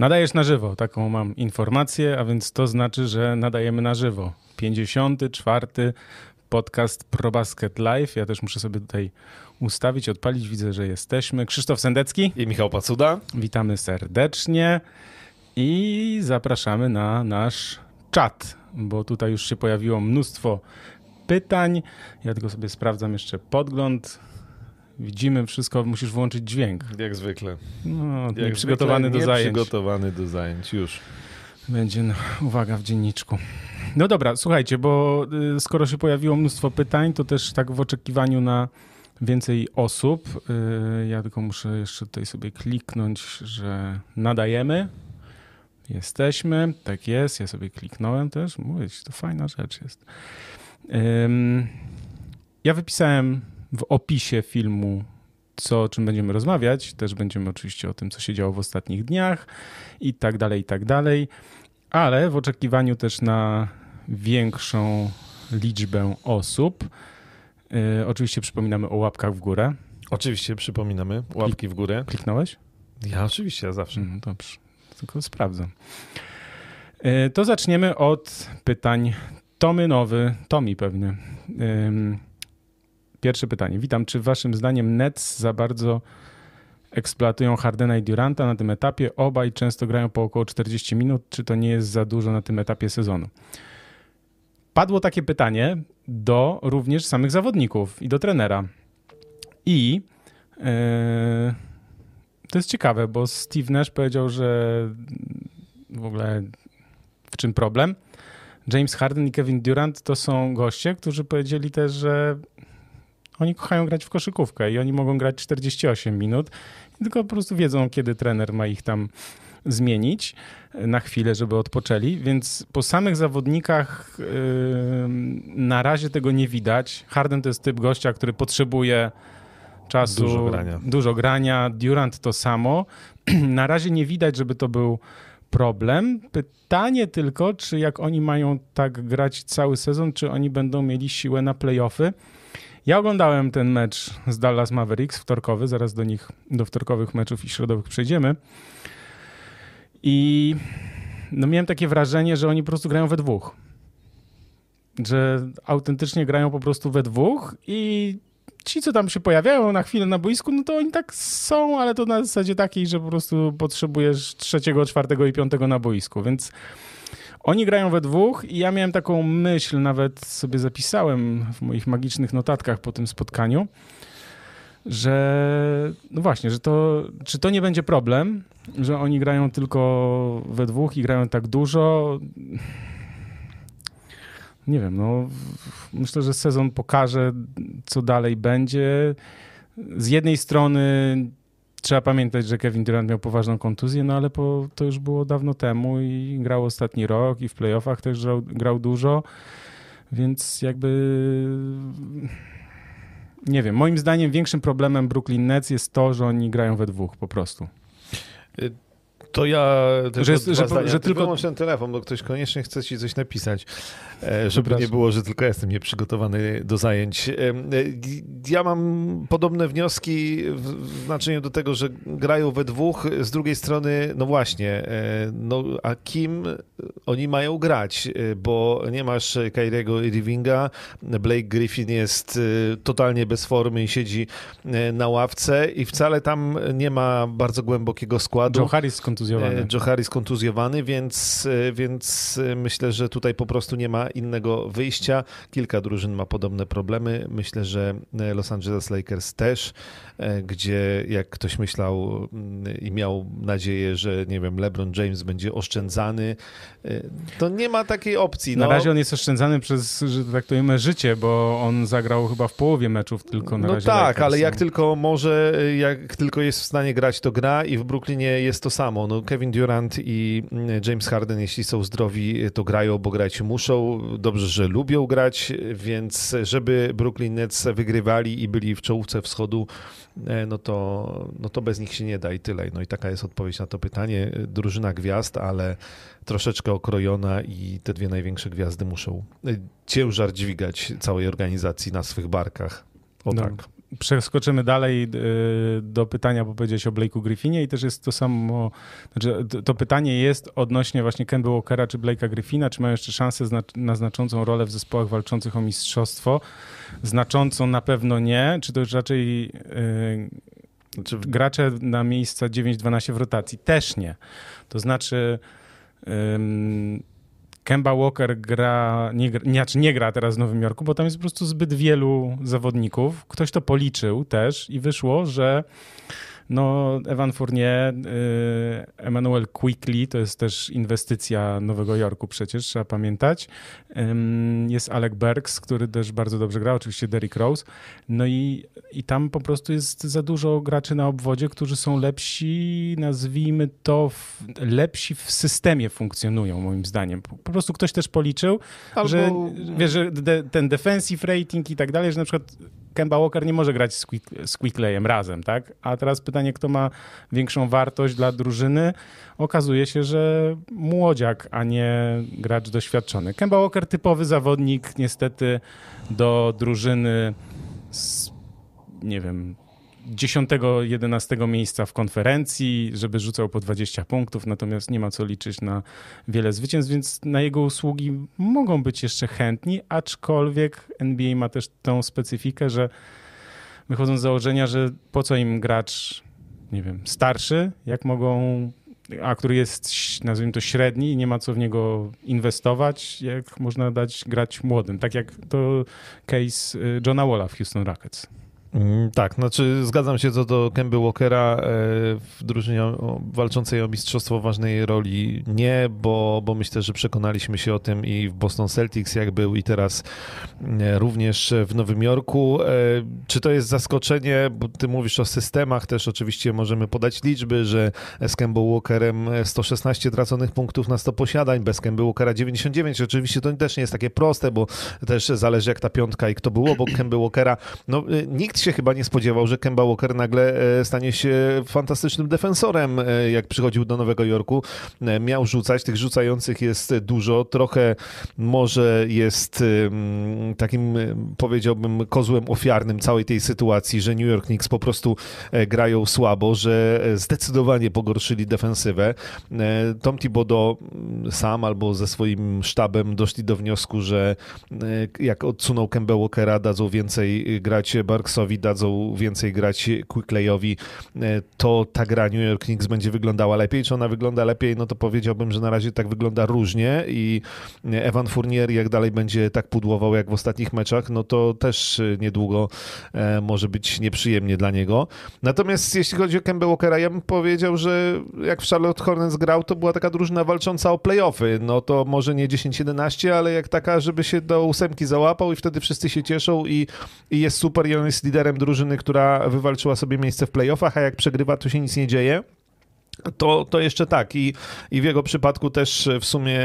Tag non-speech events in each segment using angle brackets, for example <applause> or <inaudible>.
Nadajesz na żywo, taką mam informację, a więc to znaczy, że nadajemy na żywo. 54. podcast ProBasket Live. Ja też muszę sobie tutaj ustawić, odpalić. Widzę, że jesteśmy. Krzysztof Sendecki. I Michał Pacuda. Witamy serdecznie i zapraszamy na nasz czat, bo tutaj już się pojawiło mnóstwo pytań. Ja tylko sobie sprawdzam jeszcze podgląd. Widzimy wszystko, musisz włączyć dźwięk. Jak zwykle. No, Jak nieprzygotowany zwykle do zajęć. Przygotowany do zajęć, już. Będzie, no, uwaga, w dzienniczku. No dobra, słuchajcie, bo y, skoro się pojawiło mnóstwo pytań, to też tak w oczekiwaniu na więcej osób, y, ja tylko muszę jeszcze tutaj sobie kliknąć, że nadajemy. Jesteśmy, tak jest, ja sobie kliknąłem też, mówię ci, to fajna rzecz jest. Ja wypisałem w opisie filmu, co o czym będziemy rozmawiać. Też będziemy oczywiście o tym, co się działo w ostatnich dniach i tak dalej, i tak dalej. Ale w oczekiwaniu też na większą liczbę osób, yy, oczywiście przypominamy o łapkach w górę. Oczywiście przypominamy, łapki w górę. Kliknąłeś? Ja oczywiście, ja zawsze. Mm, dobrze, tylko sprawdzam. Yy, to zaczniemy od pytań Tomy Nowy, Tomi pewnie. Ym, Pierwsze pytanie. Witam. Czy waszym zdaniem Nets za bardzo eksploatują Hardena i Duranta na tym etapie? Obaj często grają po około 40 minut. Czy to nie jest za dużo na tym etapie sezonu? Padło takie pytanie do również samych zawodników i do trenera. I yy, to jest ciekawe, bo Steve Nash powiedział, że w ogóle w czym problem? James Harden i Kevin Durant to są goście, którzy powiedzieli też, że oni kochają grać w koszykówkę i oni mogą grać 48 minut, tylko po prostu wiedzą, kiedy trener ma ich tam zmienić na chwilę, żeby odpoczęli, więc po samych zawodnikach yy, na razie tego nie widać. Harden to jest typ gościa, który potrzebuje czasu, Dużo grania. dużo grania. Durant to samo. <clears throat> na razie nie widać, żeby to był problem. Pytanie tylko, czy jak oni mają tak grać cały sezon, czy oni będą mieli siłę na playoffy. Ja oglądałem ten mecz z Dallas Mavericks wtorkowy, zaraz do nich, do wtorkowych meczów i środowych przejdziemy. I no miałem takie wrażenie, że oni po prostu grają we dwóch. Że autentycznie grają po prostu we dwóch i ci, co tam się pojawiają na chwilę na boisku, no to oni tak są, ale to na zasadzie takiej, że po prostu potrzebujesz trzeciego, czwartego i piątego na boisku, więc oni grają we dwóch i ja miałem taką myśl, nawet sobie zapisałem w moich magicznych notatkach po tym spotkaniu, że no właśnie, że to, czy to nie będzie problem, że oni grają tylko we dwóch i grają tak dużo. Nie wiem, no myślę, że sezon pokaże, co dalej będzie. Z jednej strony Trzeba pamiętać, że Kevin Durant miał poważną kontuzję, no ale po, to już było dawno temu i grał ostatni rok i w playoffach też grał, grał dużo, więc jakby nie wiem, moim zdaniem większym problemem Brooklyn Nets jest to, że oni grają we dwóch po prostu. To ja tylko Że że- że Ty tylko- Wyłącz ten telefon, bo ktoś koniecznie chce ci coś napisać, żeby nie było, że tylko jestem nieprzygotowany do zajęć. E, e, Ja mam podobne wnioski w znaczeniu do tego, że grają we dwóch. Z drugiej strony, no właśnie, e, no a kim oni mają grać? E, Bo nie masz Kyriego Irvinga, Blake Griffin jest e, totalnie bez formy i siedzi e, na ławce i wcale tam nie ma bardzo głębokiego składu. Joe Harris skontuzjowany. E, Joe Harris kontuzjowany, więc, e, więc e, myślę, że tutaj po prostu nie ma innego wyjścia. Kilka drużyn ma podobne problemy. Myślę, że e, Los Angeles Lakers też, e, gdzie jak ktoś myślał mm, i miał nadzieję, że nie wiem, LeBron James będzie oszczędzany, e, to nie ma takiej opcji. Na No, razie on jest oszczędzany przez, że tak to ujmę, życie, bo on zagrał chyba w połowie meczów tylko na no razie. tak, Lakers, ale no. jak tylko może, jak tylko jest w stanie grać, to gra i w Brooklynie jest to samo. No Kevin Durant i mm, James Harden, jeśli są zdrowi, to grają, bo grać muszą. Dobrze, że lubią grać, więc żeby Brooklyn Nets wygrywali i byli w czołówce wschodu, e, no to, no to bez nich się nie da i tyle. No i taka jest odpowiedź na to pytanie. Drużyna gwiazd, ale troszeczkę okrojona i te dwie największe gwiazdy muszą e, ciężar dźwigać całej organizacji na swych barkach. O No. tak. Przeskoczymy dalej y, do pytania, bo powiedziałeś o Blake'u Griffinie i też jest to samo, znaczy to pytanie jest odnośnie właśnie Kemba Walkera czy Blake'a Griffina, czy mają jeszcze szansę na znaczącą rolę w zespołach walczących o mistrzostwo. Znaczącą na pewno nie, czy to już raczej yy, znaczy... gracze na miejsca 9-12 w rotacji? Też nie. To znaczy... Kemba Walker gra, nie, nie, znaczy nie gra teraz w Nowym Jorku, bo tam jest po prostu zbyt wielu zawodników. Ktoś to policzył też i wyszło, że no, Evan Fournier, y, Emmanuel Quickly, to jest też inwestycja Nowego Jorku przecież, trzeba pamiętać. Jest Alec Bergs, który też bardzo dobrze gra, oczywiście Derrick Rose. No i, i tam po prostu jest za dużo graczy na obwodzie, którzy są lepsi, nazwijmy to, w, lepsi w systemie funkcjonują, moim zdaniem. Po prostu ktoś też policzył, Albo... że, wiesz, że de, ten defensive rating i tak dalej, że na przykład Kemba Walker nie może grać z, Quick, Quickleyem razem, tak? A teraz pytanie, kto ma większą wartość dla drużyny? Okazuje się, że młodziak, a nie gracz doświadczony. Kemba Walker typowy zawodnik, niestety do drużyny z, nie wiem, 10-11 miejsca w konferencji, żeby rzucał po 20 punktów, natomiast nie ma co liczyć na wiele zwycięstw, więc na jego usługi mogą być jeszcze chętni, aczkolwiek NBA ma też tą specyfikę, że wychodzą z założenia, że po co im gracz, nie wiem, starszy, jak mogą a który jest, nazwijmy to, średni i nie ma co w niego inwestować, jak można dać grać młodym. Tak jak to case y, Johna Walla w Houston Rockets. Mm, tak, znaczy zgadzam się co do Kemby Walkera e, w drużynie walczącej o mistrzostwo ważnej roli nie, bo, bo myślę, że przekonaliśmy się o tym i w Boston Celtics jak był i teraz e, również w Nowym Jorku. E, czy to jest zaskoczenie, bo ty mówisz o systemach, też oczywiście możemy podać liczby, że z Kemby Walkerem 116 traconych punktów na 100 posiadań, bez Kemby Walkera 99. Oczywiście to też nie jest takie proste, bo też zależy jak ta piątka i kto było obok Kemby Walkera. No, nikt się chyba nie spodziewał, że Kemba Walker nagle e, stanie się fantastycznym defensorem, e, jak przychodził do Nowego Jorku. E, miał rzucać, tych rzucających jest dużo, trochę może jest takim, powiedziałbym, kozłem ofiarnym całej tej sytuacji, że New York Knicks po prostu grają słabo, że zdecydowanie pogorszyli defensywę. Tom Thibodeau sam albo ze swoim sztabem doszli do wniosku, że jak odsunął Kemba Walkera, dadzą więcej grać Barksowi Barksowi dadzą więcej grać Quickleyowi, e, to ta gra New York Knicks będzie wyglądała lepiej. Czy ona wygląda lepiej? No to powiedziałbym, że na razie tak wygląda różnie i Evan Fournier jak dalej będzie tak pudłował jak w ostatnich meczach, no to też niedługo e, może być nieprzyjemnie dla niego. Natomiast jeśli chodzi o Kemba Walkera, ja bym powiedział, że jak w Charlotte Hornets grał, to była taka drużyna walcząca o playoffy. No to może nie 10-11, ale jak taka, żeby się do ósemki załapał i wtedy wszyscy się cieszą i, i jest super i on jest liderem liderem drużyny, która wywalczyła sobie miejsce w playoffach, a jak przegrywa, to się nic nie dzieje. To, to jeszcze tak I, i w jego przypadku też w sumie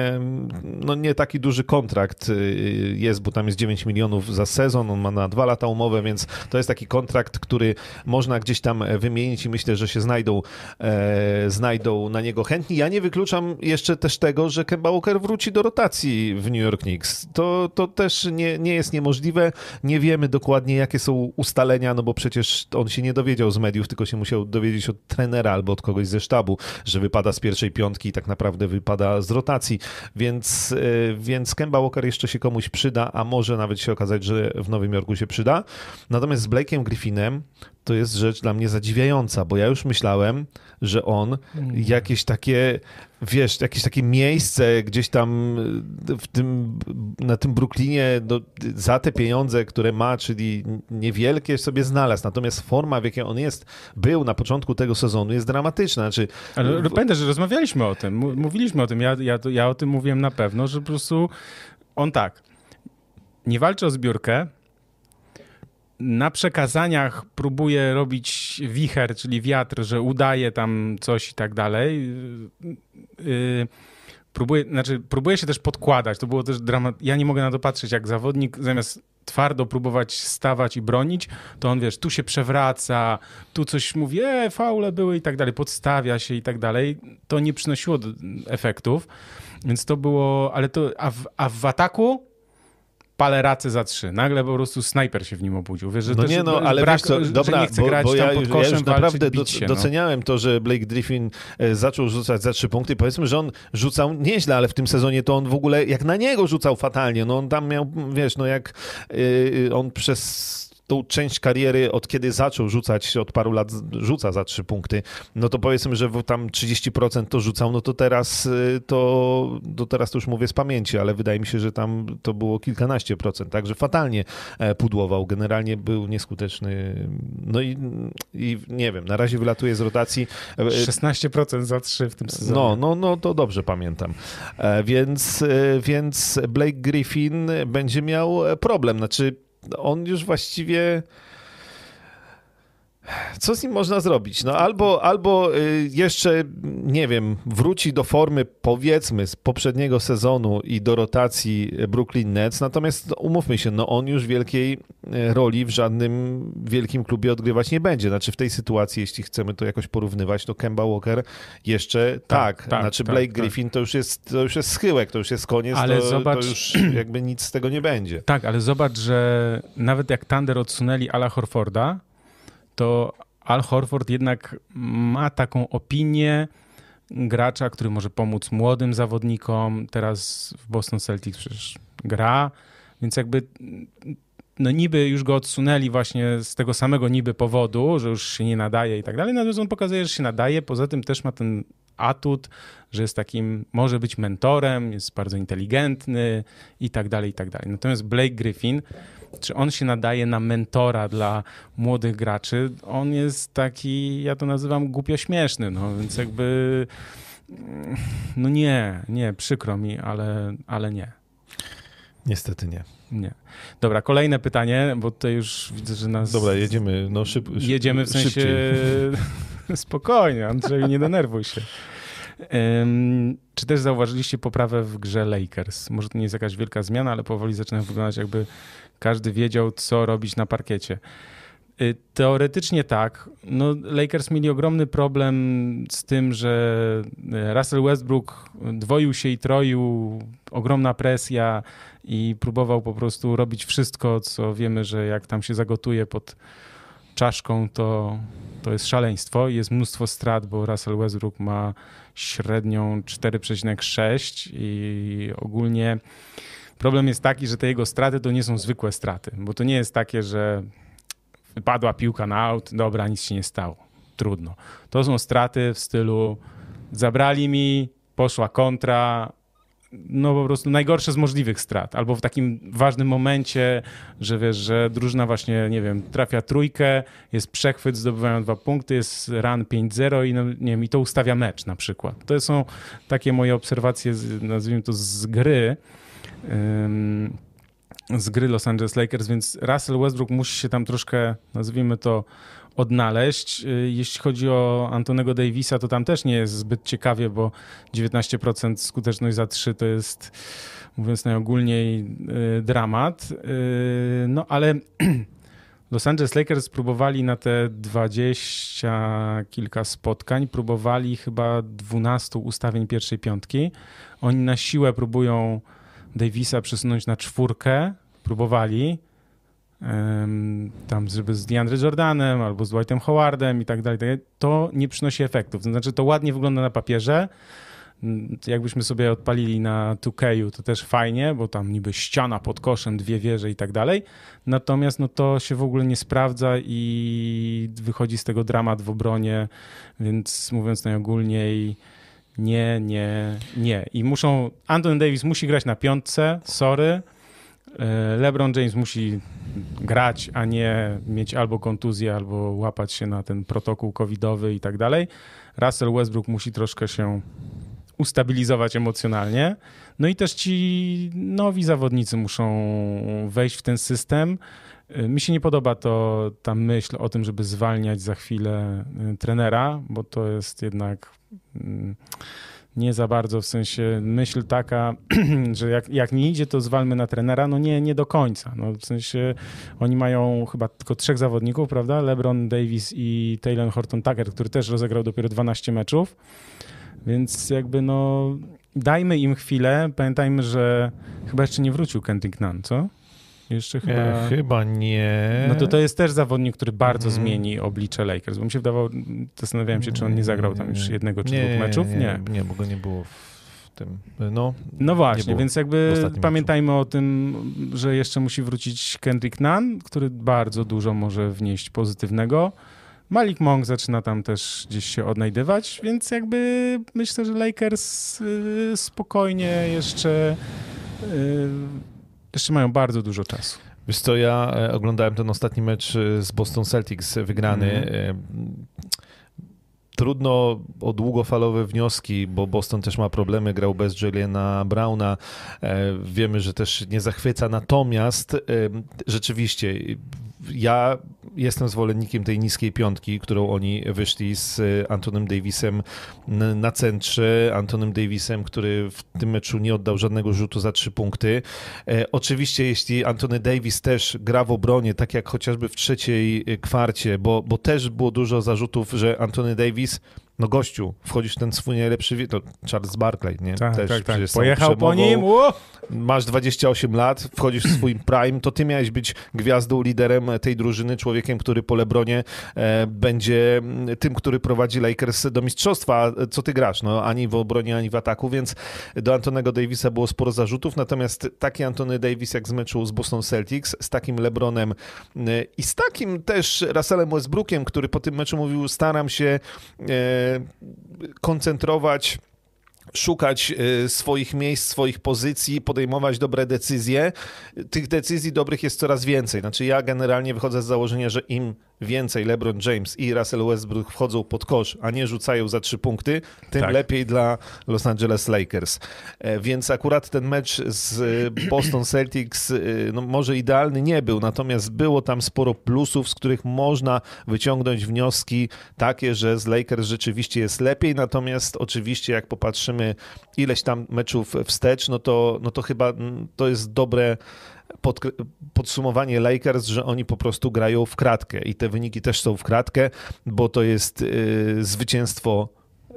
no nie taki duży kontrakt y, jest, bo tam jest 9 milionów za sezon, on ma na dwa lata umowę, więc to jest taki kontrakt, który można gdzieś tam wymienić i myślę, że się znajdą, e, znajdą na niego chętni. Ja nie wykluczam jeszcze też tego, że Kemba Walker wróci do rotacji w New York Knicks. To, to też nie, nie jest niemożliwe. Nie wiemy dokładnie, jakie są ustalenia, no bo przecież on się nie dowiedział z mediów, tylko się musiał dowiedzieć od trenera albo od kogoś ze sztabu sztabu, że wypada z pierwszej piątki i tak naprawdę wypada z rotacji, więc, e, więc Kemba Walker jeszcze się komuś przyda, a może nawet się okazać, że w Nowym Jorku się przyda. Natomiast z Blake'em Griffinem to jest rzecz dla mnie zadziwiająca, bo ja już myślałem, że on jakieś takie, wiesz, jakieś takie miejsce gdzieś tam w tym, na tym Brooklynie za te pieniądze, które ma, czyli niewielkie, sobie znalazł. Natomiast forma, w jakiej on jest, był na początku tego sezonu, jest dramatyczna. Znaczy, Ale pamiętaj, że rozmawialiśmy o tym, mówiliśmy o tym, ja, ja, ja o tym mówiłem na pewno, że po prostu on tak, nie walczy o zbiórkę, na przekazaniach próbuje robić wicher, czyli wiatr, że udaje tam coś i tak dalej. Yy, próbuje, znaczy, próbuje się też podkładać. To było też dramat. Ja nie mogę na to patrzeć, jak zawodnik zamiast twardo próbować stawać i bronić, to on wiesz, tu się przewraca, tu coś mówi, e, faule były i tak dalej, podstawia się i tak dalej. To nie przynosiło efektów, więc to było, ale to, a w, a w ataku palę racę za trzy. Nagle po prostu snajper się w nim obudził. Wiesz, że no nie, no, ale brak, wiesz co, dobra, nie chce bo, grać bo ja, pod koszem, ja już naprawdę bić się, no. doceniałem to, że Blake Griffin e, zaczął rzucać za trzy punkty. Powiedzmy, że on rzucał nieźle, ale w tym sezonie to on w ogóle, jak na niego rzucał fatalnie. No on tam miał, wiesz, no jak yy, on przez tą część kariery, od kiedy zaczął rzucać, od paru lat rzuca za trzy punkty, no to powiedzmy, że tam 30% to rzucał, no to teraz y, to, to teraz to już mówię z pamięci, ale wydaje mi się, że tam to było kilkanaście procent, także fatalnie e, pudłował, generalnie był nieskuteczny, no i, i nie wiem, na razie wylatuje z rotacji. 16% e, za trzy w tym sezonie. No, no, no to dobrze pamiętam. E, więc, więc Blake Griffin będzie miał problem, znaczy on już właściwie co z nim można zrobić? No albo, albo y, jeszcze, nie wiem, wróci do formy powiedzmy z poprzedniego sezonu i do rotacji Brooklyn Nets, natomiast no, umówmy się, no on już wielkiej y, roli w żadnym wielkim klubie odgrywać nie będzie. Znaczy w tej sytuacji, jeśli chcemy to jakoś porównywać, to Kemba Walker jeszcze tak, tak. tak znaczy tak, Blake tak, Griffin to już jest to już jest schyłek, to już jest koniec, ale to, zobacz, to już <clears throat> jakby nic z tego nie będzie. Tak, ale zobacz, że nawet jak Thunder odsunęli Ala Horforda, to Al Horford jednak ma taką opinię gracza, który może pomóc młodym zawodnikom. Teraz w Boston Celtics przecież gra, więc jakby no niby już go odsunęli właśnie z tego samego niby powodu, że już się nie nadaje i tak dalej, natomiast on pokazuje, że się nadaje, poza tym też ma ten atut, że jest takim, może być mentorem, jest bardzo inteligentny i tak dalej, i tak dalej. Natomiast Blake Griffin czy on się nadaje na mentora dla młodych graczy, on jest taki, ja to nazywam głupio śmieszny, no więc jakby no nie, nie, przykro mi, ale, ale nie. Niestety nie. Nie. Dobra, kolejne pytanie, bo tutaj już widzę, że nas... Dobra, jedziemy, no szyb, szyb Jedziemy w sensie... <laughs> Spokojnie, Andrzej, nie denerwuj się. Um, czy też zauważyliście poprawę w grze Lakers? Może to nie jest jakaś wielka zmiana, ale powoli zaczyna wyglądać jakby każdy wiedział, co robić na parkiecie. Y, teoretycznie tak. No, Lakers mieli ogromny problem z tym, że y, Russell Westbrook dwoił się i troił, ogromna presja i próbował po prostu robić wszystko, co wiemy, że jak tam się zagotuje pod czaszką, to, to jest szaleństwo. Jest mnóstwo strat, bo Russell Westbrook ma średnią 4,6 i ogólnie Problem jest taki, że te jego straty to nie są zwykłe straty, bo to nie jest takie, że wypadła piłka na aut, dobra, nic się nie stało. Trudno. To są straty w stylu zabrali mi, poszła kontra, no po prostu najgorsze z możliwych strat. Albo w takim ważnym momencie, że wiesz, że drużyna właśnie, nie wiem, trafia trójkę, jest przechwyt, zdobywają dwa punkty, jest run 5-0 i no, nie wiem, i to ustawia mecz na przykład. To są takie moje obserwacje, nazwijmy to z gry, z gry Los Angeles Lakers, więc Russell Westbrook musi się tam troszkę, nazwijmy to, odnaleźć. Y, jeśli chodzi o Antonego Davisa, to tam też nie jest zbyt ciekawie, bo 19% skuteczność za 3 to jest, mówiąc najogólniej, y, dramat. Y, no ale <clears throat> Los Angeles Lakers próbowali na te 20 kilka spotkań, próbowali chyba 12 ustawień pierwszej piątki. Oni na siłę próbują Davisa przesunąć na czwórkę, próbowali, tam żeby z DeAndre Jordanem albo z White'em Howardem i tak dalej, to nie przynosi efektów. To znaczy to ładnie wygląda na papierze, mm, jakbyśmy sobie odpalili na 2K, to też fajnie, bo tam niby ściana pod koszem, dwie wieże i tak dalej. Natomiast no to się w ogóle nie sprawdza i wychodzi z tego dramat w obronie, więc mówiąc najogólniej, nie, nie, nie. I muszą. Anthony Davis musi grać na piątce, sorry. E, LeBron James musi grać, a nie mieć albo kontuzję, albo łapać się na ten protokół covidowy i tak dalej. Russell Westbrook musi troszkę się ustabilizować emocjonalnie. No i też ci nowi zawodnicy muszą wejść w ten system. E, mi się nie podoba to ta myśl o tym, żeby zwalniać za chwilę e, trenera, bo to jest jednak nie za bardzo, w sensie myśl taka, <clears throat> że jak, jak nie idzie, to zwalmy na trenera, no nie, nie do końca. No, w sensie oni mają chyba tylko trzech zawodników, prawda? LeBron Davis i Taylor Horton Tucker, który też rozegrał dopiero 12 meczów, więc jakby no dajmy im chwilę. Pamiętajmy, że chyba jeszcze nie wrócił Kendrick Nunn, co? Jeszcze chyba... E, chyba nie. No to to jest też zawodnik, który bardzo hmm. zmieni oblicze Lakers, bo mi się wydawało, zastanawiałem się, czy on nie zagrał tam już jednego czy dwóch meczów. Nie, nie, nie, bo go nie było w tym. No, no właśnie, więc jakby pamiętajmy meczu. o tym, że jeszcze musi wrócić Kendrick Nunn, który bardzo dużo może wnieść pozytywnego. Malik Monk zaczyna tam też gdzieś się odnajdywać, więc jakby myślę, że Lakers y, spokojnie jeszcze y, jeszcze mają bardzo dużo czasu. Wiesz co, ja e, oglądałem ten ostatni mecz e, z Boston Celtics wygrany. Mm. Trudno o długofalowe wnioski, bo Boston też ma problemy, grał bez Juliana Browna. Wiemy, że też nie zachwyca, natomiast rzeczywiście ja jestem zwolennikiem tej niskiej piątki, którą oni wyszli z Antonem Davisem na centrze. Antonem Davisem, który w tym meczu nie oddał żadnego rzutu za trzy punkty. E, oczywiście, jeśli Antony Davis też gra w obronie, tak jak chociażby w trzeciej kwarcie, bo, bo też było dużo zarzutów, że Antony Davis no gościu, wchodzisz w ten swój najlepszy to Charles Barkley, nie? Tak, Też tak, tak. Pojechał po nim, masz 28 lat, wchodzisz w swój <clears throat> prime, to ty miałeś być gwiazdą, liderem tej drużyny, człowiekiem, który po Lebronie e, będzie tym, który prowadzi Lakers do mistrzostwa. Co ty grasz? No, ani w obronie, ani w ataku, więc do Antonego Davisa było sporo zarzutów, natomiast taki Antony Davis jak z meczu z Boston Celtics, z takim Lebronem e, i z takim też Russellem Westbrookiem, który po tym meczu mówił, staram się e, koncentrować szukać y, swoich miejsc, swoich pozycji, podejmować dobre decyzje. Tych decyzji dobrych jest coraz więcej. Znaczy ja generalnie wychodzę z założenia, że im więcej LeBron James i Russell Westbrook wchodzą pod kosz, a nie rzucają za trzy punkty, tym tak. lepiej dla Los Angeles Lakers. E, więc akurat ten mecz z e, Boston Celtics e, no, może idealny nie był, natomiast było tam sporo plusów, z których można wyciągnąć wnioski takie, że z Lakers rzeczywiście jest lepiej, natomiast oczywiście jak popatrzymy ileś tam meczów wstecz, no to, no to chyba mm, to jest dobre pod, podsumowanie Lakers, że oni po prostu grają w kratkę i te wyniki też są w kratkę, bo to jest y, zwycięstwo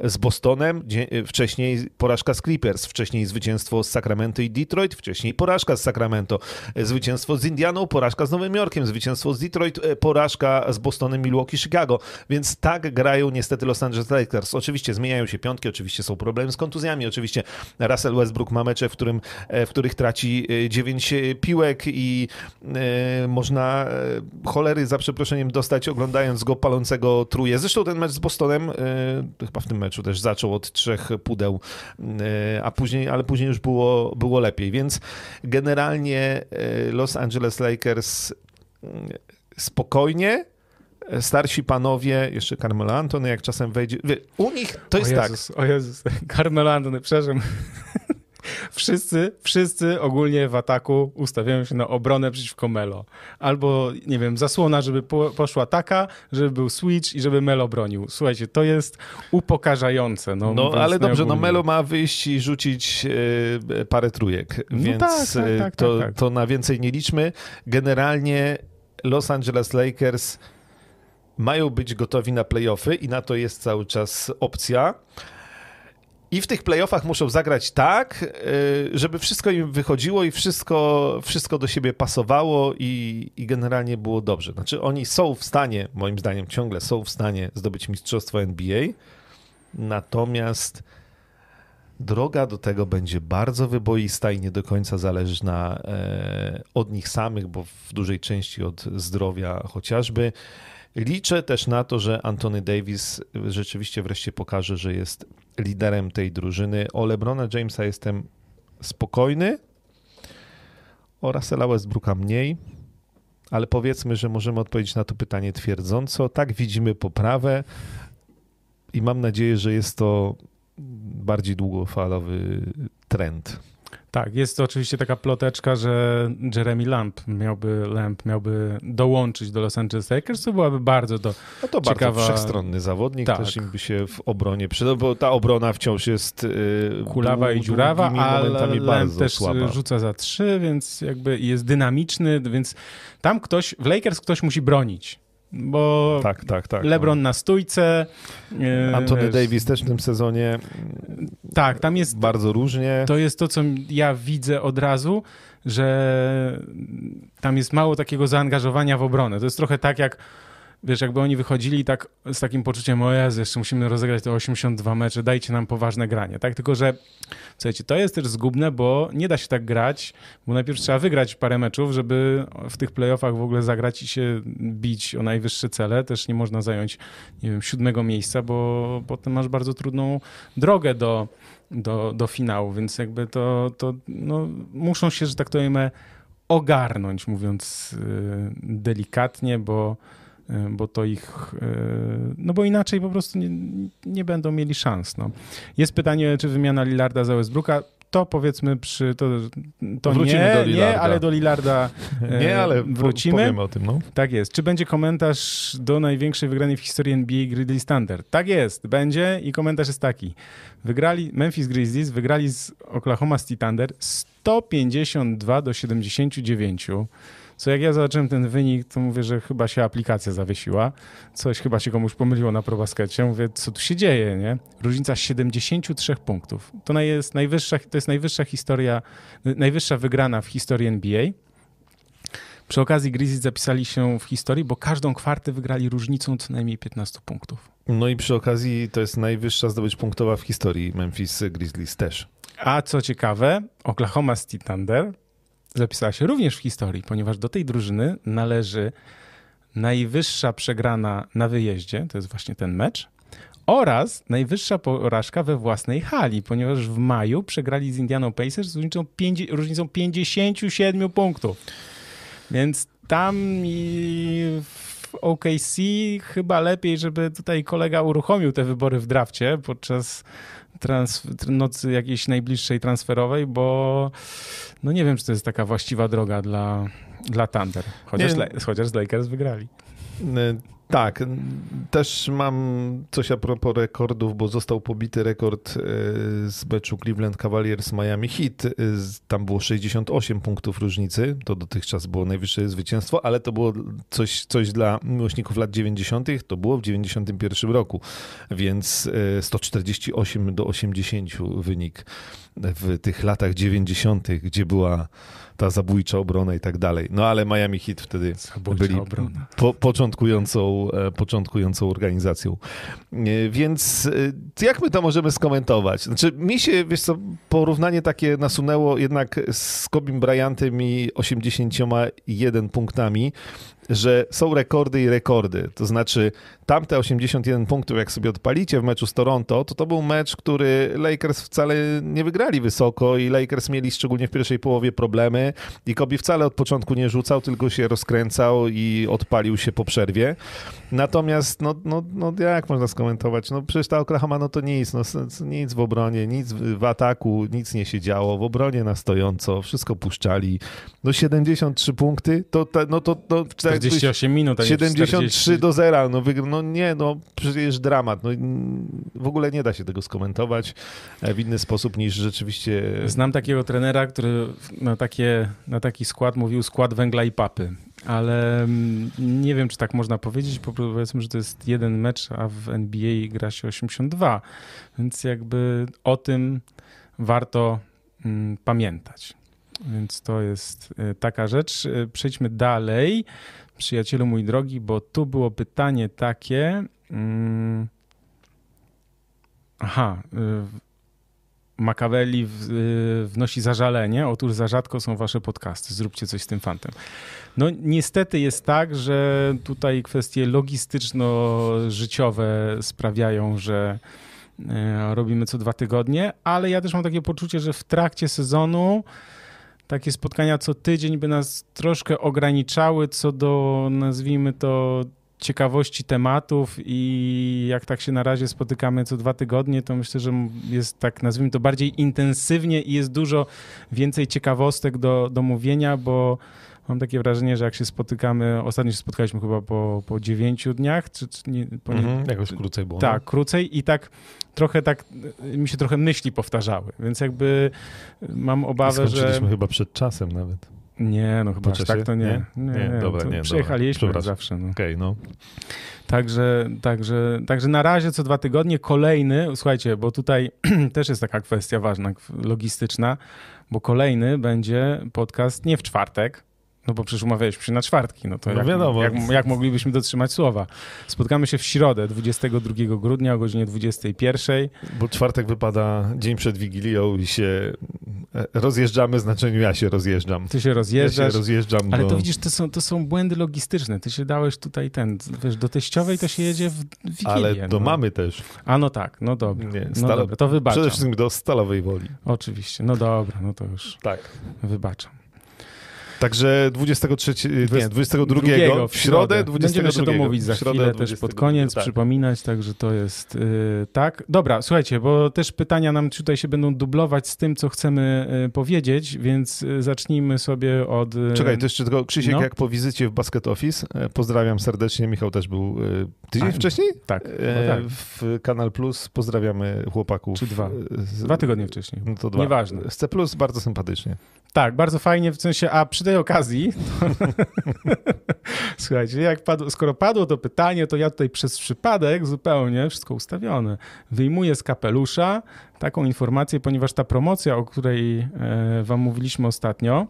z Bostonem, wcześniej porażka z Clippers, wcześniej zwycięstwo z Sacramento i Detroit, wcześniej porażka z Sacramento, zwycięstwo z Indianą, porażka z Nowym Jorkiem, zwycięstwo z Detroit, e, porażka z Bostonem, Milwaukee, Chicago. Więc tak grają niestety Los Angeles Lakers. Oczywiście zmieniają się piątki, oczywiście są problemy z kontuzjami, oczywiście Russell Westbrook ma mecze, w, którym, e, w których traci 9 e, piłek i e, można cholery za przeproszeniem dostać oglądając go palącego truje. Zresztą ten mecz z Bostonem, e, chyba w tym meczu meczu też zaczął od trzech pudeł, e, a później, ale później już było, było lepiej. Więc generalnie e, Los Angeles Lakers mm, spokojnie, starsi panowie, jeszcze Carmelo Antony, jak czasem wejdzie. U nich to jest o Jezus, tak. O Jezus, <laughs> Carmelo Antony, przepraszam wszyscy, wszyscy ogólnie w ataku ustawiają się na obronę przeciwko Melo. Albo, nie wiem, zasłona, żeby po, poszła taka, żeby był switch i żeby Melo bronił. Słuchajcie, to jest upokarzające. No, no ale dobrze, no Melo ma wyjść i rzucić e, parę trójek, no więc tak, tak, e, tak, to, tak, to na więcej nie liczmy. Generalnie Los Angeles Lakers mają być gotowi na playoffy i na to jest cały czas opcja. I w tych playoffach muszą zagrać tak, y, żeby wszystko im wychodziło i wszystko, wszystko do siebie pasowało i, i generalnie było dobrze. Znaczy oni są w stanie, moim zdaniem ciągle są w stanie zdobyć mistrzostwo NBA, natomiast droga do tego będzie bardzo wyboista i nie do końca zależna e, od nich samych, bo w dużej części od zdrowia chociażby. Liczę też na to, że Anthony Davis rzeczywiście wreszcie pokaże, że jest liderem tej drużyny. O LeBrona Jamesa jestem spokojny, o Russella Westbrooka mniej, ale powiedzmy, że możemy odpowiedzieć na to pytanie twierdząco. Tak, widzimy poprawę i mam nadzieję, że jest to bardziej długofalowy trend. Tak, jest to oczywiście taka ploteczka, że Jeremy Lamb miałby, Lamb miałby dołączyć do Los Angeles Lakers, co byłaby bardzo do No to ciekawa... bardzo wszechstronny zawodnik, tak. też im by się w obronie przydał, bo ta obrona wciąż jest yy, kulawa i dziurawa, ale Lamb też słaba. rzuca za trzy, więc jakby jest dynamiczny, więc tam ktoś, w Lakers ktoś musi bronić. Bo tak, tak, tak, LeBron no. na stójce. E, Anthony wiesz, Davis też w tym sezonie. Tak, tam jest bardzo różnie. To jest to, co ja widzę od razu, że tam jest mało takiego zaangażowania w obronę. To jest trochę tak jak wiesz, jakby oni wychodzili tak z takim poczuciem, o jeszcze musimy rozegrać te 82 mecze, dajcie nam poważne granie, tak? Tylko, że słuchajcie, to jest też zgubne, bo nie da się tak grać, bo najpierw trzeba wygrać parę meczów, żeby w tych playoffach w ogóle zagrać i się bić o najwyższe cele. Też nie można zająć, nie wiem, siódmego miejsca, bo potem masz bardzo trudną drogę do, do, do finału, więc jakby to, to no, muszą się, że tak to powiem, ogarnąć, mówiąc yy, delikatnie, bo bo to ich, e, no bo inaczej po prostu nie, nie będą mieli szans. No. Jest pytanie, czy wymiana Lillarda za Westbrooka, to powiedzmy przy, to, to nie, do nie, ale do Lillarda e, <laughs> nie, ale wrócimy. Powiemy o tym, no. Tak jest. Czy będzie komentarz do największej wygranej w historii NBA Grizzlies Thunder? Tak jest, będzie i komentarz jest taki. Wygrali, Memphis Grizzlies wygrali z Oklahoma City Thunder 152 do 79. Co jak ja zobaczyłem ten wynik, to mówię, że chyba się aplikacja zawiesiła. Coś chyba się komuś pomyliło na probaskecie. Mówię, co tu się dzieje, nie? Różnica 73 punktów. To jest najwyższa, to jest najwyższa historia, najwyższa wygrana w historii NBA. Przy okazji Grizzlies zapisali się w historii, bo każdą kwartę wygrali różnicą co najmniej 15 punktów. No i przy okazji to jest najwyższa zdobycz punktowa w historii Memphis Grizzlies też. A co ciekawe, Oklahoma City Thunder zapisała się również w historii, ponieważ do tej drużyny należy najwyższa przegrana na wyjeździe, to jest właśnie ten mecz, oraz najwyższa porażka we własnej hali, ponieważ w maju przegrali z Indianą Pacers z różnicą, różnicą 57 punktów. Więc tam i w OKC chyba lepiej, żeby tutaj kolega uruchomił te wybory w drafcie podczas trans, nocy jakiejś najbliższej transferowej, bo no nie wiem, czy to jest taka właściwa droga dla, dla Thunder, chociaż, chociaż z Lakers wygrali. Tak, też mam coś a propos rekordów, bo został pobity rekord e, z meczu Cleveland Cavaliers Miami Heat. E, tam było 68 punktów różnicy, to dotychczas było najwyższe zwycięstwo, ale to było coś, coś dla miłośników lat 90., to było w 91 roku, więc 148 e, do 80 wynik w tych latach 90., gdzie była ta zabójcza obrona i tak dalej. No ale Miami Heat wtedy zabójcza byli po, początkującą, e, początkującą organizacją. E, więc e, jak my to możemy skomentować? Znaczy mi się, wiesz co, porównanie takie nasunęło jednak z Kobim Bryantem i 81 punktami, że są rekordy i rekordy. To znaczy, tamte 81 punktów, jak sobie odpalicie w meczu z Toronto, to to był mecz, który Lakers wcale nie wygrali wysoko i Lakers mieli szczególnie w pierwszej połowie problemy i Kobe wcale od początku nie rzucał, tylko się rozkręcał i odpalił się po przerwie. Natomiast, no, no, no jak można skomentować? No przecież ta Oklahoma, no to nic, no, nic w obronie, nic w ataku, nic nie się działo, w obronie na stojąco, wszystko puszczali. No 73 punkty, to, no to, to 48 minut, a 73 40. do zera, no, no nie, no przecież dramat, no w ogóle nie da się tego skomentować e, w inny sposób niż rzeczywiście... Znam takiego trenera, który na, takie, na taki skład mówił skład węgla i papy ale mm, nie wiem, czy tak można powiedzieć, bo powiedzmy, że to jest jeden mecz, a w NBA gra się 82, więc jakby o tym warto mm, pamiętać. Więc to jest y, taka rzecz. Y, przejdźmy dalej, przyjacielu mój drogi, bo tu było pytanie takie. Mm, aha, y, Machiavelli wnosi zażalenie. Otóż za rzadko są wasze podcasty. Zróbcie coś z tym fantem. No niestety jest tak, że tutaj kwestie logistyczno-życiowe sprawiają, że e, robimy co dwa tygodnie, ale ja też mam takie poczucie, że w trakcie sezonu takie spotkania co tydzień by nas troszkę ograniczały co do, nazwijmy to, ciekawości tematów i jak tak się na razie spotykamy co dwa tygodnie, to myślę, że jest tak, nazwijmy to, bardziej intensywnie i jest dużo więcej ciekawostek do, do mówienia, bo mam takie wrażenie, że jak się spotykamy, ostatnio się spotkaliśmy chyba po, po dziewięciu dniach, czy, czy nie, po nie, -hmm, jakoś krócej było. Tak, no? krócej i tak trochę tak, mi się trochę myśli powtarzały, więc jakby mam obawę, że... chyba przed czasem nawet. Nie, no chyba tak to nie. Nie, nie, nie dobra, nie. Przyjechaliśmy dobra. zawsze. No. Okej, okay, no. Także, także, także na razie co dwa tygodnie kolejny, słuchajcie, bo tutaj <clears throat> też jest taka kwestia ważna, logistyczna, bo kolejny będzie podcast nie w czwartek, no bo przecież umawialiśmy się na czwartki, no to no jak, wiadomo. Jak, jak, moglibyśmy dotrzymać słowa? Spotkamy się w środę, 22 grudnia o godzinie 21. Bo czwartek wypada dzień przed Wigilią i się e, rozjeżdżamy, w znaczeniu ja się rozjeżdżam. Ty się rozjeżdżasz. Ja się rozjeżdżam. Ale to widzisz, to są, to są błędy logistyczne. Ty się dałeś tutaj ten, wiesz, do teściowej to się jedzie w Wigilię. Ale do no. mamy też. A no tak, no dobra. Nie, no dobra, to wybaczam. Przede wszystkim do stalowej woli. Oczywiście, no dobra, no to już tak. wybaczam. Także 23, nie, 22 w środę, 22. Będziemy się domówić za chwilę 22, też pod koniec, tak. przypominać, także to jest yy, tak. Dobra, słuchajcie, bo też pytania nam tutaj się będą dublować z tym, co chcemy yy, powiedzieć, więc yy, zacznijmy sobie od... Czekaj, to jeszcze tylko Krzysiek, no? jak po wizycie w Basket Office, e, pozdrawiam serdecznie, Michał też był e, tydzień A, wcześniej? Tak, e, no tak. W Kanal Plus pozdrawiamy chłopaków. Czy dwa? Dwa tygodnie wcześniej. No to dwa. Nieważne. Z C Plus bardzo sympatycznie. Tak, bardzo fajnie, w sensie, a przy tej okazji, <laughs> słuchajcie, jak padło, skoro padło to pytanie, to ja tutaj przez przypadek zupełnie, wszystko ustawione, wyjmuję z kapelusza taką informację, ponieważ ta promocja, o której e, wam mówiliśmy ostatnio,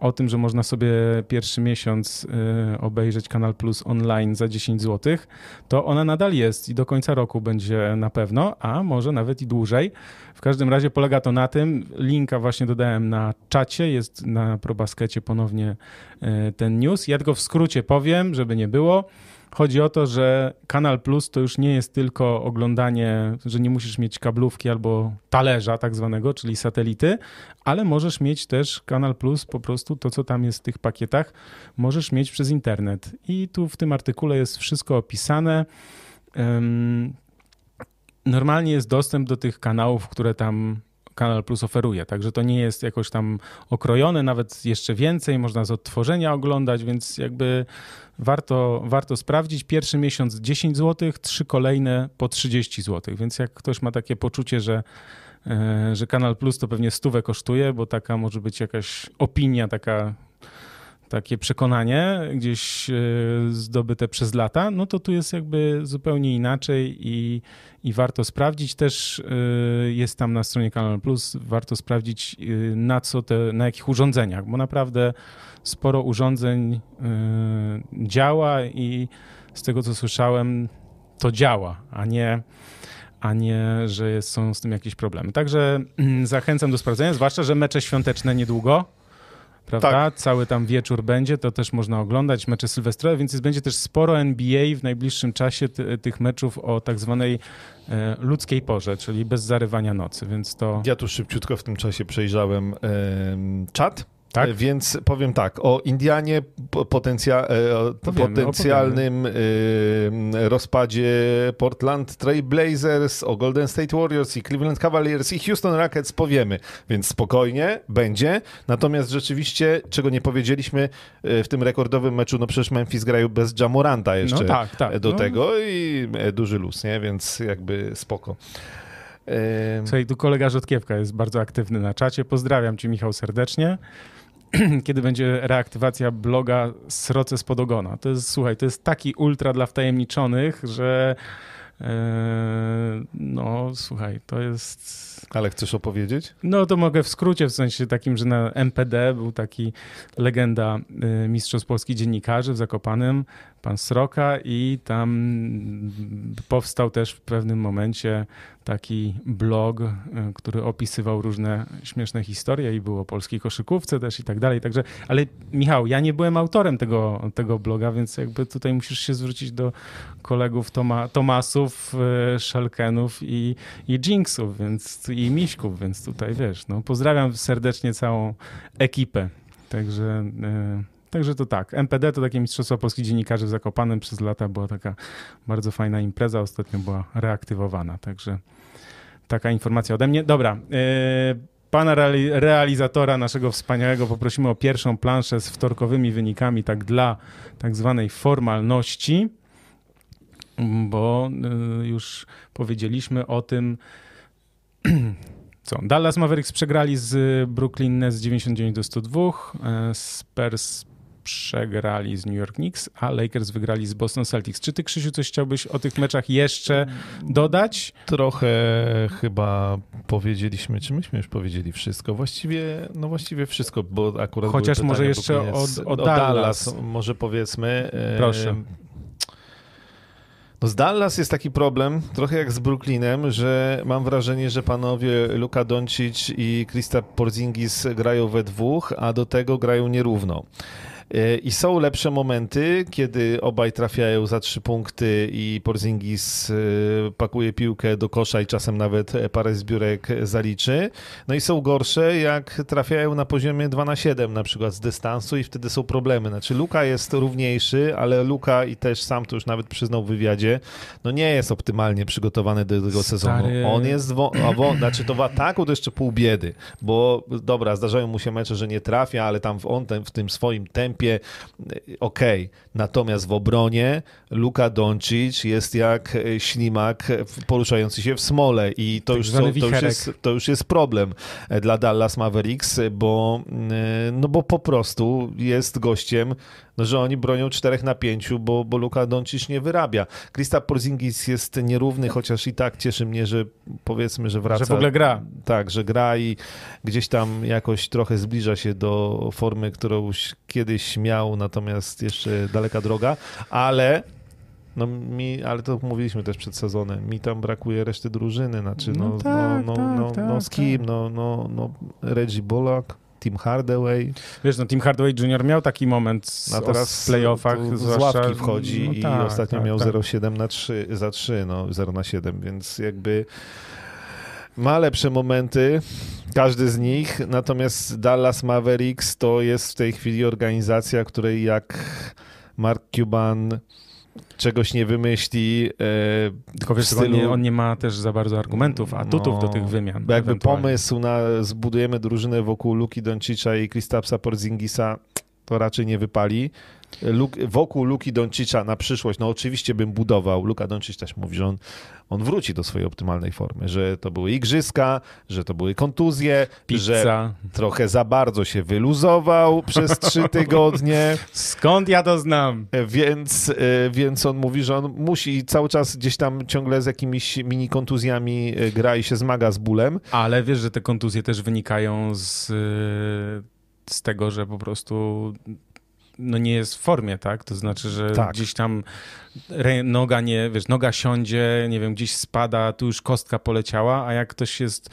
o tym, że można sobie pierwszy miesiąc y, obejrzeć Kanal Plus online za 10 zł, to ona nadal jest i do końca roku będzie na pewno, a może nawet i dłużej. W każdym razie polega to na tym, linka właśnie dodałem na czacie, jest na ProBaskecie ponownie y, ten news. Ja tylko w skrócie powiem, żeby nie było. Chodzi o to, że Kanal Plus to już nie jest tylko oglądanie, że nie musisz mieć kablówki albo talerza tak zwanego, czyli satelity, ale możesz mieć też Kanal Plus, po prostu to, co tam jest w tych pakietach, możesz mieć przez internet. I tu w tym artykule jest wszystko opisane. Normalnie jest dostęp do tych kanałów, które tam Kanal Plus oferuje. Także to nie jest jakoś tam okrojone, nawet jeszcze więcej, można z odtworzenia oglądać, więc jakby warto, warto sprawdzić. Pierwszy miesiąc 10 zł, trzy kolejne po 30 zł, więc jak ktoś ma takie poczucie, że e, że Kanal Plus to pewnie stówę kosztuje, bo taka może być jakaś opinia taka takie przekonanie gdzieś e, zdobyte przez lata, no to tu jest jakby zupełnie inaczej i, i warto sprawdzić. Też e, jest tam na stronie Kanal Plus, warto sprawdzić e, na co te, na jakich urządzeniach, bo naprawdę sporo urządzeń działa i z tego co słyszałem, to działa, a nie a nie, że są z tym jakieś problemy. Także zachęcam do sprawdzenia, zwłaszcza, że mecze świąteczne niedługo prawda? Tak. Cały tam wieczór będzie, to też można oglądać, mecze sylwestrowe, więc będzie też sporo NBA w najbliższym czasie ty, tych meczów o tak zwanej e, ludzkiej porze, czyli bez zarywania nocy, więc to... Ja tu szybciutko w tym czasie przejrzałem e, czat tak? Więc powiem tak, o Indianie, potencja, e, o potencjalnym opowiemy. rozpadzie Portland Trail Blazers, o Golden State Warriors i Cleveland Cavaliers i Houston Rockets powiemy, więc spokojnie będzie. Natomiast rzeczywiście, czego nie powiedzieliśmy e, w tym rekordowym meczu, no przecież Memphis grają bez Jamoranta jeszcze no tak, tak. do no. tego i e, duży luz, nie? Więc jakby spoko. Słuchaj, tu kolega Rzodkiewka jest bardzo aktywny na czacie. Pozdrawiam cię, Michał, serdecznie. <clears throat> kiedy będzie reaktywacja bloga Sroce spod ogona. To jest, słuchaj, to jest taki ultra dla wtajemniczonych, że e, no, słuchaj, to jest. Ale chcesz opowiedzieć? No, to mogę w skrócie, w sensie takim, że na MPD był taki legenda e, Mistrzostw Polski Dziennikarzy w Zakopanem, pan Sroka, i tam powstał też w pewnym momencie taki blog, e, który opisywał różne śmieszne historie i było o polskiej koszykówce też i tak dalej. Także, ale Michał, ja nie byłem autorem tego, tego bloga, więc jakby tutaj musisz się zwrócić do kolegów Toma, Tomasów, e, Szelkenów i, i Jinxów, więc i Miśków, więc tutaj wiesz, no pozdrawiam serdecznie całą ekipę. Także yy, Także to tak. MPD to takie Mistrzostwa Polskich Dziennikarzy w Zakopanem przez lata była taka bardzo fajna impreza. Ostatnio była reaktywowana. Także taka informacja ode mnie. Dobra. Yy, pana realizatora naszego wspaniałego poprosimy o pierwszą planszę z wtorkowymi wynikami, tak dla tak zwanej formalności, bo yy, już powiedzieliśmy o tym, <clears throat> co? Dallas Mavericks przegrali z Brooklyn Nets 99 do 102, e, Spurs przegrali z New York Knicks, a Lakers wygrali z Boston Celtics. Czy ty, Krzysiu, coś chciałbyś o tych meczach jeszcze dodać? Trochę chyba powiedzieliśmy, czy myśmy już powiedzieli wszystko? Właściwie, no właściwie wszystko, bo akurat Chociaż może jeszcze o, o, o Dallas. Dallas. Może powiedzmy. Proszę. No z Dallas jest taki problem, trochę jak z Brooklynem, że mam wrażenie, że panowie Luka Doncic i Krista Porzingis grają we dwóch, a do tego grają nierówno. E, I są lepsze momenty, kiedy obaj trafiają za trzy punkty i Porzingis e, pakuje piłkę do kosza i czasem nawet parę zbiórek zaliczy. No i są gorsze, jak trafiają na poziomie 2 na 7 na przykład z dystansu i wtedy są problemy. Znaczy Luka jest równiejszy, ale Luka i też sam to już nawet przyznał w wywiadzie, no nie jest optymalnie przygotowany do tego sezonu. On jest, wo- a wo- znaczy to w ataku to jeszcze pół biedy, bo dobra, zdarzają mu się mecze, że nie trafia, ale tam on ten, w tym swoim tempie tempie ok. Natomiast w obronie Luka Doncic jest jak ślimak poruszający się w smole i to, tak już, są, to, już, jest, to już jest problem dla Dallas Mavericks, bo, no bo po prostu jest gościem no, że oni bronią 4 na 5, bo, bo Luka Doncic nie wyrabia. Krista Porzingis jest nierówny, chociaż i tak cieszy mnie, że powiedzmy, że wraca. Że w ogóle gra. Tak, że gra i gdzieś tam jakoś trochę zbliża się do formy, którą kiedyś miał, natomiast jeszcze daleka droga, ale no mi, ale to mówiliśmy też przed sezonem, mi tam brakuje reszty drużyny, znaczy no, no, tak, no, no, tak, no, tak, no, z kim, tak. no, no, no Reggie Bullock, Tim Hardaway. Wiesz, no Tim Hardaway Jr. miał taki moment A teraz w playoffach. Z zwłaszcza, ławki wchodzi no, i tak, ostatnio tak, miał tak. 0,7 na 3, za 3, no 0 na 7, więc jakby ma lepsze momenty, każdy z nich, natomiast Dallas Mavericks to jest w tej chwili organizacja, której jak Mark Cuban czegoś nie wymyśli. E, Tylko wiesz, stylu... on, nie, on, nie, ma też za bardzo argumentów, atutów no, do tych wymian. Jakby pomysł na zbudujemy drużynę wokół Luki Doncicza i Kristapsa Porzingisa to raczej nie wypali. Luk, wokół Luki Doncicza na przyszłość, no oczywiście bym budował. Luka Doncic też mówi, że on, on wróci do swojej optymalnej formy, że to były igrzyska, że to były kontuzje, Pizza. że trochę za bardzo się wyluzował przez trzy <laughs> tygodnie. Skąd ja to znam? Więc, e, więc on mówi, że on musi cały czas gdzieś tam ciągle z jakimiś mini kontuzjami e, gra i się zmaga z bólem. Ale wiesz, że te kontuzje też wynikają z z tego, że po prostu no nie jest w formie, tak? To znaczy, że tak. gdzieś tam noga nie, wiesz, noga siądzie, nie wiem, gdzieś spada, tu już kostka poleciała, a jak ktoś jest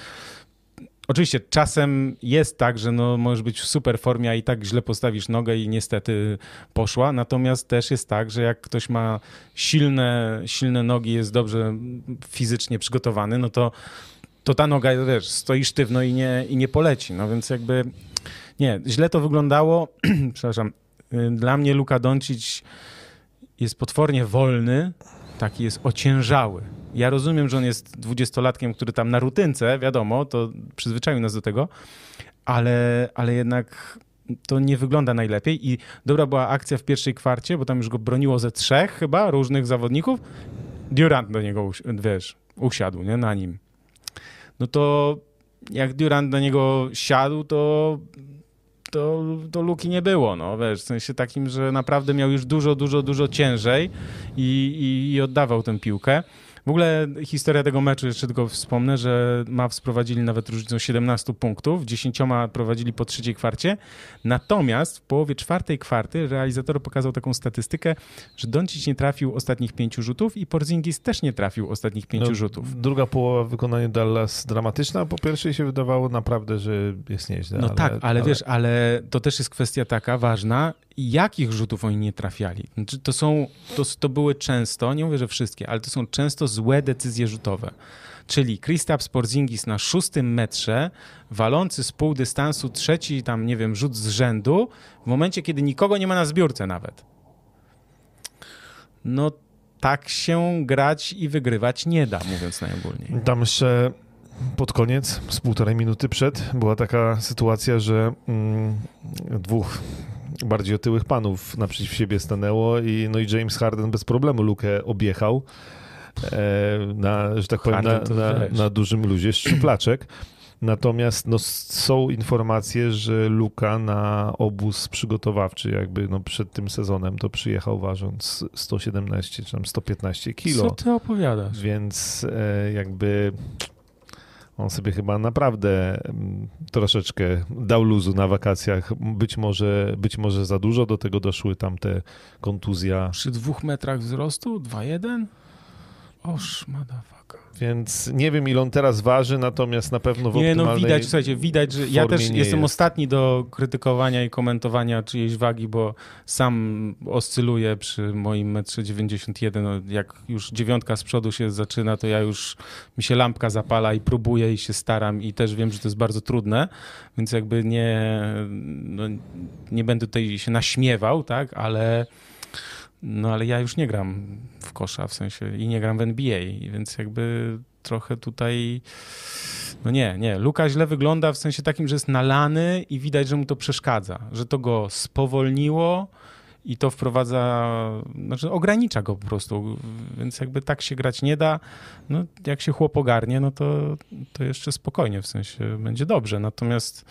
Oczywiście czasem jest tak, że no, możesz być w super formie, a i tak źle postawisz nogę i niestety poszła. Natomiast też jest tak, że jak ktoś ma silne, silne nogi, jest dobrze fizycznie przygotowany, no to, to ta noga, wiesz, stoi sztywno i nie, i nie poleci. No więc jakby nie, źle to wyglądało. <clears throat> Przepraszam. Y, dla mnie Luka Doncic jest potwornie wolny, taki jest ociężały. Ja rozumiem, że on jest dwudziestolatkiem, który tam na rutynce, wiadomo, to przyzwyczaił nas do tego, ale, ale jednak to nie wygląda najlepiej i dobra była akcja w pierwszej kwarcie, bo tam już go broniło ze trzech chyba różnych zawodników. Durant do niego, wiesz, usiadł, nie, na nim. No to jak Durant do niego siadł, to to, to luki nie było, no wiesz, w sensie takim, że naprawdę miał już dużo, dużo, dużo ciężej i, i, i oddawał tę piłkę. W ogóle historia tego meczu, jeszcze tylko wspomnę, że Mavs prowadzili nawet różnicą 17 punktów, 10 prowadzili po trzeciej kwarcie, natomiast w połowie czwartej kwarty realizator pokazał taką statystykę, że Doncic nie trafił ostatnich pięciu rzutów i Porzingis też nie trafił ostatnich pięciu no, rzutów. Druga połowa wykonania Dallas dramatyczna, po pierwszej się wydawało naprawdę, że jest nieźle. No ale, tak, ale, ale wiesz, ale to też jest kwestia taka ważna, jakich rzutów oni nie trafiali. Znaczy, to są, to, to były często, nie mówię, że wszystkie, ale to są często złe decyzje rzutowe. Czyli Kristaps Porzingis na szóstym metrze, walący z pół dystansu, trzeci tam, nie wiem, rzut z rzędu, w momencie, kiedy nikogo nie ma na zbiórce nawet. No tak się grać i wygrywać nie da, mówiąc najogólniej. Tam jeszcze pod koniec, z półtorej minuty przed, była taka sytuacja, że mm, dwóch bardziej otyłych panów naprzeciw siebie stanęło i, no i James Harden bez problemu lukę objechał na, że tak powiem, na, na, na, dużym luzie szczuplaczek. Natomiast no, są informacje, że Luka na obóz przygotowawczy jakby no, przed tym sezonem to przyjechał ważąc 117 czy tam 115 kilo. Co ty opowiadasz? Więc e, jakby on sobie chyba naprawdę mm, troszeczkę dał luzu na wakacjach. Być może, być może za dużo do tego doszły tam te kontuzja. Przy dwóch metrach wzrostu? 2,1? Oż, motherfucker. Więc nie wiem, ile on teraz waży, natomiast na pewno w Nie, no widać, słuchajcie, widać, że ja też jestem jest. ostatni do krytykowania i komentowania czyjejś wagi, bo sam oscyluję przy moim metrze 91. No, jak już dziewiątka z przodu się zaczyna, to ja już mi się lampka zapala i próbuję i się staram i też wiem, że to jest bardzo trudne, więc jakby nie, no, nie będę tutaj się naśmiewał, tak, ale no ale ja już nie gram w kosza, w sensie i nie gram w NBA, więc jakby trochę tutaj. No nie, nie. Luka źle wygląda w sensie takim, że jest nalany i widać, że mu to przeszkadza, że to go spowolniło i to wprowadza, znaczy ogranicza go po prostu, więc jakby tak się grać nie da. No, jak się chłop ogarnie, no to, to jeszcze spokojnie, w sensie będzie dobrze. Natomiast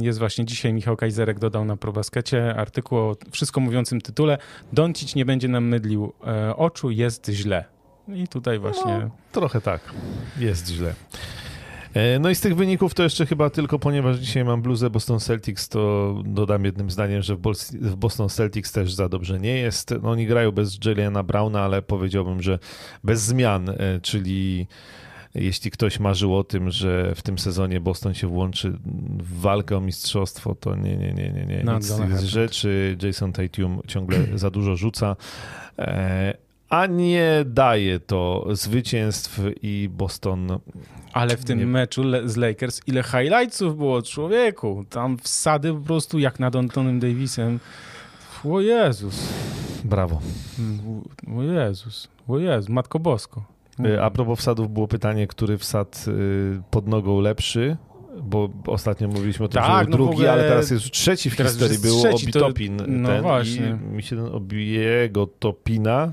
jest właśnie dzisiaj Michał Kajzerek dodał na ProBaskecie artykuł o wszystko mówiącym tytule Doncic nie będzie nam mydlił e, oczu, jest źle. I tutaj właśnie... No, trochę tak, jest źle. E, no i z tych wyników to jeszcze chyba tylko, ponieważ dzisiaj mam bluzę Boston Celtics, to dodam jednym zdaniem, że w Boston Celtics też za dobrze nie jest. No oni grają bez Juliana Browna, ale powiedziałbym, że bez zmian, e, czyli jeśli ktoś marzył o tym, że w tym sezonie Boston się włączy w walkę o mistrzostwo, to nie, nie, nie, nie, nie. Nic z tych rzeczy. Jason Tatum ciągle <clears throat> za dużo rzuca, e, a nie daje to zwycięstw i Boston... Ale w tym nie... meczu z Lakers ile highlightsów było człowieku. Tam wsady po prostu jak nad Antonem Davisem. O Jezus. Brawo. O Jezus. O Jezus, Matko Bosko. Y, a propos wsadów było pytanie, który wsad y, pod nogą lepszy, bo ostatnio mówiliśmy o tym, tak, że no drugi, ogóle... ale teraz jest trzeci w teraz historii, był trzeci, Obitopin. To... No ten właśnie. I mi się ten Obiego Topina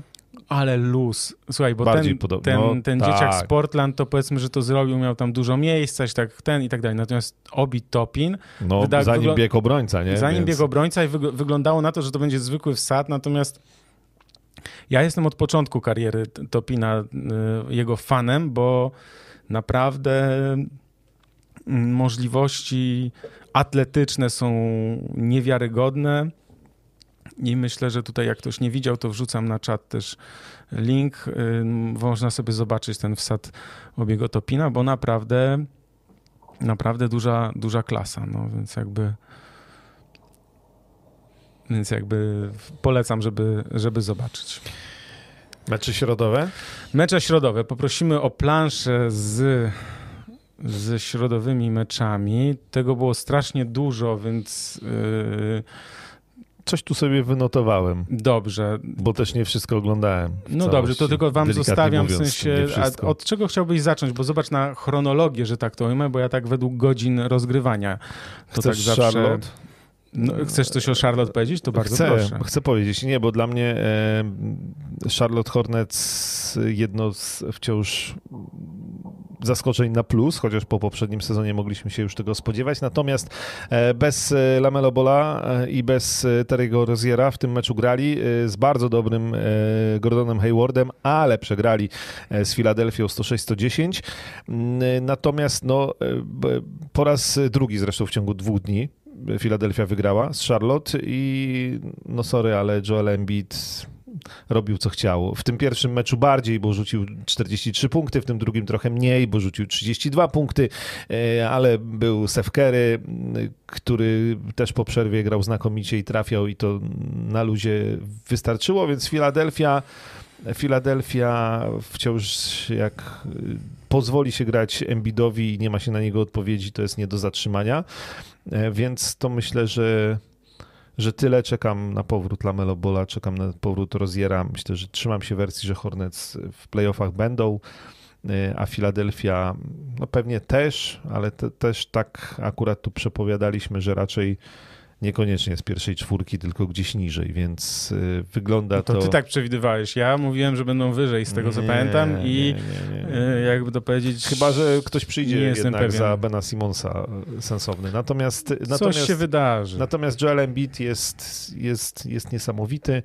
ale luz. Słuchaj, bo Bardziej ten, ten, no, ten tak. dzieciak z Portland, to powiedzmy, że to zrobił, miał tam dużo miejsca, tak ten i tak dalej. Natomiast Obi Topin... No, wyda, zanim wygl... bieg obrońca, nie? Zanim Więc... bieg obrońca i wyglądało na to, że to będzie zwykły wsad, natomiast ja jestem od początku kariery Topina y, jego fanem, bo naprawdę mm, możliwości atletyczne są niewiarygodne. I myślę, że tutaj jak ktoś nie widział, to wrzucam na czat też link. Y, można sobie zobaczyć ten wsad obiego Topina, bo naprawdę naprawdę duża, duża klasa. No więc jakby więc jakby polecam, żeby, żeby zobaczyć. Mecze środowe? Mecze środowe. Poprosimy o planszę z, ze środowymi meczami. Tego było strasznie dużo, więc... Yy... Coś tu sobie wynotowałem. Dobrze. Bo też nie wszystko oglądałem. No dobrze, to tylko wam zostawiam mówiąc, w sensie. od czego chciałbyś zacząć? Bo zobacz na chronologię, że tak to ujmę, bo ja tak według godzin rozgrywania. To Chcesz tak zawsze. Charlotte? No, chcesz coś o Charlotte powiedzieć? To bardzo chcę, proszę. Chcę powiedzieć. Nie, bo dla mnie e, Charlotte Hornets jedno z wciąż zaskoczeń na plus, chociaż po poprzednim sezonie mogliśmy się już tego spodziewać. Natomiast e, bez e, Lamelo Bola i bez Terry'ego Roziera w tym meczu grali z bardzo dobrym Gordonem Haywardem, ale przegrali z Filadelfią 106-110. Mm, natomiast no, po raz drugi zresztą w ciągu dwóch dni Filadelfia wygrała z Charlotte i no sorry, ale Joel Embiid robił co chciał. W tym pierwszym meczu bardziej, bo rzucił 43 punkty, w tym drugim trochę mniej, bo rzucił 32 punkty, e, ale był Curry, który też po przerwie grał znakomicie i trafiał i to na luzie wystarczyło, więc Filadelfia Filadelfia wciąż jak pozwoli się grać Embidowi i nie ma się na niego odpowiedzi, to jest nie do zatrzymania. E, więc to myślę, że, że tyle. Czekam na powrót Lamelo Bola, czekam na powrót Roziera. Myślę, że trzymam się wersji, że Hornets w playoffach będą, e, a Filadelfia no pewnie też, ale te, też tak akurat tu przepowiadaliśmy, że raczej niekoniecznie z pierwszej czwórki, tylko gdzieś niżej, więc y, wygląda no to, to... ty tak przewidywałeś. Ja mówiłem, że będą wyżej, z tego co nie, pamiętam i nie, nie, y, jakby to powiedzieć... Chyba, że ktoś przyjdzie jednak pewien. za Bena Simonsa y, sensowny. Natomiast... Coś natomiast, się wydarzy. Natomiast Joel Embiid jest, jest, jest niesamowity.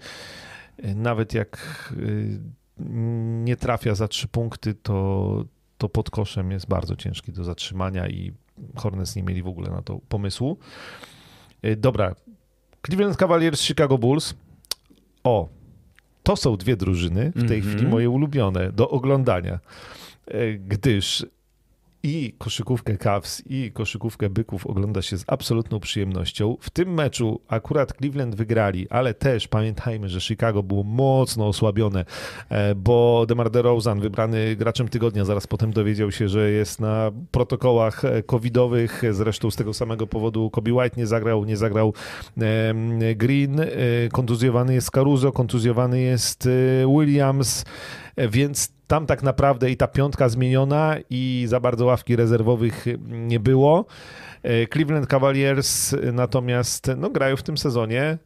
Nawet jak nie trafia za trzy punkty, to, to pod koszem jest bardzo ciężki do zatrzymania i Hornets nie mieli w ogóle na to pomysłu. Y, dobra, Cleveland Cavaliers, Chicago Bulls. O, to są dwie drużyny, w tej mm -hmm. chwili moje ulubione do oglądania, y, gdyż i koszykówkę Cavs, i koszykówkę Byków ogląda się z absolutną przyjemnością. W tym meczu akurat Cleveland wygrali, ale też pamiętajmy, że Chicago było mocno osłabione, e, bo DeMar DeRozan, wybrany graczem tygodnia, zaraz potem dowiedział się, że jest na protokołach e, covidowych, zresztą z tego samego powodu Kobe White nie zagrał, nie zagrał Green, e, kontuzjowany jest Caruso, kontuzjowany jest Williams, więc tam tak naprawdę i ta piątka zmieniona i za bardzo ławki rezerwowych nie było. E, Cleveland Cavaliers natomiast no, grają w tym sezonie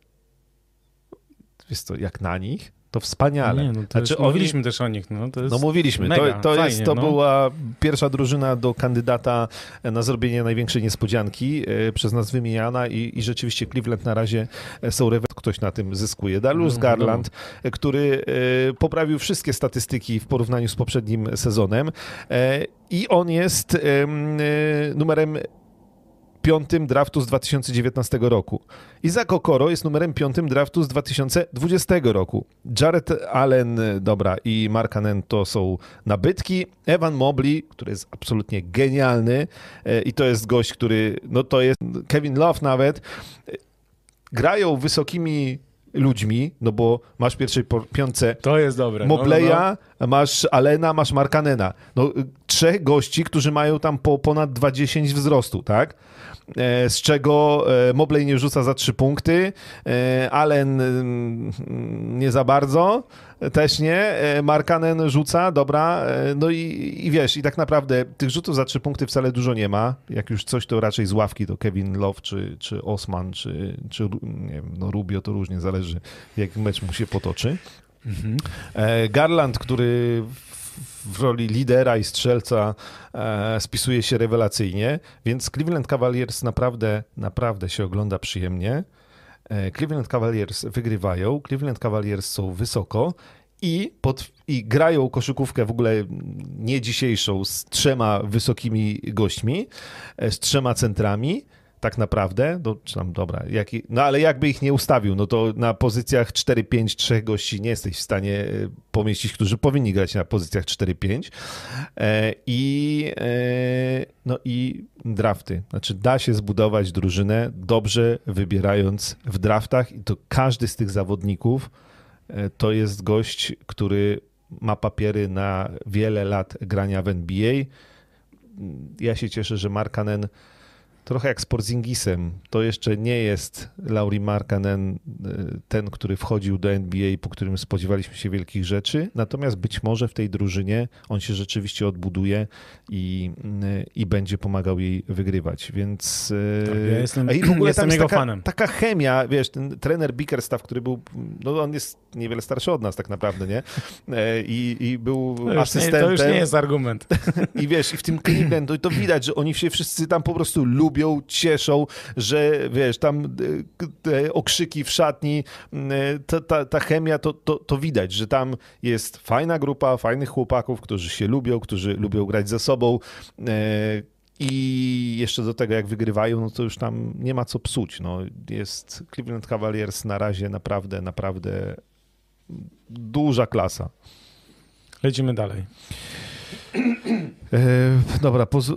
jest to jak na nich, to wspaniale. Nie, no to znaczy, mówiliśmy też o nich. No, no mówiliśmy. Mega, to, to, fajnie, jest, to no. była pierwsza drużyna do kandydata na zrobienie największej niespodzianki e, przez nas wymieniana i, i rzeczywiście Cleveland na razie są rewet, ktoś na tym zyskuje. Darius no, Garland, no. który e, poprawił wszystkie statystyki w porównaniu z poprzednim sezonem e, i on jest numerem piątym draftu z 2019 roku. Izak Okoro jest numerem piątym draftu z 2020 roku. Jared Allen, dobra, i Mark Anen to są nabytki. Evan Mobley, który jest absolutnie genialny e, i to jest gość, który, no to jest Kevin Love nawet, e, grają wysokimi ludźmi, no bo masz pierwszej piątce to jest dobre. Mobleya, no, no, no. masz Alena, masz Markanena. No, trzech gości, którzy mają tam po ponad 20 wzrostu, tak? E, z czego e, Mobley nie rzuca za trzy punkty, e, Allen mm, nie za bardzo, też nie, Markanen rzuca, dobra, no i, i wiesz, i tak naprawdę tych rzutów za trzy punkty wcale dużo nie ma, jak już coś to raczej z ławki to Kevin Love, czy, czy Osman, czy, czy nie wiem, no Rubio to różnie zależy, jak mecz mu się potoczy. Mhm. Garland, który w roli lidera i strzelca e, spisuje się rewelacyjnie, więc Cleveland Cavaliers naprawdę, naprawdę się ogląda przyjemnie. E, Cleveland Cavaliers wygrywają, Cleveland Cavaliers są wysoko i, pod, i grają koszykówkę w ogóle nie dzisiejszą z trzema wysokimi gośćmi, e, z trzema centrami tak naprawdę, no, czy tam, dobra, jak, no ale jakby ich nie ustawił, no to na pozycjach 4-5 trzech gości nie jesteś w stanie e, pomieścić, którzy powinni grać na pozycjach 4-5 e, i e, no i drafty, znaczy da się zbudować drużynę dobrze wybierając w draftach i to każdy z tych zawodników to jest gość, który ma papiery na wiele lat grania w NBA. Ja się cieszę, że Markanen trochę jak z Porzingisem. To jeszcze nie jest Lauri Markkanen, y, ten, który wchodził do NBA, po którym spodziewaliśmy się wielkich rzeczy. Natomiast być może w tej drużynie on się rzeczywiście odbuduje i, y, i będzie pomagał jej wygrywać. Więc. Y, tak, ja jestem, i w ogóle jestem jego taka, fanem. Taka chemia, wiesz, ten trener Bickerstaff, który był, no on jest niewiele starszy od nas tak naprawdę, nie? E, I, i był to asystentem. Nie, to już nie jest argument. <laughs> I wiesz, i w tym Cleveland to, to widać, że oni się wszyscy tam po prostu lubią lubią, cieszą, że wiesz, tam e, te okrzyki w szatni, e, ta, ta, ta chemia, to, to, to widać, że tam jest fajna grupa fajnych chłopaków, którzy się lubią, którzy lubią grać ze sobą. E, I jeszcze do tego, jak wygrywają, no to już tam nie ma co psuć. No, jest Cleveland Cavaliers na razie naprawdę, naprawdę duża klasa. Lecimy dalej. E, dobra, poz...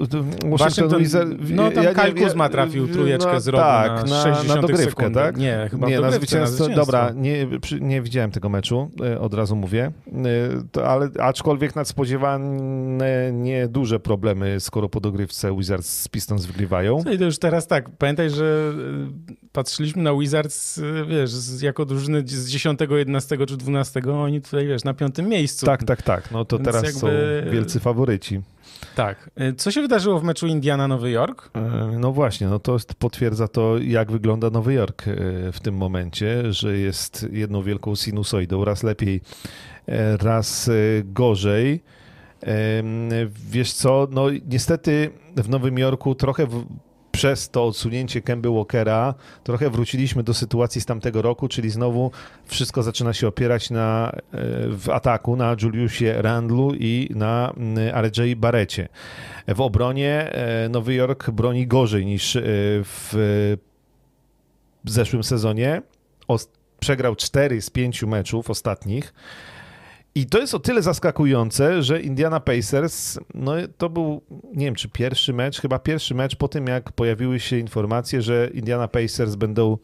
Washington, Wizard... No tam ja, Kyle Kuzma trafił trójeczkę no, z rogu tak, na, na, na dogrywkę, sekundy. tak? Nie, chyba nie, na zwycięstwo. Dobra, nie, nie widziałem tego meczu, e, od razu mówię, e, to, ale aczkolwiek nadspodziewane nieduże problemy, skoro po dogrywce Wizards z Pistons wygrywają. No i to już teraz tak, pamiętaj, że patrzyliśmy na Wizards, wiesz, jako drużyny z 10, 11 czy 12, oni tutaj, wiesz, na piątym miejscu. Tak, tak, tak, no to Więc teraz jakby... są wielcy faworyci. Tak. Co się wydarzyło w meczu Indiana-Nowy Jork? No właśnie, no to potwierdza to, jak wygląda Nowy Jork w tym momencie, że jest jedną wielką sinusoidą, raz lepiej, raz gorzej. Wiesz co, no niestety w Nowym Jorku trochę przez to odsunięcie Kemby Walkera trochę wróciliśmy do sytuacji z tamtego roku, czyli znowu wszystko zaczyna się opierać na, e, w ataku na Juliusie Randlu i na mm, RJ Barrecie. W obronie e, Nowy Jork broni gorzej niż e, w zeszłym sezonie. Przegrał 4 z 5 meczów ostatnich. I to jest o tyle zaskakujące, że Indiana Pacers, no to był, nie wiem czy pierwszy mecz, chyba pierwszy mecz po tym, jak pojawiły się informacje, że Indiana Pacers będą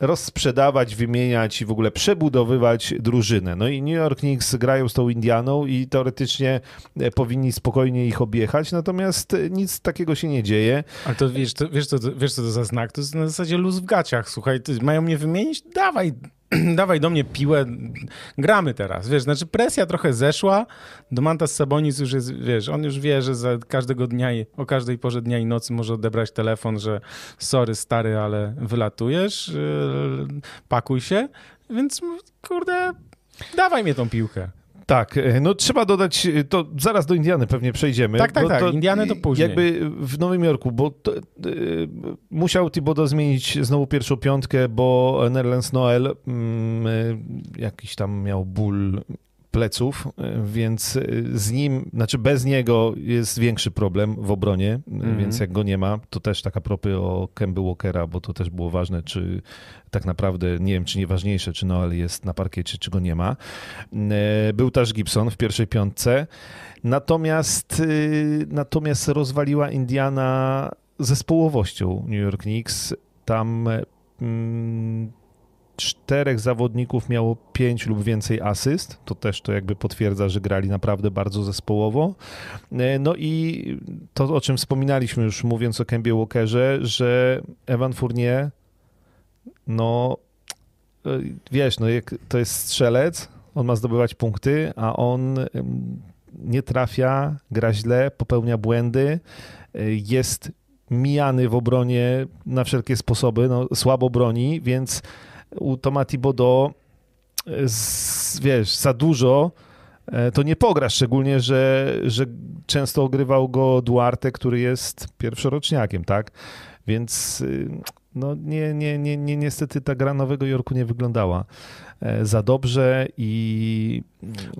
rozsprzedawać, wymieniać i w ogóle przebudowywać drużynę. No i New York Knicks grają z tą Indianą i teoretycznie e, powinni spokojnie ich objechać, natomiast e, nic takiego się nie dzieje. Ale to wiesz, to, wiesz, co, wiesz co to za znak? To jest na zasadzie luz w gaciach. Słuchaj, mają mnie wymienić? Dawaj, <clears throat> dawaj do mnie piłę, gramy teraz, wiesz, znaczy presja trochę zeszła, Domantas Sabonis już jest, wiesz, on już wie, że za każdego dnia, i, o każdej porze dnia i nocy może odebrać telefon, że sorry stary, ale wylatujesz, yy, pakuj się, więc kurde, dawaj mnie tą piłkę. Tak, e, no trzeba dodać, e, to zaraz do Indiany pewnie przejdziemy. Tak, tak, tak, Indiany to później. Jakby w Nowym Jorku, bo to, y, musiał Thibodeau zmienić znowu pierwszą piątkę, bo Nerlens Noel mm, jakiś tam miał ból pleców, więc z nim, znaczy bez niego jest większy problem w obronie, mm. więc jak go nie ma, to też taka propy o Kemby Walkera, bo to też było ważne, czy tak naprawdę, nie wiem, czy nieważniejsze, czy Noel jest na parkiecie, czy go nie ma. E, był też Gibson w pierwszej piątce, natomiast, natomiast rozwaliła Indiana zespołowością New York Knicks. Tam mm, czterech zawodników miało pięć lub więcej asyst. To też to jakby potwierdza, że grali naprawdę bardzo zespołowo. E, no i to, o czym wspominaliśmy już mówiąc o Kembie Walkerze, że Evan Fournier, no e, wiesz, no to jest strzelec, on ma zdobywać punkty, a on nie trafia, gra źle, popełnia błędy, e, jest mijany w obronie na wszelkie sposoby, no, słabo broni, więc u Tomati Bodo wiesz, za dużo e, to nie pogra, szczególnie, że, że często ogrywał go Duarte, który jest pierwszoroczniakiem, tak? Więc y, no nie, nie, nie, nie, niestety ta gra Nowego Jorku nie wyglądała e, za dobrze i...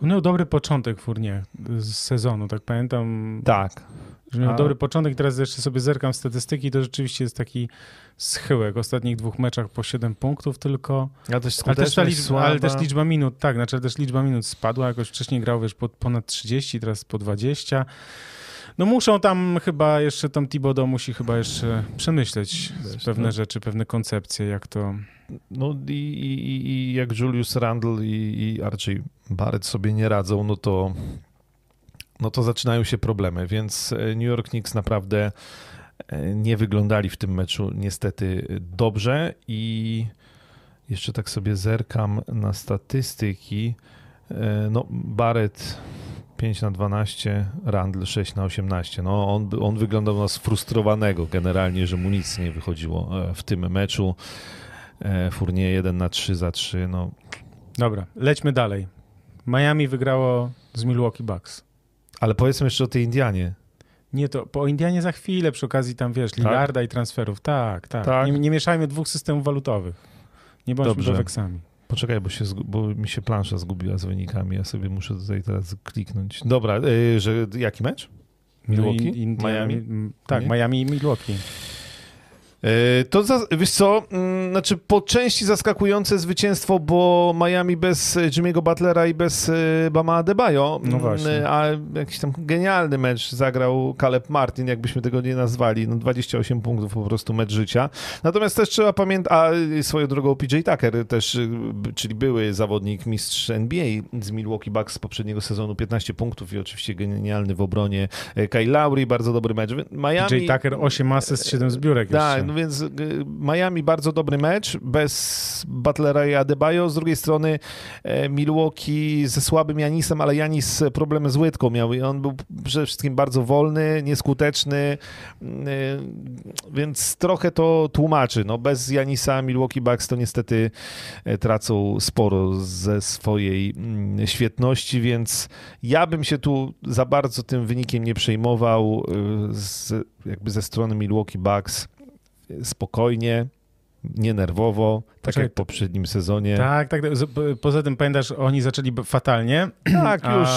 No dobry początek Furnie z sezonu, tak pamiętam. Tak. Że miał A... dobry początek, teraz jeszcze sobie zerkam statystyki, to rzeczywiście jest taki schyłek. W ostatnich dwóch meczach po 7 punktów tylko. Ja też ale, też liczba, ale też liczba minut, tak, znaczy też liczba minut spadła. Jakoś wcześniej grał wiesz, po ponad 30, teraz po 20. No muszą tam chyba jeszcze, tam Thibodeau musi chyba jeszcze przemyśleć Wiesz, pewne no. rzeczy, pewne koncepcje, jak to... No i, i, i jak Julius Randle i, i Archie Barrett sobie nie radzą, no to no to zaczynają się problemy, więc e, New York Knicks naprawdę e, nie wyglądali w tym meczu niestety dobrze i jeszcze tak sobie zerkam na statystyki. E, no, Barrett 5 na 12, Randle 6 na 18. No, on, on wyglądał na sfrustrowanego generalnie, że mu nic nie wychodziło w tym meczu. Fournier 1 na 3 za 3. No. Dobra, lećmy dalej. Miami wygrało z Milwaukee Bucks. Ale powiedzmy jeszcze o tej Indianie. Nie, to po Indianie za chwilę przy okazji tam, wiesz, Lillarda tak? i transferów. Tak, tak. tak. Nie, nie, mieszajmy dwóch systemów walutowych. Nie bądźmy Dobrze. Poczekaj, bo, się, bo mi się plansza zgubiła z wynikami. Ja sobie muszę tutaj teraz kliknąć. Dobra, yy, że jaki mecz? Milwaukee? No, Indiana, Miami? Tak, Nie? Miami i Milwaukee. E, to za, wiesz co, mm, znaczy po części zaskakujące zwycięstwo, bo Miami bez Jimmy'ego Butlera i bez e, Bama Adebayo, no właśnie. a jakiś tam genialny mecz zagrał Caleb Martin, jakbyśmy tego nie nazwali, no 28 punktów po prostu mecz życia. Natomiast też trzeba pamiętać, a swoją drogą PJ Tucker też, y, czyli były zawodnik mistrz NBA z Milwaukee Bucks z poprzedniego sezonu, 15 punktów i oczywiście genialny w obronie e, Kyle Lowry, bardzo dobry mecz. Miami... PJ Tucker 8 asyst, 7 zbiórek Tak, no więc y, Miami bardzo dobry mecz bez Butlera i Adebayo. Z drugiej strony e, Milwaukee ze słabym Janisem, ale Janis problemy z łydką miał i on był przede wszystkim bardzo wolny, nieskuteczny, e, więc trochę to tłumaczy. No, bez Janisa Milwaukee Bucks to niestety e, tracą sporo ze swojej mm, świetności, więc ja bym się tu za bardzo tym wynikiem nie przejmował z, jakby ze strony Milwaukee Bucks spokojnie, nienerwowo, tak jak w poprzednim sezonie. Tak, tak. Poza tym pamiętasz, oni zaczęli fatalnie. Tak, już.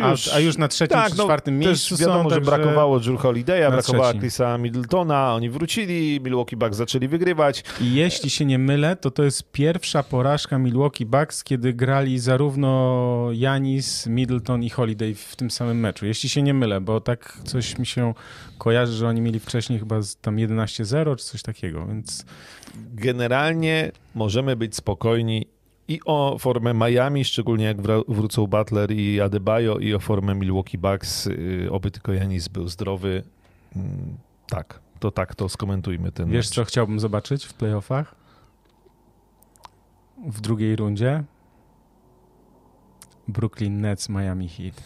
A już, a, a już na trzecim tak, czy no, czwartym miejscu wiadomo, są, że brakowało Drew Holiday'a, brakowało Chrisa Middletona, oni wrócili, Milwaukee Bucks zaczęli wygrywać. I jeśli się nie mylę, to to jest pierwsza porażka Milwaukee Bucks, kiedy grali zarówno Janis, Middleton i Holiday w tym samym meczu. Jeśli się nie mylę, bo tak coś mi się kojarzy, że oni mieli wcześniej chyba tam 11-0 czy coś takiego, więc... Generalnie możemy być spokojni i o formę Miami, szczególnie jak wrócą Butler i Adebayo, i o formę Milwaukee Bucks, y, oby tylko Janis był zdrowy. Mm, tak, to tak, to skomentujmy ten Wiesz, mecz. co chciałbym zobaczyć w playoffach? W drugiej rundzie? Brooklyn Nets, Miami Heat.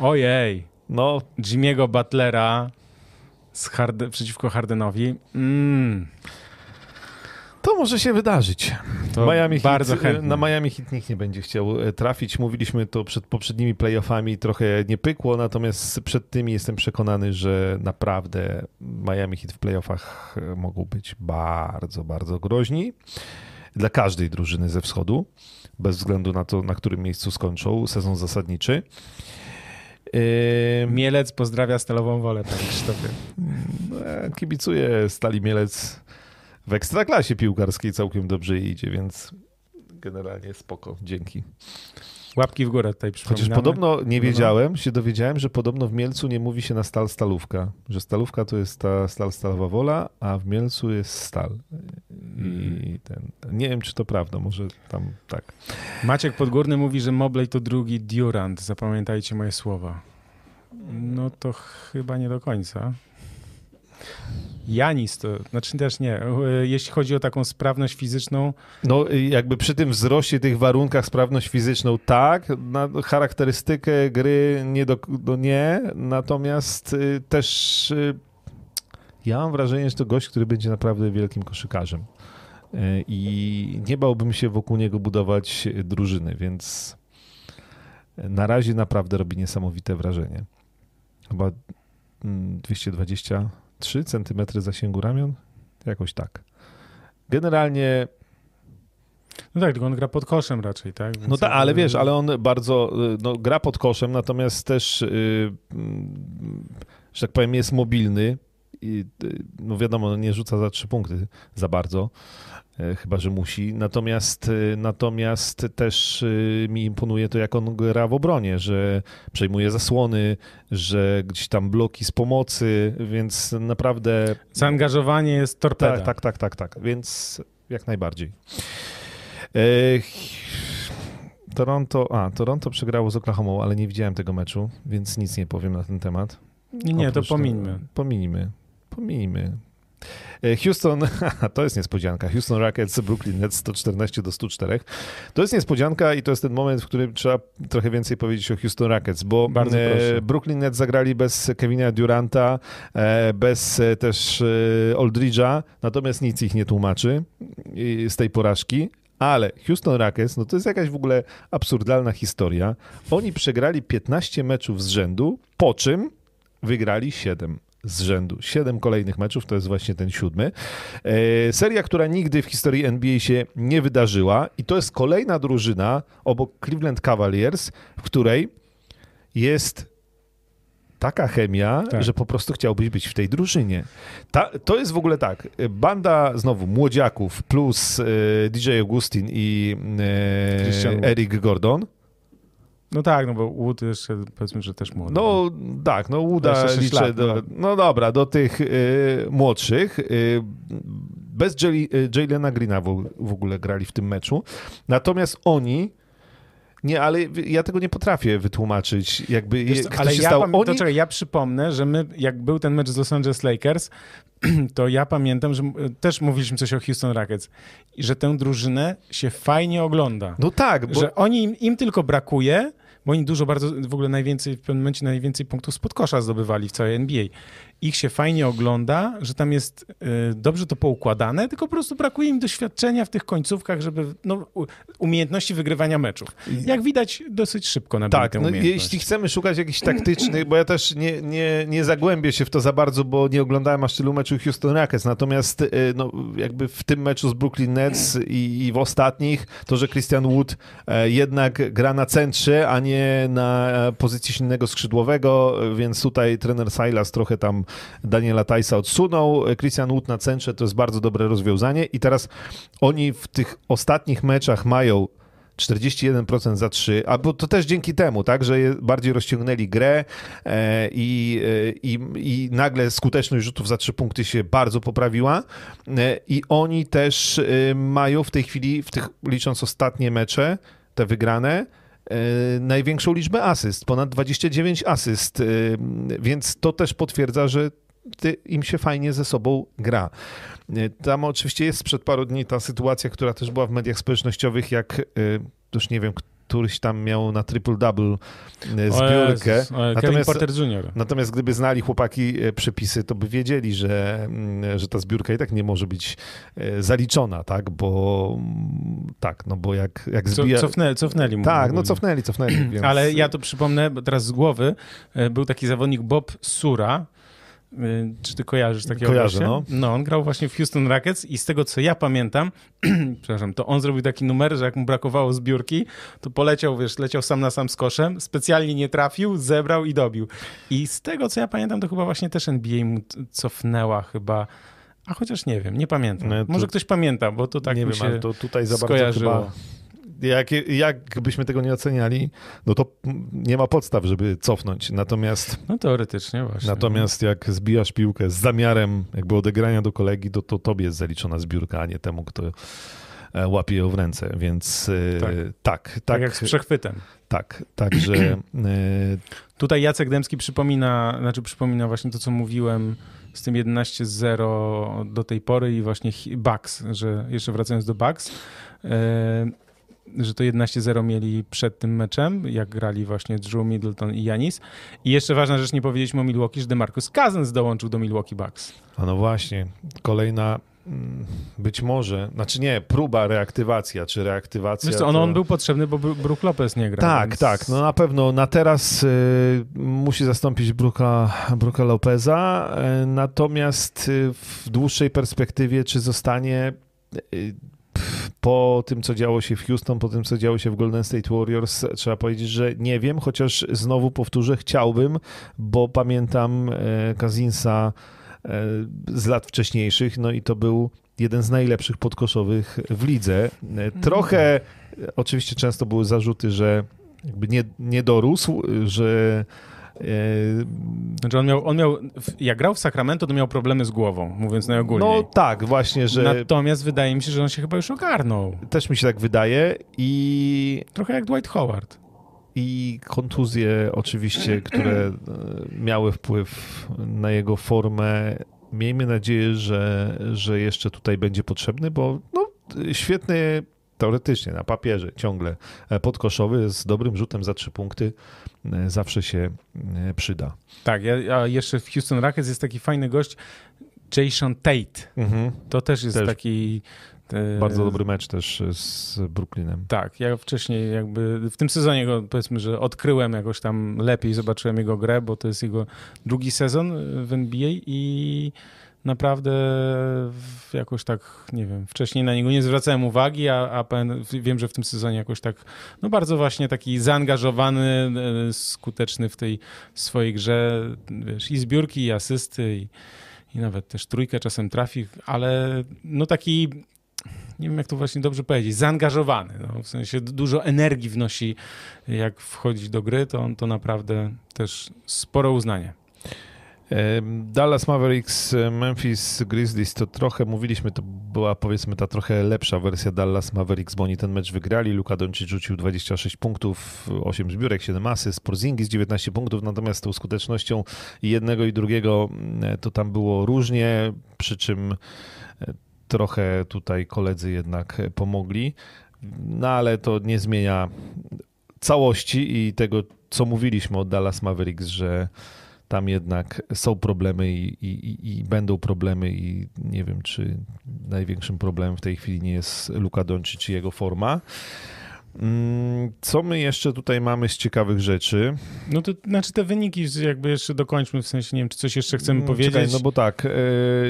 Ojej! No. Jimmy'ego Butlera z Harde przeciwko Hardenowi. Mm. To może się wydarzyć. To Miami bardzo Heat, Na Miami Heat nikt nie będzie chciał e, trafić. Mówiliśmy to przed poprzednimi playoffami, trochę nie pykło, natomiast przed tymi jestem przekonany, że naprawdę Miami Heat w playoffach e, mogą być bardzo, bardzo groźni dla każdej drużyny ze wschodu, bez względu na to, na którym miejscu skończą sezon zasadniczy. Mielec pozdrawia stalową wolę, panie Krzysztofie. E, kibicuję Stali Mielec w ekstraklasie piłkarskiej całkiem dobrze idzie, więc generalnie spoko, dzięki. Łapki w górę tutaj przypominamy. Chociaż podobno nie wiedziałem, się dowiedziałem, że podobno w Mielcu nie mówi się na stal stalówka. Że stalówka to jest ta stal stalowa wola, a w Mielcu jest stal. I hmm. ten, nie wiem, czy to prawda, może tam tak. Maciek Podgórny mówi, że Mobley to drugi Durant. Zapamiętajcie moje słowa. No to chyba nie do końca. Janis to, znaczy też nie, jeśli chodzi o taką sprawność fizyczną. No jakby przy tym wzroście tych warunkach sprawność fizyczną tak, na charakterystykę gry nie, do, nie, natomiast y, też y, ja mam wrażenie, że to gość, który będzie naprawdę wielkim koszykarzem y, i nie bałbym się wokół niego budować drużyny, więc na razie naprawdę robi niesamowite wrażenie. Chyba 220 mm, 3 cm zasięgu ramion? Jakoś tak. Generalnie no tak, tylko on gra pod koszem raczej, tak? Więc no tak, ale wiesz, ale on bardzo y, no, gra pod koszem, natomiast też, yy, że tak powiem, jest mobilny. I, y, no wiadomo, nie rzuca za trzy punkty za bardzo. E, chyba że musi. Natomiast, e, natomiast też e, mi imponuje to, jak on gra w obronie, że przejmuje zasłony, że gdzieś tam bloki z pomocy, więc naprawdę. Zaangażowanie jest torpeda. Tak, tak, tak, tak, tak. więc jak najbardziej. Toronto, a, Toronto przegrało z Oklahoma, ale nie widziałem tego meczu, więc nic nie powiem na ten temat. Nie, nie to. Pominimy. Pominimy. E, Houston, <laughs> to jest niespodzianka. Houston Rockets, Brooklyn Nets 114 do 104. To jest niespodzianka i to jest ten moment, w którym trzeba trochę więcej powiedzieć o Houston Rockets, bo e, Brooklyn Nets zagrali bez Kevina Duranta, e, bez też Aldridge'a, natomiast nic ich nie tłumaczy z tej porażki. Ale Houston Rockets, no to jest jakaś w ogóle absurdalna historia. Oni przegrali 15 meczów z rzędu, po czym wygrali 7 z rzędu. Siedem kolejnych meczów, to jest właśnie ten siódmy. E, seria, która nigdy w historii NBA się nie wydarzyła i to jest kolejna drużyna obok Cleveland Cavaliers, w której jest taka chemia, tak. że po prostu chciałbyś być w tej drużynie. Ta, to jest w ogóle tak, banda znowu młodziaków plus e, DJ Augustin i e, Eric Gordon no tak, no bo Wood jeszcze powiedzmy, że też młody. No tak, no Wooda liczę lat, do, no. no. dobra, do tych y, młodszych. Y, bez y, Jalena Greena w, w ogóle grali w tym meczu. Natomiast oni Nie, ale ja tego nie potrafię wytłumaczyć. Jakby, Wiesz, kto ale się ja, pamię- Oni... to czekaj, ja przypomnę, że my, jak był ten mecz z Los Angeles Lakers, <clears throat> to ja pamiętam, że też mówiliśmy coś o Houston Rockets że tę drużynę się fajnie ogląda. No tak, bo Że oni, im, im tylko brakuje, bo oni dużo bardzo, w ogóle najwięcej, w pewnym momencie najwięcej punktów spod kosza zdobywali w całej NBA. Ich się fajnie ogląda, że tam jest y, dobrze to poukładane, tylko po prostu brakuje im doświadczenia w tych końcówkach, żeby, no, umiejętności wygrywania meczów. Jak widać, dosyć szybko nabili Tak, tę no, jeśli chcemy szukać jakichś taktycznych, bo ja też nie, nie, nie zagłębię się w to za bardzo, bo nie oglądałem aż tylu meczów Houston Rockets, natomiast y, no, jakby w tym meczu z Brooklyn Nets i, i w ostatnich, to, że Christian Wood e, jednak gra na centrze, a nie na e, pozycji silnego skrzydłowego, e, więc tutaj trener Silas trochę tam Daniela Tajsa odsunął. Christian Wood na centrze to jest bardzo dobre rozwiązanie i teraz oni w tych ostatnich meczach mają 41% za 3, albo to też dzięki temu, tak, że bardziej rozciągnęli grę e, i, e, i, i nagle skuteczność rzutów za 3 punkty się bardzo poprawiła e, i oni też mają w tej chwili, w tych, licząc ostatnie mecze, te wygrane, największą liczbę asyst, ponad 29 asyst, e, więc to też potwierdza, że im się fajnie ze sobą gra. E, Tam oczywiście jest sprzed paru dni ta sytuacja, która też była w mediach społecznościowych, jak e, już nie wiem, któryś tam miał na triple-double e, zbiórkę. Jezus, Natomiast- Porter Jr. Natomiast gdyby znali chłopaki e, przepisy, to by wiedzieli, że, mm, że ta zbiórka i tak nie może być e, zaliczona, tak? Bo mm, tak, no bo jak, jak Co, zbija... cofnę, cofnęli mu. Tak, no cofnęli, cofnęli. Więc... Ale ja to przypomnę, bo teraz z głowy, był taki zawodnik Bob Sura. E, Czy ty kojarzysz takiego Kojarzę, no. No, on grał właśnie w Houston Rockets i z tego, co ja pamiętam, <clears throat> przepraszam, to on zrobił taki numer, że jak mu brakowało zbiórki, to poleciał, wiesz, leciał sam na sam z koszem, specjalnie nie trafił, zebrał i dobił. I z tego, co ja pamiętam, to chyba właśnie też NBA mu cofnęła chyba, a chociaż nie wiem, nie pamiętam. No, to- Może ktoś pamięta, bo to tak nie mi wiem, się ale to tutaj za bardzo skojarzyło. chyba... Jak, jak byśmy tego nie oceniali, no to nie ma podstaw, żeby cofnąć. Natomiast, No teoretycznie właśnie. natomiast jak zbijasz piłkę z zamiarem jakby odegrania do kolegi, to, to tobie jest zaliczona zbiórka, a nie temu, kto e, łapie ją w ręce. Więc e, Tak. tak, tak, tak jak z przechwytem. tak, także e, <clears throat> Tutaj Jacek Dębski przypomina, znaczy przypomina właśnie to, co mówiłem z tym 11-0 do tej pory i właśnie Bucks, że jeszcze wracając do Bucks, że to 11-0 mieli przed tym meczem, jak grali właśnie Drew Middleton i Janis. I jeszcze ważna rzecz, nie powiedzieliśmy o Milwaukee, że DeMarcus Cousins dołączył do Milwaukee Bucks. a no właśnie, kolejna mm, być może, znaczy nie, próba reaktywacja, czy reaktywacja. Wiesz co, on, to... on był potrzebny, bo Brook Lopez nie gra. Tak, więc... tak. No na pewno na teraz y, musi zastąpić Bruka, Bruka Lopeza, y, natomiast y, w dłuższej perspektywie, czy zostanie y, po tym, co działo się w Houston, po tym, co działo się w Golden State Warriors, trzeba powiedzieć, że nie wiem, chociaż znowu powtórzę, chciałbym, bo pamiętam Kazinsa y, z lat wcześniejszych, no i to był jeden z najlepszych podkoszowych w lidze. Y, Trochę e, Oczywiście często były zarzuty, że jakby nie, nie dorósł, że e, Znaczy on miał, on miał, jak grał w Sacramento, to miał problemy z głową, mówiąc najogólniej. no tak, właśnie, że Natomiast wydaje mi się, że on się chyba już ogarnął. też mi się tak wydaje i, Trochę jak Dwight Howard. i kontuzje oczywiście, które e, miały wpływ na jego formę. Miejmy nadzieję, że, że jeszcze tutaj będzie potrzebny, bo no, świetny teoretycznie na papierze ciągle e, podkoszowy z dobrym rzutem za trzy punkty e, zawsze się e, przyda. Tak, ja, a jeszcze w Houston Rockets jest taki fajny gość, Jason Tate. Mhm. To też jest Też taki... Bardzo dobry mecz też z Brooklynem. Tak, ja wcześniej jakby w tym sezonie go powiedzmy, że odkryłem jakoś tam lepiej, zobaczyłem jego grę, bo to jest jego drugi sezon w NBA i naprawdę jakoś tak, nie wiem, wcześniej na niego nie zwracałem uwagi, a, a wiem, że w tym sezonie jakoś tak, no bardzo właśnie taki zaangażowany, e, skuteczny w tej swojej grze, wiesz, i zbiórki, i asysty, i, i nawet też trójkę czasem trafi, ale no taki nie wiem jak to właśnie dobrze powiedzieć, zaangażowany. No, w sensie du- dużo energii wnosi, jak wchodzi do gry, to, to naprawdę też sporo uznanie. Dallas Mavericks, Memphis Grizzlies to trochę mówiliśmy, to była powiedzmy ta trochę lepsza wersja Dallas Mavericks, bo oni ten mecz wygrali. Luka Doncic rzucił 26 punktów, 8 zbiórek, 7 asy, z 19 punktów, natomiast tą skutecznością jednego i drugiego to tam było różnie, przy czym trochę tutaj koledzy jednak pomogli. No ale to nie zmienia całości i tego, co mówiliśmy o Dallas Mavericks, że tam jednak są problemy i, i, i, będą problemy i nie wiem, czy największym problemem w tej chwili nie jest Luka Doncic czy jego forma. Mm, co my jeszcze tutaj mamy z ciekawych rzeczy? No to znaczy te wyniki jakby jeszcze dokończmy, w sensie nie wiem, czy coś jeszcze chcemy mm, powiedzieć. Czekaj, no bo tak, e,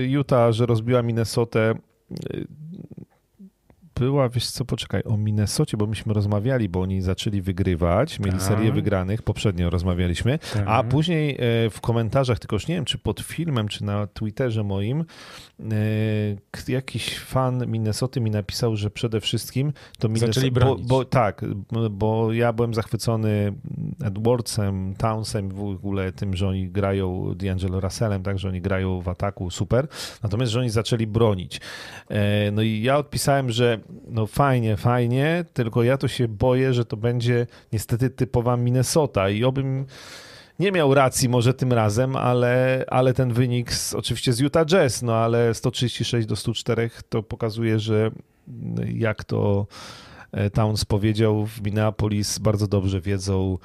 Utah, że rozbiła Minnesotę, e, była, wiesz co, poczekaj, o Minnesocie, bo myśmy rozmawiali, bo oni zaczęli wygrywać, mieli tak. serię wygranych, poprzednio rozmawialiśmy, tak. a później e, w komentarzach, tylko już nie wiem, czy pod filmem, czy na Twitterze moim, jakiś fan Minnesoty mi napisał, że przede wszystim to Minnesota... Zaczęli bronić. Bo, bo, tak, bo ja byłem zachwycony Edwardsem, Townsem, w ogóle tym, że oni grają D'Angelo Russellem, tak, że oni grają w ataku, super, natomiast, że oni zaczęli bronić. E, no i ja odpisałem, że no fajnie, fajnie, tylko ja to się boję, że to będzie niestety typowa Minnesota i obym nie miał racji może tym razem, ale, ale ten wynik z, oczywiście z Utah Jazz, no ale 136 do 104 to pokazuje, że jak to e, Towns powiedział w Minneapolis bardzo dobrze wiedzą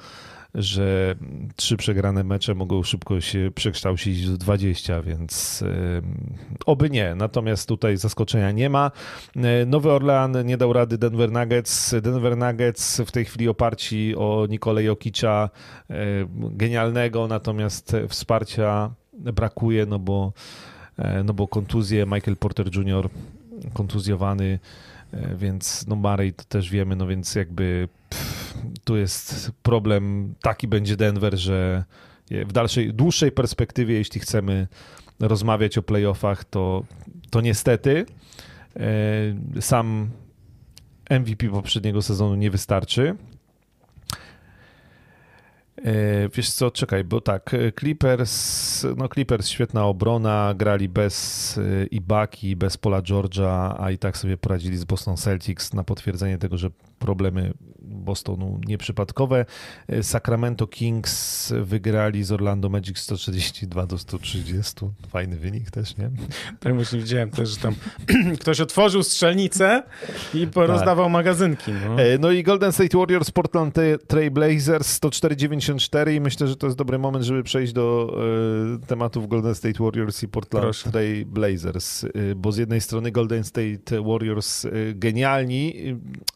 że trzy przegrane mecze mogą szybko się przekształcić w 20, więc oby nie. Natomiast tutaj zaskoczenia nie ma. E, Nowy Orlean nie dał rady Denver Nuggets. Denver Nuggets w tej chwili oparci o Nikolę Jokicza, e, genialnego, natomiast wsparcia brakuje, no bo, e, no bo kontuzje Michael Porter Jr. kontuzjowany, więc no Marej to też wiemy, no więc jakby pff, tu jest problem, taki będzie Denver, że w dalszej, dłuższej perspektywie, jeśli chcemy rozmawiać o playoffach, to, to niestety e, sam MVP poprzedniego sezonu nie wystarczy. E, wiesz co, czekaj, bo tak, e, Clippers, no Clippers świetna obrona, grali bez Ibaki, bez Pola George'a, a i tak sobie poradzili z Boston Celtics na potwierdzenie tego, że problemy Bostonu nieprzypadkowe. E, Sacramento Kings wygrali z Orlando Magic 132 do 130. Fajny wynik też, nie? Tak właśnie widziałem też, że tam <clears throat> ktoś otworzył strzelnicę i porozdawał tak. magazynki. No. E, no. i Golden State Warriors, Portland Trail Blazers 104-94 i myślę, że to jest dobry moment, żeby przejść do e, tematów Golden State Warriors i Portland Trail Blazers, e, bo z jednej strony Golden State Warriors e, genialni,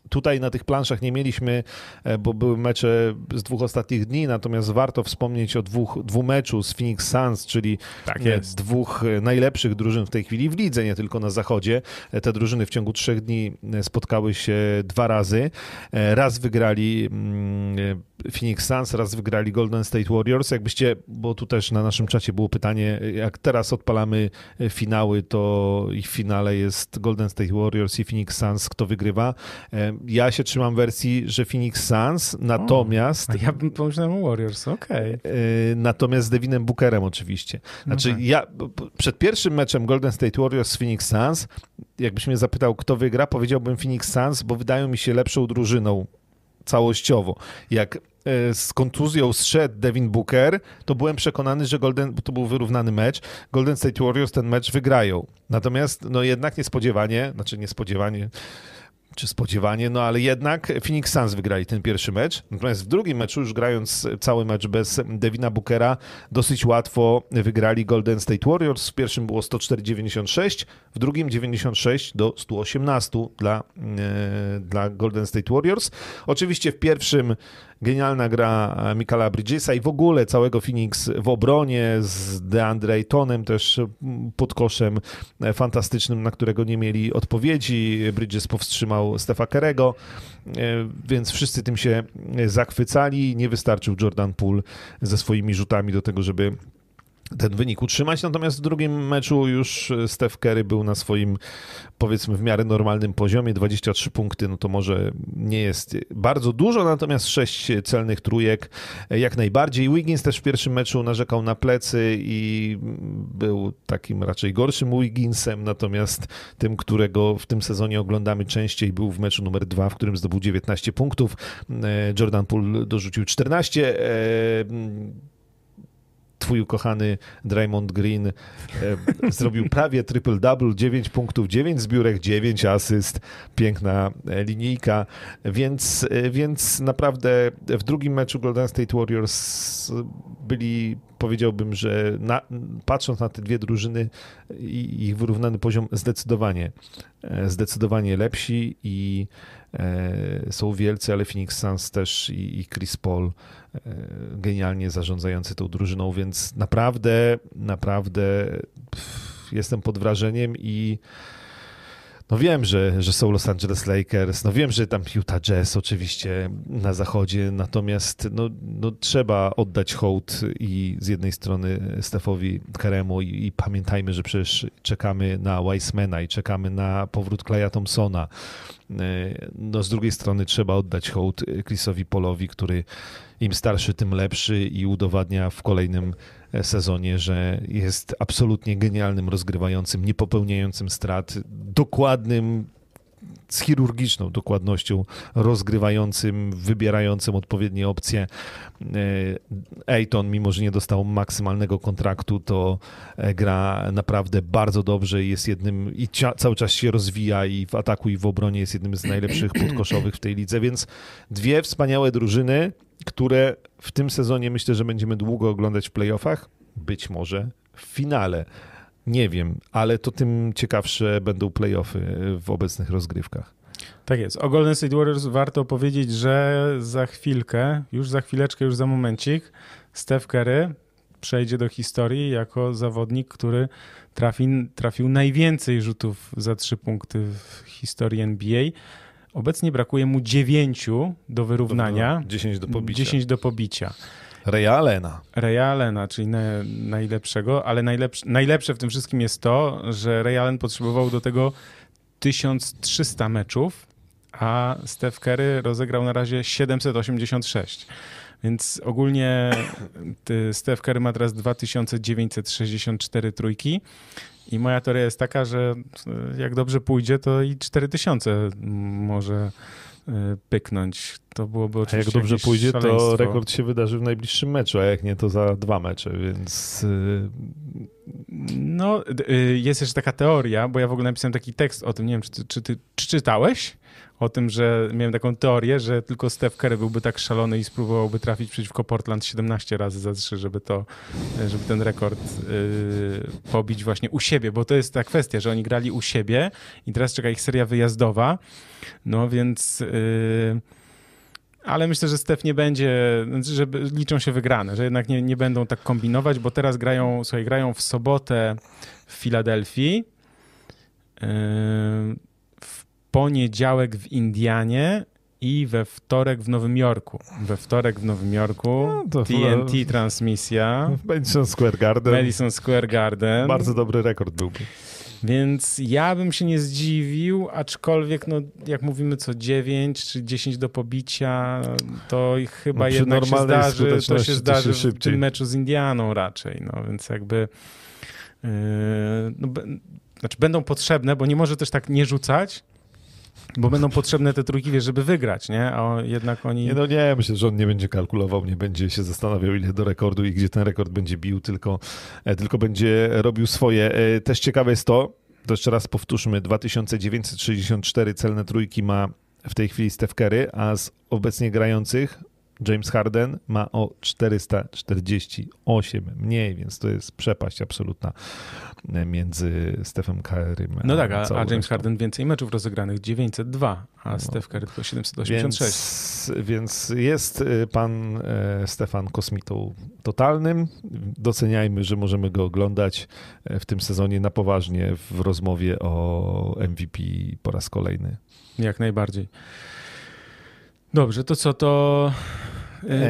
tutaj na tych planszach nie mieliśmy, e, bo były mecze z dwóch ostatnich dni, natomiast warto wspomnieć o dwóch, dwóch meczu z Phoenix Suns, czyli tak dwóch e, najlepszych drużyn w tej chwili w lidze, nie tylko na zachodzie. E, te drużyny w ciągu trzech dni spotkały się dwa razy. Raz wygrali mm, Phoenix Suns, raz wygrali Golden State Warriors. Jakbyście, bo tu też na naszym czacie było pytanie, jak teraz odpalamy finały, to ich w finale jest Golden State Warriors i Phoenix Suns, kto wygrywa. Ja się trzymam wersji, że Phoenix Suns, natomiast... O, ja bym pomyślał o Warriors, okej. Okay. Natomiast z Devinem Bookerem oczywiście. Znaczy no tak. ja przed pierwszym meczem Golden State Warriors z Phoenix Suns, jakbyś mnie zapytał, kto wygra, powiedziałbym Phoenix Suns, bo wydają mi się lepszą drużyną całościowo. Jak e, z kontuzją zszedł Devin Booker, to byłem przekonany, że Golden, to był wyrównany mecz, Golden State Warriors ten mecz wygrają. Natomiast no jednak niespodziewanie, znaczy niespodziewanie, czy spodziewanie, no ale jednak Phoenix Suns wygrali ten pierwszy mecz. Natomiast w drugim meczu, już grając cały mecz bez Devina Bookera, dosyć łatwo wygrali Golden State Warriors. W pierwszym było 104-96, w drugim 96 do 118 dla, e, dla Golden State Warriors. Oczywiście w pierwszym Genialna gra Mikala Bridgesa i w ogóle całego Phoenix w obronie z DeAndre Aytonem też pod koszem fantastycznym, na którego nie mieli odpowiedzi. Bridges powstrzymał Stefa Kerego, e, więc wszyscy tym się zachwycali. Nie wystarczył Jordan Poole ze swoimi rzutami do tego, żeby ten wynik utrzymać. Natomiast w drugim meczu już Steph Curry był na swoim, powiedzmy, w miarę normalnym poziomie. 23 punkty, no to może nie jest bardzo dużo, natomiast 6 celnych trójek jak najbardziej. Wiggins też w pierwszym meczu narzekał na plecy i był takim raczej gorszym Wigginsem, natomiast tym, którego w tym sezonie oglądamy częściej, był w meczu numer 2, w którym zdobył 19 punktów. Jordan Poole dorzucił 14 twój ukochany Draymond Green e, zrobił prawie triple-double, 9 punktów, 9 zbiórek, 9 asyst, piękna e, linijka, więc, e, więc naprawdę w drugim meczu Golden State Warriors byli, powiedziałbym, że na, patrząc na te dwie drużyny i ich wyrównany poziom, zdecydowanie, zdecydowanie lepsi i są wielcy, ale Phoenix Suns też i, i Chris Paul E, genialnie zarządzający tą drużyną, więc naprawdę, naprawdę jestem pod wrażeniem i no wiem, że, że są Los Angeles Lakers, no wiem, że tam Utah Jazz oczywiście na zachodzie, natomiast no, no trzeba oddać hołd i z jednej strony Stefowi Karemu i, i, pamiętajmy, że przecież czekamy na Weissmana i czekamy na powrót Claya Thompsona. E, no z drugiej strony trzeba oddać hołd Chrisowi Polowi, który im starszy, tym lepszy i udowadnia w kolejnym e, sezonie, że jest absolutnie genialnym rozgrywającym, nie popełniającym strat, dokładnym z chirurgiczną dokładnością rozgrywającym, wybierającym odpowiednie opcje. Ejton, mimo że nie dostał maksymalnego kontraktu, to e, gra naprawdę bardzo dobrze i jest jednym, i cały czas się rozwija i w ataku i w obronie jest jednym z najlepszych <clears throat> podkoszowych w tej lidze, więc dwie wspaniałe drużyny, które w tym sezonie myślę, że będziemy długo oglądać w playoffach, być może w finale. Nie wiem, ale to tym ciekawsze będą playoffy w obecnych rozgrywkach. Tak jest. O Golden State Warriors warto powiedzieć, że za chwilkę, już za chwileczkę, już za momencik, Steph Curry przejdzie do historii jako zawodnik, który trafi, trafił najwięcej rzutów za trzy punkty w historii NBA. Obecnie brakuje mu dziewięciu do wyrównania. 10 do pobicia. 10 do pobicia. Realena. Realena, czyli na, najlepszego, ale najlepsze, najlepsze w tym wszystkim jest to, że Realen potrzebował do tego 1300 meczów, a Steph Curry rozegrał na razie 786. Więc ogólnie Steph Curry ma teraz 2964 trójki. I moja teoria jest taka, że jak dobrze pójdzie, to i 4000 może e, pyknąć. To byłoby oczywiście. A jak dobrze pójdzie, szaleństwo. to rekord się wydarzy w najbliższym meczu, a jak nie, to za dwa mecze, więc. E, no, jest jeszcze taka teoria, bo ja w ogóle napisałem taki tekst o tym, nie wiem, czy ty, czy ty czy czytałeś? O tym, że miałem taką teorię, że tylko Steph Curry byłby tak szalony i spróbowałby trafić przeciwko Portland 17 razy za 3, żeby to, żeby ten rekord yy, pobić właśnie u siebie, bo to jest ta kwestia, że oni grali u siebie i teraz czeka ich seria wyjazdowa, no więc... Yy, ale myślę, że Steph nie będzie, że liczą się wygrane, że jednak nie, nie będą tak kombinować, bo teraz grają, słuchaj, grają w sobotę w Filadelfii. Yy, poniedziałek w Indianie i we wtorek w Nowym Jorku. We wtorek w Nowym Jorku no, TNT transmisja. <laughs> Madison Square Garden. Madison Square Garden. Bardzo dobry rekord byłby. Więc ja bym się nie zdziwił, aczkolwiek no, jak mówimy co 9 czy 10 do pobicia, to chyba no, jednak się zdarzy, to się zdarzy się w tym meczu z Indianą raczej. No, więc jakby yy, no, znaczy będą potrzebne, bo nie może też tak nie rzucać, bo będą potrzebne te trójki, wiesz, żeby wygrać, nie? A jednak oni... Nie, no nie, myślę, że on nie będzie kalkulował, nie będzie się zastanawiał, ile do rekordu i gdzie ten rekord będzie bił, tylko, e, tylko będzie robił swoje. E, też ciekawe jest to, to jeszcze raz powtórzmy, 2964 celne trójki ma w tej chwili Steph Curry, a z obecnie grających James Harden ma o 448 mniej, więc to jest przepaść absolutna między Stephem Currym No tak, a, a James resztą. Harden więcej meczów rozegranych, 902, a no. Steph Curry tylko 786. Więc, więc jest y, pan e, Stefan kosmitą totalnym. Doceniajmy, że możemy go oglądać e, w tym sezonie na poważnie w rozmowie o MVP po raz kolejny. Jak najbardziej. Dobrze, to co to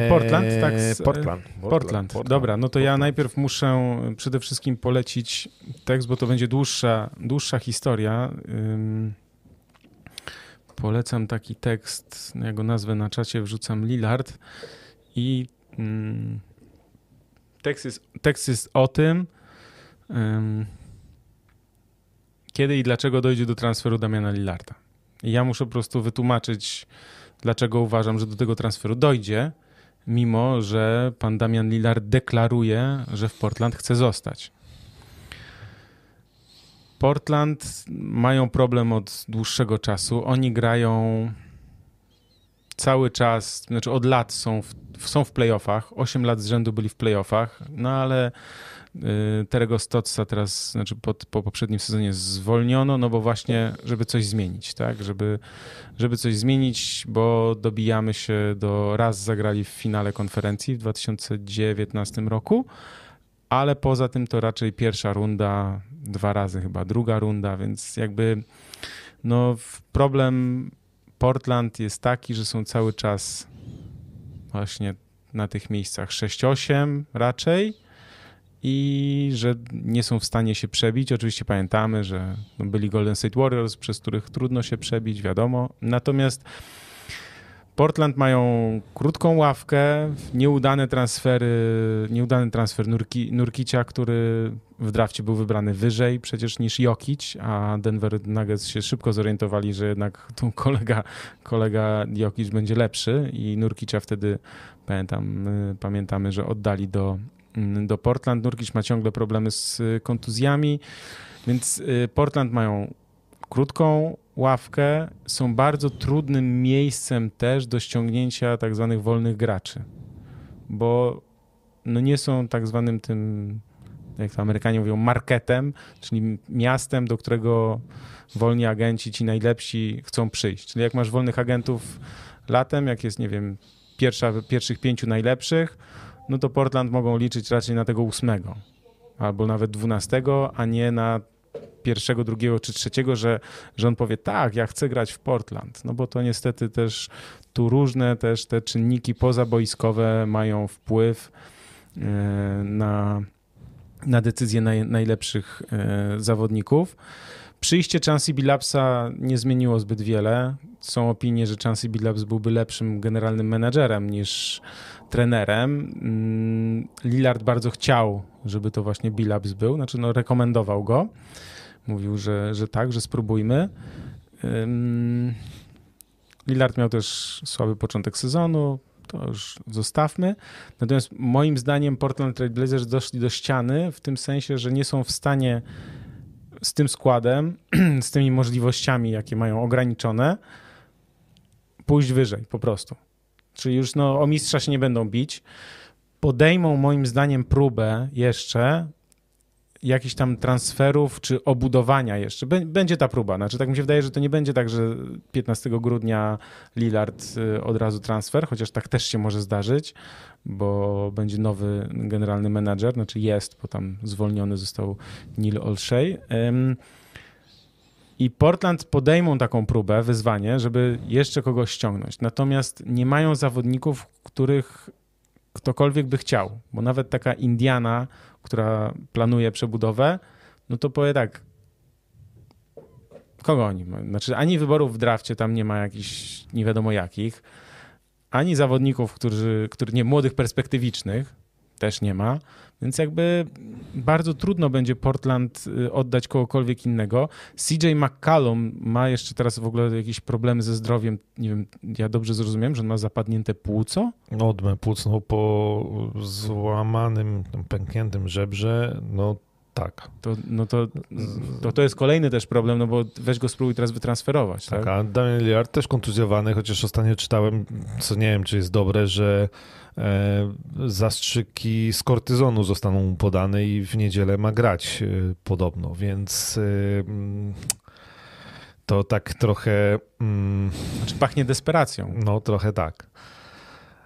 Portland, tak? Z... Portland. Portland. Portland. Dobra, no to Portland. ja najpierw muszę przede wszystkim polecić tekst, bo to będzie dłuższa, dłuższa historia. Polecam taki tekst, ja go nazwę na czacie, wrzucam Lillard i tekst, jest, tekst jest o tym, kiedy i dlaczego dojdzie do transferu Damiana Lillarda. I ja muszę po prostu wytłumaczyć, dlaczego uważam, że do tego transferu dojdzie, mimo że pan Damian Lillard deklaruje, że w Portland chce zostać. Portland mają problem od dłuższego czasu. Oni grają cały czas, znaczy od lat są w, są w playoffach. 8 lat z rzędu byli w playoffach, no ale Terego Stotsa teraz, znaczy po, po poprzednim sezonie zwolniono, no bo właśnie, żeby coś zmienić, tak? Żeby, żeby coś zmienić, bo dobijamy się do, raz zagrali w finale konferencji w 2019 roku, ale poza tym to raczej pierwsza runda, dwa razy chyba druga runda, więc jakby no problem Portland jest taki, że są cały czas właśnie na tych miejscach 6-8 raczej, i że nie są w stanie się przebić. Oczywiście pamiętamy, że byli Golden State Warriors, przez których trudno się przebić, wiadomo. Natomiast Portland mają krótką ławkę, nieudane transfery, nieudany transfer Nurki, Nurkicia, który w drafcie był wybrany wyżej przecież niż Jokic, a Denver Nuggets się szybko zorientowali, że jednak tu kolega, kolega Jokic będzie lepszy i Nurkicia wtedy pamiętam, pamiętamy, że oddali do do Portland. Nurkic ma ciągle problemy z y, kontuzjami, więc y, Portland mają krótką ławkę, są bardzo trudnym miejscem też do ściągnięcia tak zwanych wolnych graczy, bo no nie są tak zwanym tym, jak to Amerykanie mówią, marketem, czyli miastem, do którego wolni agenci, ci najlepsi chcą przyjść. Czyli jak masz wolnych agentów latem, jak jest, nie wiem, pierwsza, pierwszych pięciu najlepszych, no to Portland mogą liczyć raczej na tego ósmego albo nawet dwunastego, a nie na pierwszego, drugiego czy trzeciego, że, że on powie tak, ja chcę grać w Portland. No bo to niestety też tu różne też te czynniki pozaboiskowe mają wpływ e, na, na decyzje naj, najlepszych e, zawodników. Przyjście Chansey Billapsa nie zmieniło zbyt wiele. Są opinie, że Chansey Billaps byłby lepszym generalnym menedżerem niż trenerem. Mm, Lillard bardzo chciał, żeby to właśnie Billaps był, znaczy no, rekomendował go. Mówił, że, że tak, że spróbujmy. Lillard miał też słaby początek sezonu, to już zostawmy. Natomiast moim zdaniem Portland Trail Blazers doszli do ściany w tym sensie, że nie są w stanie z tym składem, <clears throat> z tymi możliwościami, jakie mają ograniczone, pójść wyżej po prostu. Czyli już no, o mistrza się nie będą bić. Podejmą moim zdaniem próbę jeszcze jakichś tam transferów czy obudowania jeszcze. Będzie ta próba. Znaczy, tak mi się wydaje, że to nie będzie tak, że 15 grudnia Lillard y, od razu transfer, chociaż tak też się może zdarzyć, bo będzie nowy generalny menadżer, znaczy jest, bo tam zwolniony został Neil Olszej. I Portland podejmą taką próbę, wyzwanie, żeby jeszcze kogoś ściągnąć. Natomiast nie mają zawodników, których ktokolwiek by chciał, bo nawet taka Indiana, która planuje przebudowę, no to powie tak, kogo oni? Znaczy ani wyborów w drafcie tam nie ma jakichś nie wiadomo jakich, ani zawodników, którzy, którzy nie młodych, perspektywicznych, też nie ma. Więc jakby bardzo trudno będzie Portland y, oddać kogokolwiek innego. CJ McCallum ma jeszcze teraz w ogóle jakieś problemy ze zdrowiem. Nie wiem, ja dobrze zrozumiałem, że on ma zapadnięte płuco? No, płucną po złamanym, pękniętym żebrze, no tak. To, no to, to, to jest kolejny też problem, no bo weź go spróbuj teraz wytransferować. Tak, tak? a Damian Lillard też kontuzjowany, chociaż ostatnio czytałem, co nie wiem, czy jest dobre, że zastrzyki z kortyzonu zostaną mu podane i w niedzielę ma grać e, podobno, więc e, mm, to tak trochę... Mm, znaczy pachnie desperacją. No, trochę tak.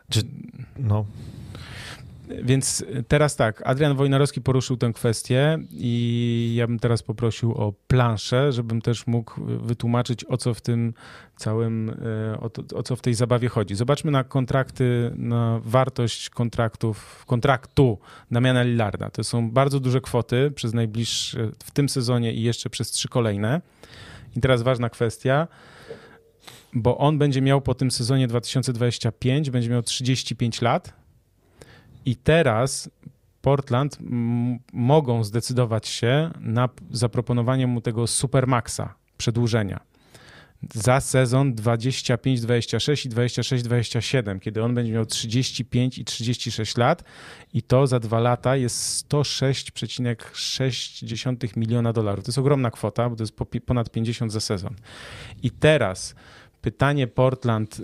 Czy, no... Więc teraz tak, Adrian Wojnarowski poruszył tę kwestię i ja bym teraz poprosił o planszę, żebym też mógł wytłumaczyć, o co w tym całym, e, o, to, o co w tej zabawie chodzi. Zobaczmy na kontrakty, na wartość kontraktów, kontraktu Damiana Lillarda. To są bardzo duże kwoty przez najbliższe, w tym sezonie i jeszcze przez trzy kolejne. I teraz ważna kwestia, bo on będzie miał po tym sezonie 2025, będzie miał 35 lat, i teraz Portland mogą zdecydować się na zaproponowanie mu tego Supermaxa, przedłużenia za sezon 25-26 i 26-27, kiedy on będzie miał 35 i 36 lat i to za dwa lata jest 106,6 miliona dolarów. To jest ogromna kwota, bo to jest ponad 50 za sezon. I teraz pytanie Portland,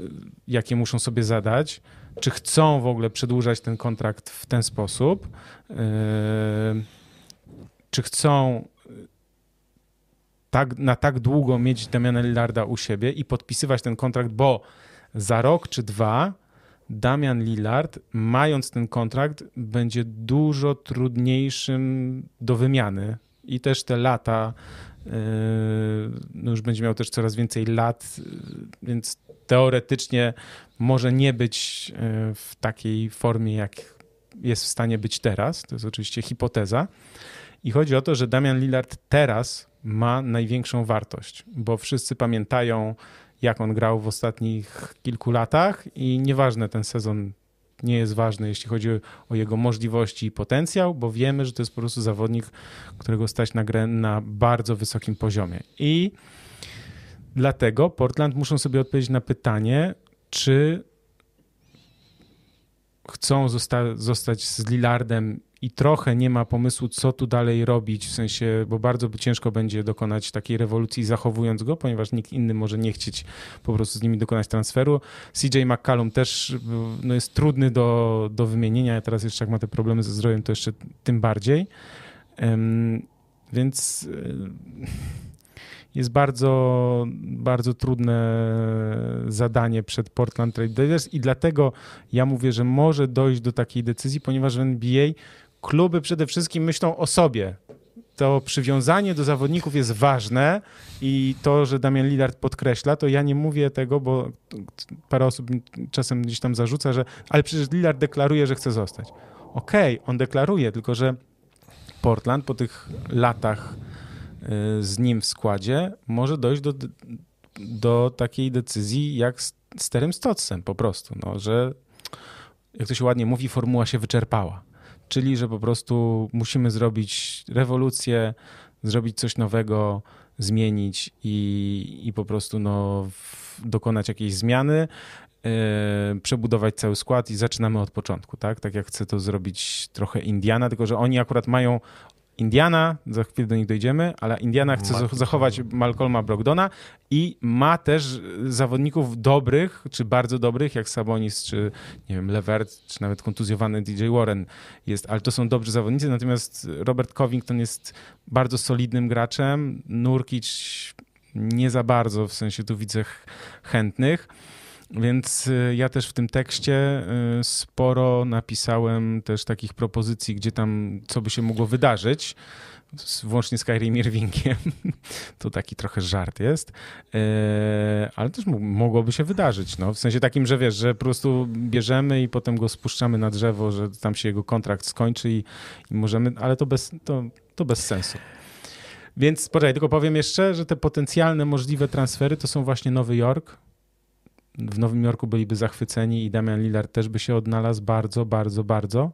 jakie muszą sobie zadać, czy chcą w ogóle przedłużać ten kontrakt w ten sposób, yy, czy chcą tak, na tak długo mieć Damiana Lillarda u siebie i podpisywać ten kontrakt, bo za rok czy dwa Damian Lillard, mając ten kontrakt, będzie dużo trudniejszym do wymiany. I też te lata, yy, no już będzie miał też coraz więcej lat, yy, więc teoretycznie może nie być yy, w takiej formie, jak jest w stanie być teraz. To jest oczywiście hipoteza. I chodzi o to, że Damian Lillard teraz ma największą wartość, bo wszyscy pamiętają, jak on grał w ostatnich kilku latach i nieważne ten sezon nie jest ważny, jeśli chodzi o jego możliwości i potencjał, bo wiemy, że to jest po prostu zawodnik, którego stać na grę na bardzo wysokim poziomie. I dlatego Portland muszą sobie odpowiedzieć na pytanie, czy chcą zosta zostać z Lillardem i trochę nie ma pomysłu, co tu dalej robić, w sensie, bo bardzo ciężko będzie dokonać takiej rewolucji zachowując go, ponieważ nikt inny może nie chcieć po prostu z nimi dokonać transferu. CJ McCallum też no, jest trudny do, do wymienienia, a teraz jeszcze jak ma te problemy ze zdrowiem, to jeszcze tym bardziej. Um, więc jest bardzo, bardzo trudne zadanie przed Portland Trail Blazers i dlatego ja mówię, że może dojść do takiej decyzji, ponieważ w NBA kluby przede wszystkim myślą o sobie. To przywiązanie do zawodników jest ważne i to, że Damian Lillard podkreśla, to ja nie mówię tego, bo parę osób czasem gdzieś tam zarzuca, że ale przecież Lillard deklaruje, że chce zostać. Okej, okay, on deklaruje, tylko że Portland po tych latach y, z nim w składzie może dojść do, do takiej decyzji jak z, z Terem Stotsem po prostu, no, że jak to się ładnie mówi, formuła się wyczerpała czyli że po prostu musimy zrobić rewolucję, zrobić coś nowego, zmienić i, i po prostu no, dokonać jakiejś zmiany, yy, przebudować cały skład i zaczynamy od początku, tak? Tak jak chce to zrobić trochę Indiana, tylko że oni akurat mają Indiana, za chwilę do nich dojdziemy, ale Indiana chce Malcolm. zachować Malcolma Brogdona i ma też zawodników dobrych, czy bardzo dobrych, jak Sabonis, czy nie wiem, Levert, czy nawet kontuzjowany DJ Warren jest, ale to są dobrzy zawodnicy, natomiast Robert Covington jest bardzo solidnym graczem, Nurkic nie za bardzo, w sensie tu widzę chętnych. Więc y, ja też w tym tekście y, sporo napisałem też takich propozycji, gdzie tam co by się mogło wydarzyć włącznie z Kyrie Irvingiem. <laughs> to taki trochę żart jest, e, ale też mogłoby się wydarzyć. No. W sensie takim, że wiesz, że po prostu bierzemy i potem go spuszczamy na drzewo, że tam się jego kontrakt skończy i, i możemy, ale to bez, to, to bez sensu. Więc poczekaj, tylko powiem jeszcze, że te potencjalne możliwe transfery to są właśnie Nowy Jork, w Nowym Jorku byliby zachwyceni i Damian Lillard też by się odnalazł bardzo, bardzo, bardzo,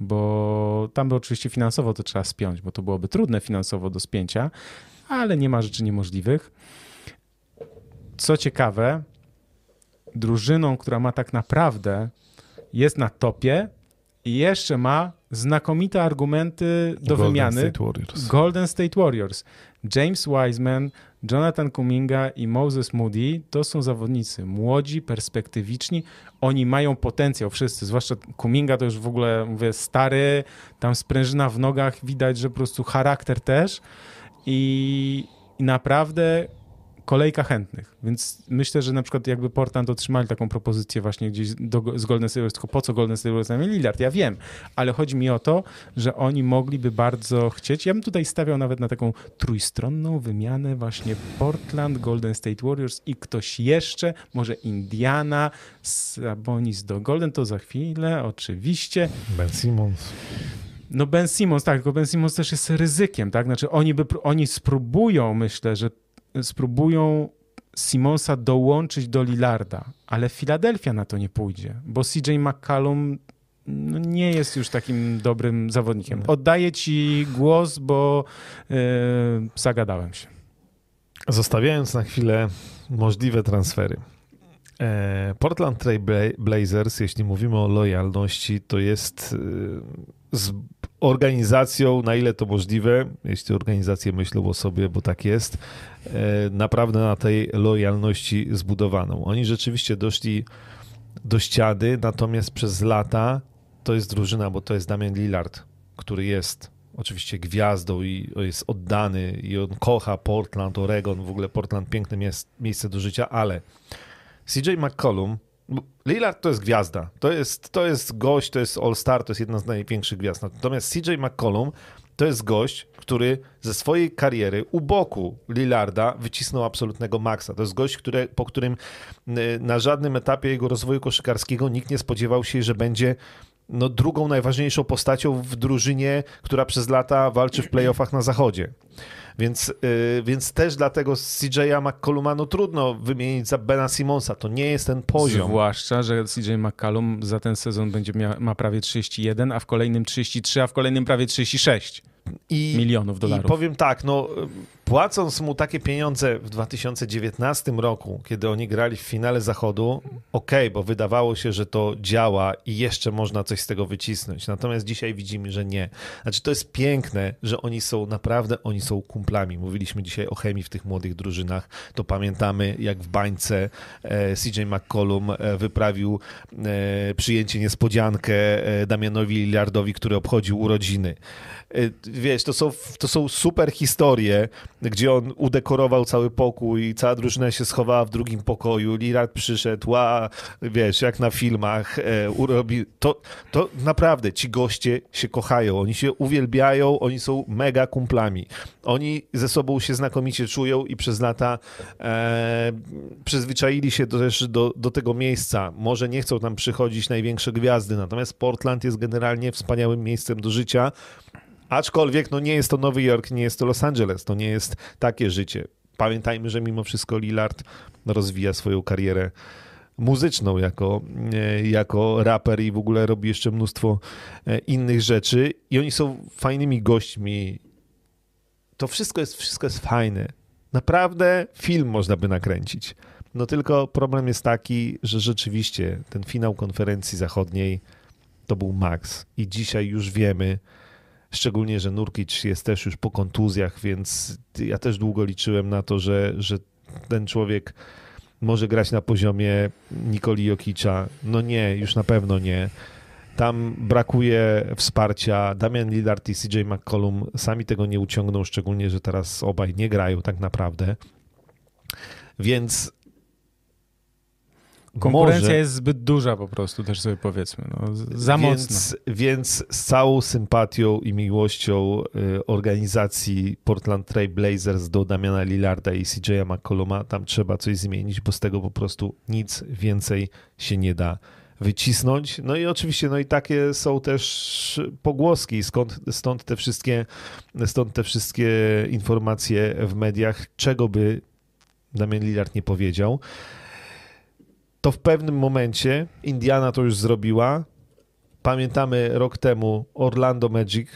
bo tam by oczywiście finansowo to trzeba spiąć, bo to byłoby trudne finansowo do spięcia, ale nie ma rzeczy niemożliwych. Co ciekawe, drużyną, która ma tak naprawdę jest na topie i jeszcze ma znakomite argumenty do Golden wymiany. State Warriors. Golden State Warriors. James Wiseman, Jonathan Kuminga i Moses Moody to są zawodnicy młodzi, perspektywiczni. Oni mają potencjał wszyscy, zwłaszcza Kuminga to już w ogóle, mówię, stary, tam sprężyna w nogach, widać, że po prostu charakter też. I, i naprawdę kolejka chętnych, więc myślę, że na przykład jakby Portland otrzymali taką propozycję właśnie gdzieś do, z Golden State Warriors, tylko po co Golden State Warriors Lillard, ja wiem, ale chodzi mi o to, że oni mogliby bardzo chcieć, ja bym tutaj stawiał nawet na taką trójstronną wymianę właśnie Portland, Golden State Warriors i ktoś jeszcze, może Indiana, Sabonis do Golden, to za chwilę, oczywiście. Ben Simmons. No Ben Simmons, tak, tylko Ben Simmons też jest ryzykiem, tak? Znaczy oni, by, oni spróbują, myślę, że spróbują Simonsa dołączyć do Lillarda, ale Filadelfia na to nie pójdzie, bo CJ McCallum no nie jest już takim dobrym zawodnikiem. Oddaję ci głos, bo yy, zagadałem się. Zostawiając na chwilę możliwe transfery. E, Portland Trail Blazers, jeśli mówimy o lojalności, to jest e, z organizacją, na ile to możliwe, jeśli organizacje myślą o sobie, bo tak jest, e, naprawdę na tej lojalności zbudowaną. Oni rzeczywiście doszli do ściany, natomiast przez lata to jest drużyna, bo to jest Damian Lillard, który jest oczywiście gwiazdą i jest oddany i on kocha Portland, Oregon, w ogóle Portland piękne miejsce do życia, ale CJ McCollum, Lillard to jest gwiazda, to jest, to jest gość, to jest all-star, to jest jedna z największych gwiazd. Natomiast CJ McCollum to jest gość, który ze swojej kariery u boku Lillarda wycisnął absolutnego maksa. To jest gość, który, po którym na żadnym etapie jego rozwoju koszykarskiego nikt nie spodziewał się, że będzie no, drugą najważniejszą postacią w drużynie, która przez lata walczy w playoffach na zachodzie. Więc, yy, więc też dlatego CJ'a McColluma no trudno wymienić za Bena Simonsa. To nie jest ten poziom. Zwłaszcza, że CJ McCollum za ten sezon będzie mia, ma prawie 31, a w kolejnym 33, a w kolejnym prawie 36. I, milionów dolarów. I powiem tak, no płacąc mu takie pieniądze w 2019 roku, kiedy oni grali w finale Zachodu, ok, bo wydawało się, że to działa i jeszcze można coś z tego wycisnąć. Natomiast dzisiaj widzimy, że nie. Znaczy to jest piękne, że oni są naprawdę, oni są kumplami. Mówiliśmy dzisiaj o chemii w tych młodych drużynach. To pamiętamy, jak w bańce e, CJ McCollum e, wyprawił e, przyjęcie niespodziankę Damianowi Lillardowi, który obchodził urodziny. Wiesz, to są, to są super historie, gdzie on udekorował cały pokój i cała drużyna się schowała w drugim pokoju. Lillard przyszedł, ła, wiesz, jak na filmach, e, urobi... to, to naprawdę ci goście się kochają, oni się uwielbiają, oni są mega kumplami. Oni ze sobą się znakomicie czują i przez lata e, przyzwyczaili się też do, do tego miejsca. Może nie chcą tam przychodzić największe gwiazdy, natomiast Portland jest generalnie wspaniałym miejscem do życia. Aczkolwiek no nie jest to Nowy Jork, nie jest to Los Angeles, to nie jest takie życie. Pamiętajmy, że mimo wszystko Lillard rozwija swoją karierę muzyczną jako, e, jako raper i w ogóle robi jeszcze mnóstwo e, innych rzeczy i oni są fajnymi gośćmi. To wszystko jest, wszystko jest fajne. Naprawdę film można by nakręcić. No tylko problem jest taki, że rzeczywiście ten finał konferencji zachodniej to był Max i dzisiaj już wiemy, Szczególnie, że Nurkic jest też już po kontuzjach, więc ja też długo liczyłem na to, że, że ten człowiek może grać na poziomie Nikoli Jokicza. No nie, już na pewno nie. Tam brakuje wsparcia. Damian Lillard i CJ McCollum sami tego nie uciągną, szczególnie, że teraz obaj nie grają tak naprawdę. Więc Konkurencja może, jest zbyt duża po prostu, też sobie powiedzmy. No, za więc, mocno. Więc z całą sympatią i miłością y, organizacji Portland Trail Blazers do Damiana Lillarda i CJ'a McColluma tam trzeba coś zmienić, bo z tego po prostu nic więcej się nie da wycisnąć. No i oczywiście, no i takie są też pogłoski, skąd, stąd, te wszystkie, stąd te wszystkie informacje w mediach, czego by Damian Lillard nie powiedział to w pewnym momencie Indiana to już zrobiła. Pamiętamy rok temu Orlando Magic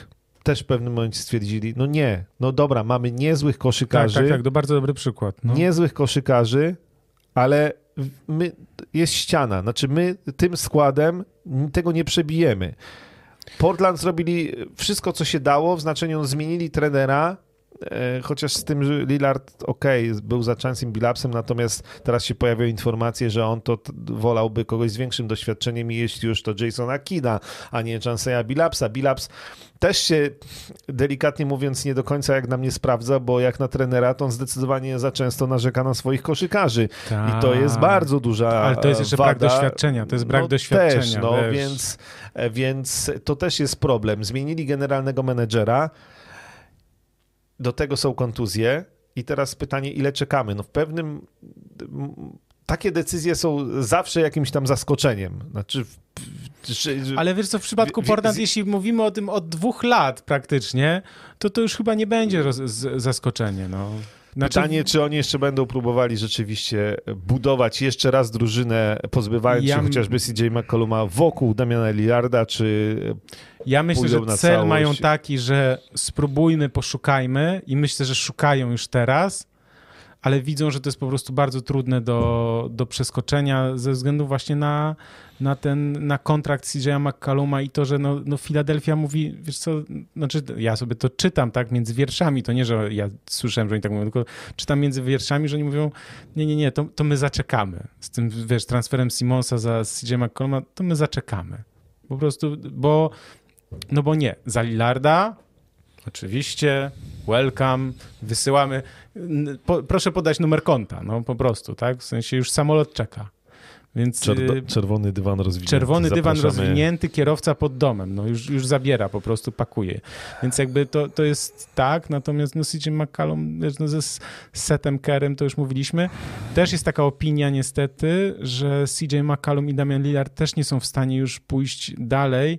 też w pewnym momencie stwierdzili, no nie, no dobra, mamy niezłych koszykarzy. Tak, tak, tak to bardzo dobry przykład. No. Niezłych koszykarzy, ale my, jest ściana. Znaczy my tym składem tego nie przebijemy. Portland zrobili wszystko, co się dało, w znaczeniu zmienili trenera, chociaż z tym, że Lillard, ok, był za Chancem Billapsem, natomiast teraz się pojawiają informacje, że on to wolałby kogoś z większym doświadczeniem i jeśli już to Jasona Kina, a nie Chanceya Billapsa. Billaps też się, delikatnie mówiąc, nie do końca jak na mnie sprawdza, bo jak na trenera, to on zdecydowanie za często narzeka na swoich koszykarzy. Ta. I to jest tak. bardzo duża Ale to jest jeszcze wada. brak doświadczenia, to jest brak no, doświadczenia. Też, no, więc, e, więc to też jest problem. Zmienili generalnego menedżera, do tego są kontuzje. I teraz pytanie, ile czekamy? No w pewnym. Takie decyzje są zawsze jakimś tam zaskoczeniem. Znaczy, Ale wiesz co, w przypadku Portland, jeśli mówimy o tym od dwóch lat praktycznie, to to już chyba nie będzie roz, z, zaskoczenie. No. Znaczy... Pytanie, czy oni jeszcze będą próbowali rzeczywiście budować jeszcze raz drużynę, pozbywając ja... się chociażby CJ McColluma wokół Damiana Lillarda, czy Ja myślę, że cel mają taki, że spróbujmy, poszukajmy i myślę, że szukają już teraz, ale widzą, że to jest po prostu bardzo trudne do, do przeskoczenia ze względu właśnie na, na ten, na kontrakt CJ'a McCalluma i to, że no, no Philadelphia mówi, wiesz co, znaczy ja sobie to czytam tak między wierszami, to nie, że ja słyszałem, że oni tak mówią, tylko czytam między wierszami, że oni mówią, nie, nie, nie, to, to my zaczekamy z tym, wiesz, transferem Simonsa za CJ McCalluma, to my zaczekamy. Po prostu, bo no bo nie, za Lillarda oczywiście, welcome, wysyłamy, po, proszę podać numer konta, no po prostu, tak, w sensie już samolot czeka. Więc, y, czerwony dywan rozwinięty. Czerwony Zapraszamy. dywan rozwinięty, kierowca pod domem, no już, już zabiera, po prostu pakuje. Więc jakby to, to jest tak, natomiast no CJ McCallum no ze Setem Kerem to już mówiliśmy. Też jest taka opinia niestety, że CJ McCallum i Damian Lillard też nie są w stanie już pójść dalej.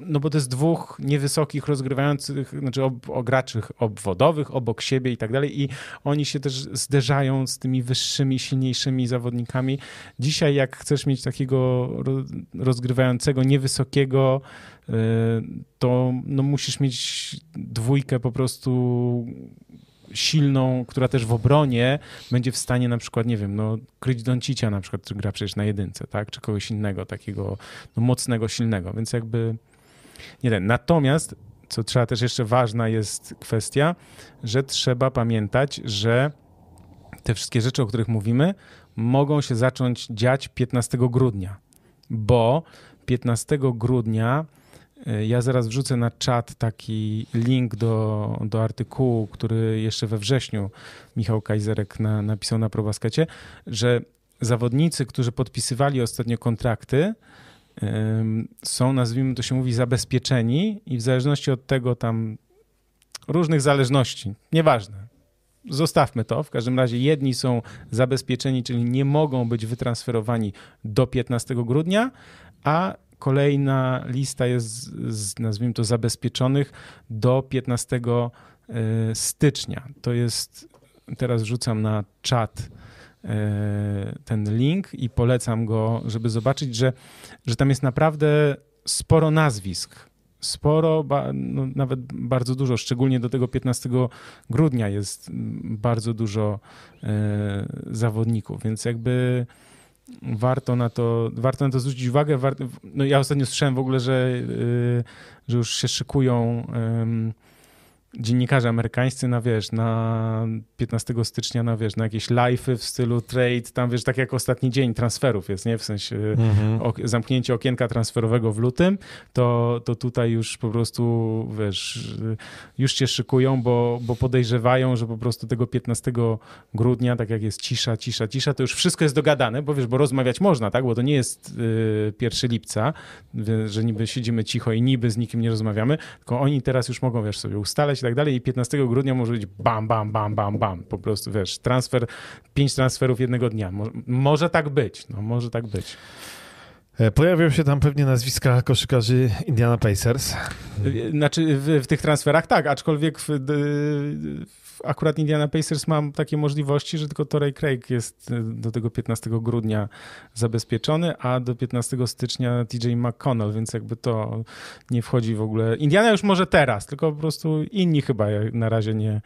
No bo to jest dwóch niewysokich rozgrywających, znaczy ob, o graczy obwodowych obok siebie i tak dalej i oni się też zderzają z tymi wyższymi, silniejszymi zawodnikami. Dzisiaj jak chcesz mieć takiego rozgrywającego niewysokiego, y, to no musisz mieć dwójkę po prostu silną, która też w obronie będzie w stanie na przykład, nie wiem, no kryć Doncicia na przykład, który gra przecież na jedynce, tak, czy kogoś innego, takiego no, mocnego, silnego, więc jakby nie ten. Natomiast, co trzeba też jeszcze ważna jest kwestia, że trzeba pamiętać, że te wszystkie rzeczy, o których mówimy, mogą się zacząć dziać 15 grudnia, bo 15 grudnia ja zaraz wrzucę na czat taki link do, do artykułu, który jeszcze we wrześniu Michał Kajzerek na, napisał na ProBaskecie, że zawodnicy, którzy podpisywali ostatnio kontrakty, są, nazwijmy to się mówi, zabezpieczeni i w zależności od tego tam różnych zależności, nieważne, zostawmy to. W każdym razie jedni są zabezpieczeni, czyli nie mogą być wytransferowani do 15 grudnia, a Kolejna lista jest, z, nazwijmy to, zabezpieczonych do 15 e, stycznia. To jest, teraz rzucam na czat e, ten link i polecam go, żeby zobaczyć, że, że tam jest naprawdę sporo nazwisk. Sporo, no, nawet bardzo dużo, szczególnie do tego 15 grudnia jest bardzo dużo e, zawodników, więc jakby warto na to, warto na to zwrócić uwagę. Warto, no ja ostatnio słyszałem w ogóle, że, yy, że już się szykują dziennikarze amerykańscy na, wiesz, na 15 stycznia, na, wiesz, na jakieś live'y w stylu trade, tam, wiesz, tak jak ostatni dzień transferów jest, nie? W sensie mhm. ok zamknięcie okienka transferowego w lutym, to, to tutaj już po prostu, wiesz, już się szykują, bo, bo podejrzewają, że po prostu tego 15 grudnia, tak jak jest cisza, cisza, cisza, to już wszystko jest dogadane, bo wiesz, bo rozmawiać można, tak? Bo to nie jest y, 1 lipca, że niby siedzimy cicho i niby z nikim nie rozmawiamy, tylko oni teraz już mogą, wiesz, sobie ustalać i tak dalej i 15 grudnia może być bam, bam, bam, bam, bam. Po prostu, wiesz, transfer, pięć transferów jednego dnia. Może, może tak być, no może tak być. E, pojawią się tam pewnie nazwiska koszykarzy Indiana Pacers. Znaczy w, w tych transferach tak, aczkolwiek w, akurat Indiana Pacers mam takie możliwości, że tylko Torrey Craig jest y, do tego 15 grudnia zabezpieczony, a do 15 stycznia TJ McConnell, więc jakby to nie wchodzi w ogóle. Indiana już może teraz, tylko po prostu inni chyba na razie nie,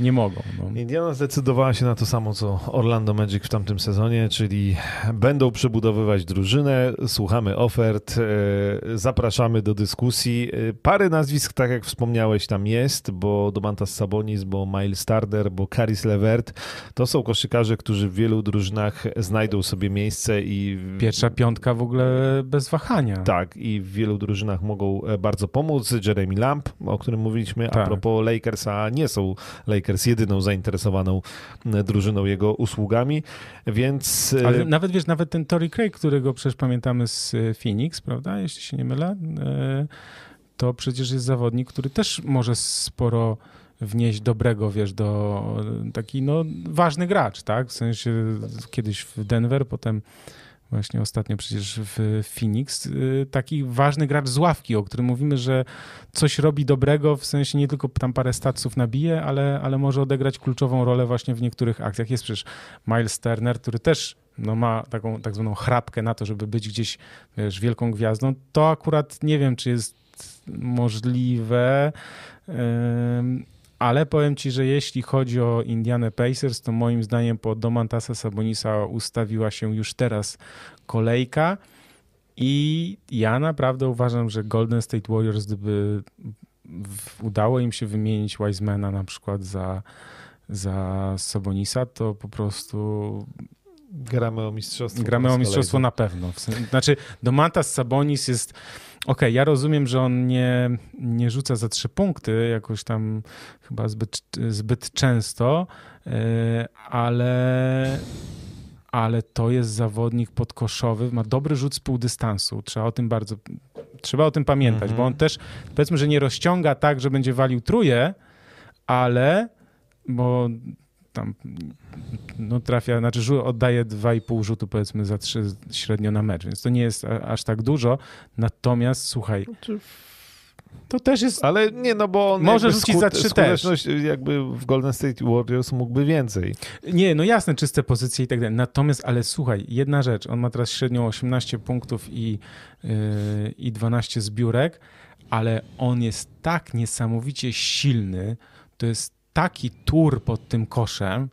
nie mogą. No. Indiana zdecydowała się na to samo, co Orlando Magic w tamtym sezonie, czyli będą przebudowywać drużynę. słuchamy ofert, zapraszamy do dyskusji. Parę nazwisk, tak jak wspomniałeś, tam jest, bo Domantas Sabonis, bo Miles Starder, bo Caris Levert. To są koszykarze, którzy w wielu drużynach znajdą sobie miejsce i... Pierwsza piątka w ogóle bez wahania. Tak, i w wielu drużynach mogą bardzo pomóc. Jeremy Lamp, o którym mówiliśmy, tak. a propos Lakersa, nie są Lakers jedyną zainteresowaną drużyną jego usługami, więc... Ale nawet, wiesz, nawet ten Tory Craig, którego przecież pamiętamy z Phoenix, prawda, jeśli się nie mylę, e, to przecież jest zawodnik, który też może sporo wnieść dobrego, wiesz, do taki, no, ważny gracz, tak? W sensie kiedyś w Denver, potem właśnie ostatnio przecież w Phoenix, y, taki ważny gracz z ławki, o którym mówimy, że coś robi dobrego, w sensie nie tylko tam parę staców nabije, ale, ale może odegrać kluczową rolę właśnie w niektórych akcjach. Jest przecież Miles Turner, który też no, ma taką tak zwaną chrapkę na to, żeby być gdzieś, wiesz, wielką gwiazdą. To akurat nie wiem, czy jest możliwe, ale powiem ci, że jeśli chodzi o Indiana Pacers, to moim zdaniem po Domantasa Sabonisa ustawiła się już teraz kolejka i ja naprawdę uważam, że Golden State Warriors, gdyby udało im się wymienić Wisemana na przykład za, za Sabonisa, to po prostu gramy o mistrzostwo. Gramy o mistrzostwo na pewno. Znaczy, Domantas Sabonis jest okay, ja rozumiem, że on nie, nie rzuca za trzy punkty jakoś tam chyba zbyt, zbyt często, e, ale, ale to jest zawodnik podkoszowy, ma dobry rzut z pół dystansu. Trzeba o tym bardzo, trzeba o tym pamiętać, mm -hmm. bo on też, powiedzmy, że nie rozciąga tak, że będzie walił truje, ale, bo tam no trafia, znaczy oddaje 2,5 rzutu powiedzmy za 3 średnio na mecz, więc to nie jest aż tak dużo. Natomiast słuchaj, znaczy, to też jest. Ale nie, no bo on może rzucić za trzy też. jakby w Golden State Warriors mógłby więcej. Nie, no jasne, czyste pozycje i tak dalej. Natomiast, ale słuchaj, jedna rzecz. On ma teraz średnią 18 punktów i, yy, i 12 zbiórek, ale on jest tak niesamowicie silny. To jest taki tur pod tym koszem,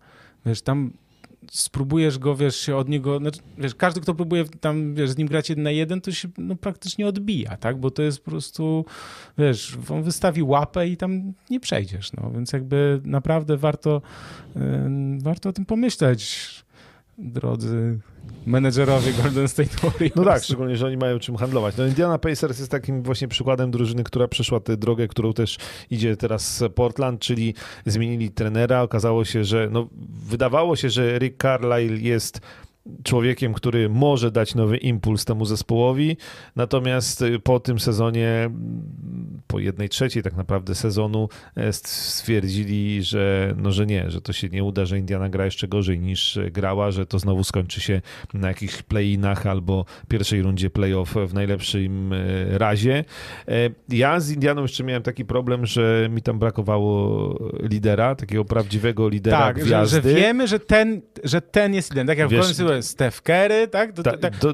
wiesz, tam spróbujesz go, wiesz, się od niego, znaczy, wiesz, każdy, kto próbuje tam, wiesz, z nim grać jeden na jeden, to się no, praktycznie odbija, tak, bo to jest po prostu, wiesz, on wystawi łapę i tam nie przejdziesz, no, więc jakby naprawdę warto, yy, warto o tym pomyśleć, drodzy menedżerowie Golden State Warriors. No tak, szczególnie, że oni mają czym handlować. No Indiana Pacers jest takim właśnie przykładem drużyny, która przeszła tę drogę, którą też idzie teraz Portland, czyli zmienili trenera. Okazało się, że no, wydawało się, że Rick Carlisle jest człowiekiem, który może dać nowy impuls temu zespołowi, natomiast y, po tym sezonie, po jednej trzeciej tak naprawdę sezonu e, stwierdzili, że, no, że nie, że to się nie uda, że Indiana gra jeszcze gorzej niż grała, że to znowu skończy się na jakichś play-inach albo pierwszej rundzie playoff w najlepszym e, razie. E, ja z Indianą jeszcze miałem taki problem, że mi tam brakowało lidera, takiego prawdziwego lidera tak, gwiazdy. Że, że wiemy, że ten, że ten jest liderem. Tak jak Wiesz, w Steph Curry, tak? To, to, to,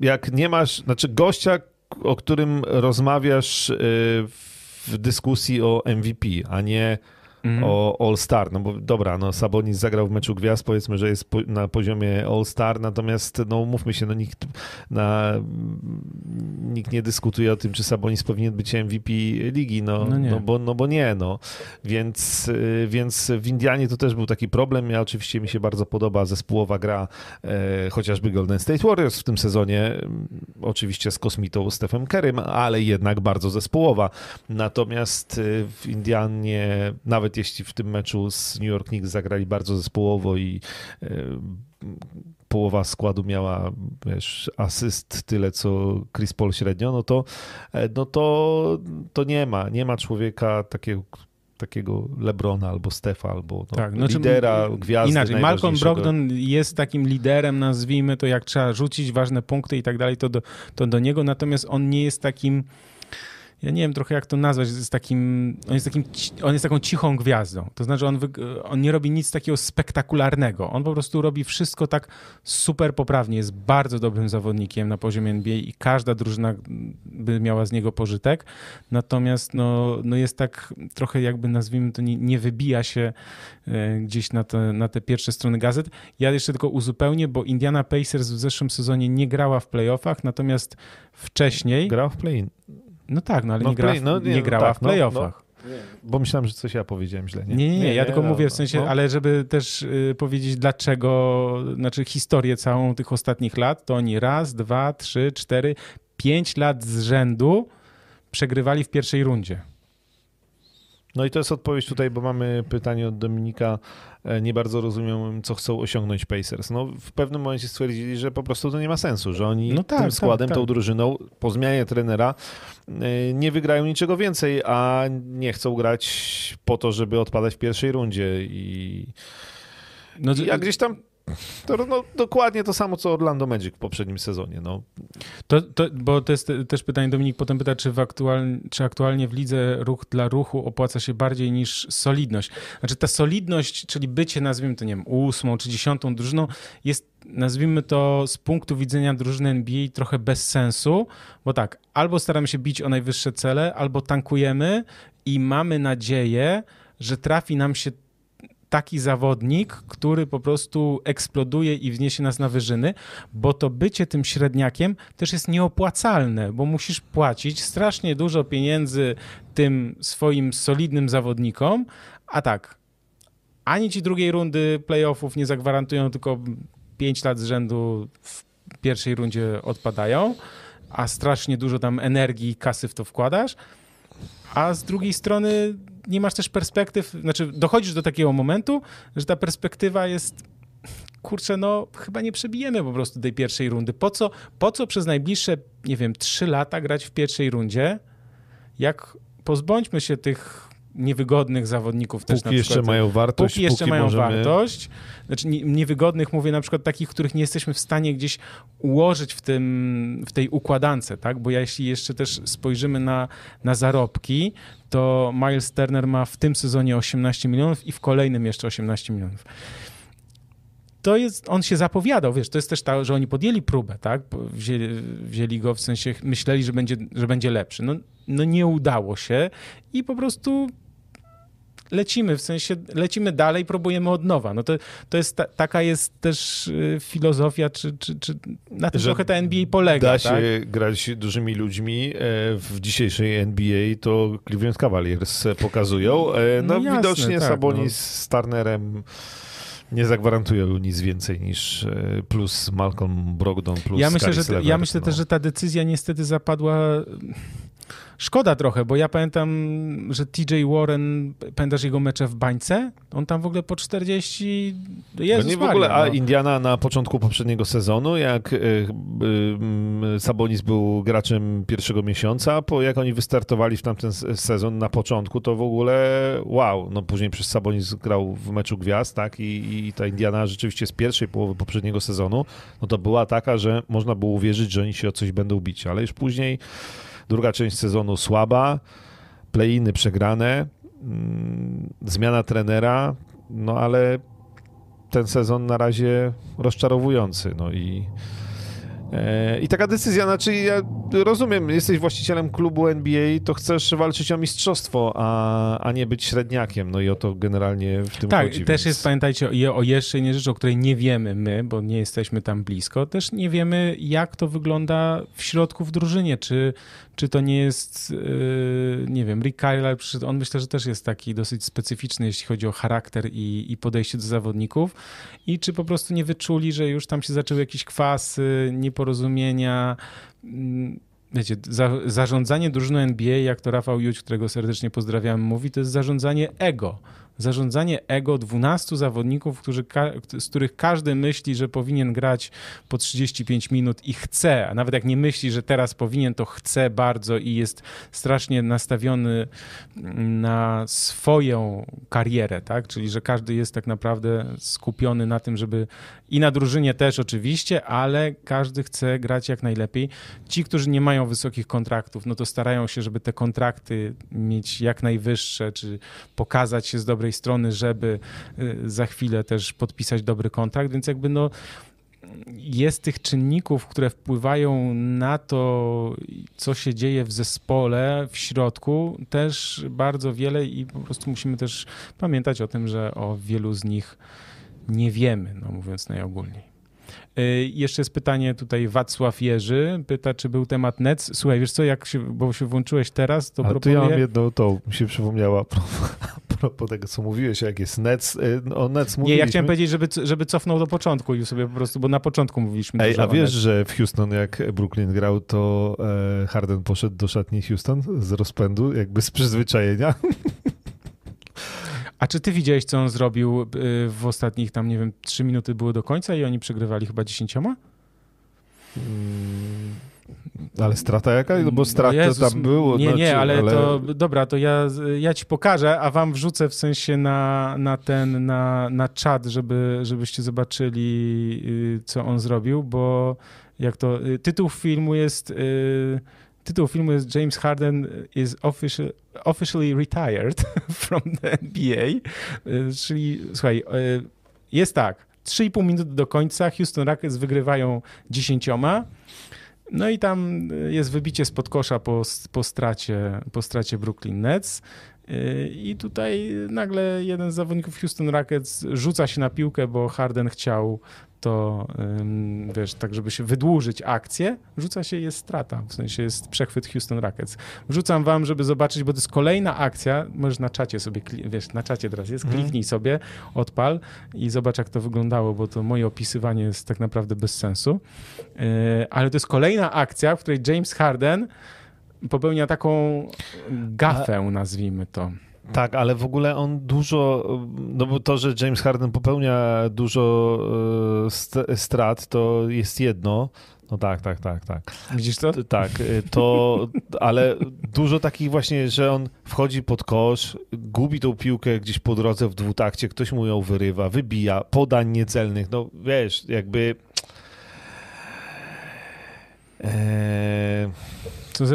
jak nie masz, znaczy gościa, o którym rozmawiasz y, w dyskusji o MVP, a nie mm. o All-Star. No bo dobra, no Sabonis zagrał w meczu gwiazd, powiedzmy, że jest na poziomie All-Star, natomiast no mówmy się, no nikt, na, nikt nie dyskutuje o tym, czy Sabonis powinien być MVP ligi, no, no, no, bo, no bo nie, no. Więc, y, więc w Indianie to też był taki problem. Ja oczywiście mi się bardzo podoba zespołowa gra, e, chociażby Golden State Warriors w tym sezonie, oczywiście z kosmitą Stephem Kerrym, ale jednak bardzo zespołowa. Natomiast y, w Indianie nawet nawet jeśli w tym meczu z New York Knicks zagrali bardzo zespołowo i e, połowa składu miała wiesz, asyst tyle co Chris Paul średnio, no to, e, no to, to nie ma, nie ma człowieka takiego takiego Lebrona albo Stefa, albo no, tak, znaczy, lidera, gwiazdy. Inaczej, Malcolm Brogdon jest takim liderem, nazwijmy to, jak trzeba rzucić ważne punkty i tak dalej, to do, to do niego, natomiast on nie jest takim ja nie wiem trochę jak to nazwać, jest takim, on jest takim, on jest taką cichą gwiazdą. To znaczy on, on nie robi nic takiego spektakularnego. On po prostu robi wszystko tak super poprawnie. Jest bardzo dobrym zawodnikiem na poziomie NBA i każda drużyna by miała z niego pożytek. Natomiast no, no jest tak trochę jakby nazwijmy to nie, nie wybija się e, gdzieś na te, na te pierwsze strony gazet. Ja jeszcze tylko uzupełnię, bo Indiana Pacers w zeszłym sezonie nie grała w playoffach, natomiast wcześniej... Grała w play-in. No tak, no ale no nie, gra, play, no, nie, nie no grała tak, w no, playoffach. No, bo myślałem, że coś ja powiedziałem źle. Nie, nie, nie, nie ja tylko mówię w sensie, ale żeby też y, powiedzieć dlaczego, znaczy historię całą tych ostatnich lat, to oni raz, dwa, trzy, cztery, pięć lat z rzędu przegrywali w pierwszej rundzie. No i to jest odpowiedź tutaj, bo mamy pytanie od Dominika. E, nie bardzo rozumiem, co chcą osiągnąć Pacers. No, w pewnym momencie stwierdzili, że po prostu to nie ma sensu, że oni no tak, tym tak, składem, tak, tak. tą drużyną, po zmianie trenera, e, nie wygrają niczego więcej, a nie chcą grać po to, żeby odpadać w pierwszej rundzie. I, no, i jak gdzieś tam to no, dokładnie to samo, co Orlando Magic w poprzednim sezonie. No. To, to, bo to jest też pytanie, Dominik potem pyta, czy, w aktual, czy aktualnie w lidze ruch dla ruchu opłaca się bardziej niż solidność. Znaczy ta solidność, czyli bycie, nazwijmy to, nie wiem, ósmą czy dziesiątą drużyną, jest, nazwijmy to, z punktu widzenia drużyny NBA trochę bez sensu, bo tak, albo staramy się bić o najwyższe cele, albo tankujemy i mamy nadzieję, że trafi nam się taki zawodnik, który po prostu eksploduje i wzniesie nas na wyżyny, bo to bycie tym średniakiem też jest nieopłacalne, bo musisz płacić strasznie dużo pieniędzy tym swoim solidnym zawodnikom, a tak, ani ci drugiej rundy playoffów nie zagwarantują, tylko 5 lat z rzędu w pierwszej rundzie odpadają, a strasznie dużo tam energii i kasy w to wkładasz, a z drugiej strony nie masz też perspektyw, znaczy dochodzisz do takiego momentu, że ta perspektywa jest kurczę, no chyba nie przebijemy po prostu tej pierwszej rundy. Po co, po co przez najbliższe, nie wiem, trzy lata grać w pierwszej rundzie, jak pozbądźmy się tych niewygodnych zawodników póki też na jeszcze mają wartość. Póki jeszcze póki mają możemy... wartość. Znaczy niewygodnych mówię na przykład takich, których nie jesteśmy w stanie gdzieś ułożyć w, tym, w tej układance, tak? Bo jeśli jeszcze też spojrzymy na, na zarobki, to Miles Turner ma w tym sezonie 18 milionów i w kolejnym jeszcze 18 milionów to jest, on się zapowiadał, wiesz, to jest też tak, że oni podjęli próbę, tak, wzięli, wzięli, go w sensie, myśleli, że będzie, że będzie lepszy. No, no nie udało się i po prostu lecimy, w sensie lecimy dalej, próbujemy od nowa. No to, to jest ta, taka jest też y, filozofia, czy, czy, czy na tym Że trochę ta NBA polega. Da się tak? grać dużymi ludźmi. E, w dzisiejszej NBA to Cleveland Cavaliers pokazują. E, no, no jasne, widocznie tak, Sabonis no. z Turnerem nie zagwarantują nic więcej niż e, plus Malcolm Brogdon, plus Ja myślę, że, ja myślę no. też, że ta decyzja niestety zapadła Szkoda trochę, bo ja pamiętam, że TJ Warren, pamiętasz jego mecze w bańce? On tam w ogóle po 40 jest. No nie w ogóle, a no. Indiana na początku poprzedniego sezonu, jak y, y, Sabonis był graczem pierwszego miesiąca, po jak oni wystartowali w tamten sezon na początku, to w ogóle wow. No później przez Sabonis grał w meczu gwiazd, tak? I, i ta Indiana rzeczywiście z pierwszej połowy poprzedniego sezonu, no to była taka, że można było uwierzyć, że oni się o coś będą bić, ale już później Druga część sezonu słaba, play-iny przegrane, mm, zmiana trenera, no ale ten sezon na razie rozczarowujący. No i E, I taka decyzja, znaczy ja rozumiem, jesteś właścicielem klubu NBA, to chcesz walczyć o mistrzostwo, a, a nie być średniakiem. No i o to generalnie w tym tak, chodzi. Tak, też więc... jest, pamiętajcie, o jeszcze jednej rzeczy, o której nie wiemy my, bo nie jesteśmy tam blisko, też nie wiemy, jak to wygląda w środku w drużynie, czy, czy to nie jest, yy, nie wiem, Rick Carlisle, on myślę, że też jest taki dosyć specyficzny, jeśli chodzi o charakter i, i podejście do zawodników i czy po prostu nie wyczuli, że już tam się zaczęły jakieś kwasy, nieporozumienia, mm, wiecie, za, zarządzanie drużyną NBA, jak to Rafał Juć, którego serdecznie pozdrawiam, mówi, to jest zarządzanie ego. Zarządzanie ego 12 zawodników, którzy, z których każdy myśli, że powinien grać po 35 minut i chce, a nawet jak nie myśli, że teraz powinien, to chce bardzo i jest strasznie nastawiony na swoją karierę, tak? Czyli, że każdy jest tak naprawdę skupiony na tym, żeby i na drużynie też oczywiście, ale każdy chce grać jak najlepiej. Ci, którzy nie mają wysokich kontraktów, no to starają się, żeby te kontrakty mieć jak najwyższe, czy pokazać się z dobrej strony, żeby y, za chwilę też podpisać dobry kontrakt, więc jakby no jest tych czynników, które wpływają na to, co się dzieje w zespole, w środku, też bardzo wiele i po prostu musimy też pamiętać o tym, że o wielu z nich nie wiemy, no mówiąc najogólniej. Y, jeszcze jest pytanie tutaj Wacław Jerzy, pyta, czy był temat NEC. Słuchaj, wiesz co, jak się, bo się włączyłeś teraz, to Ale proponuję... to ja mam jedno, to mi się przypomniała <laughs> a propos tego, co mówiłeś, jak jest NEC, y, o NEC Nie, ja chciałem powiedzieć, żeby, żeby cofnął do początku i sobie po prostu, bo na początku mówiliśmy Ej, a wiesz, że w Houston, jak Brooklyn grał, to e, Harden poszedł do szatni Houston z rozpędu, jakby z przyzwyczajenia. <laughs> A czy ty widziałeś, co on zrobił y, w ostatnich tam, nie wiem, trzy minuty były do końca i oni przegrywali chyba dziesięcioma? Hmm. Ale strata jaka? No bo strata no tam było. Nie, znaczy, nie, ale, ale, to dobra, to ja, ja ci pokażę, a wam wrzucę w sensie na, na ten, na, na czat, żeby, żebyście zobaczyli, y, co on zrobił, bo jak to, y, tytuł filmu jest tytuł filmu jest James Harden is official, officially retired <laughs> from the NBA, e, czyli słuchaj, e, jest tak, 3,5 minuty do końca, Houston Rockets wygrywają dziesięcioma, no i tam jest wybicie spod kosza po, po, stracie, po stracie Brooklyn Nets. I tutaj nagle jeden z zawodników Houston Rockets rzuca się na piłkę, bo Harden chciał to wiesz, tak żeby się wydłużyć akcję, rzuca się jest strata, w sensie jest przechwyt Houston Rockets. Wrzucam wam, żeby zobaczyć, bo to jest kolejna akcja, możesz na czacie sobie, wiesz, na czacie teraz jest, mhm. kliknij sobie, odpal i zobacz jak to wyglądało, bo to moje opisywanie jest tak naprawdę bez sensu. E, ale to jest kolejna akcja, w której James Harden popełnia taką gafę, nazwijmy to. Tak, ale w ogóle on dużo, no bo to, że James Harden popełnia dużo e, strat, to jest jedno. No tak, tak, tak, tak. Widzisz to? Tak, e, to, ale dużo takich właśnie, że on wchodzi pod kosz, gubi tą piłkę gdzieś po drodze w dwutakcie, ktoś mu ją wyrywa, wybija, podań niecelnych, no wiesz, jakby... Eee...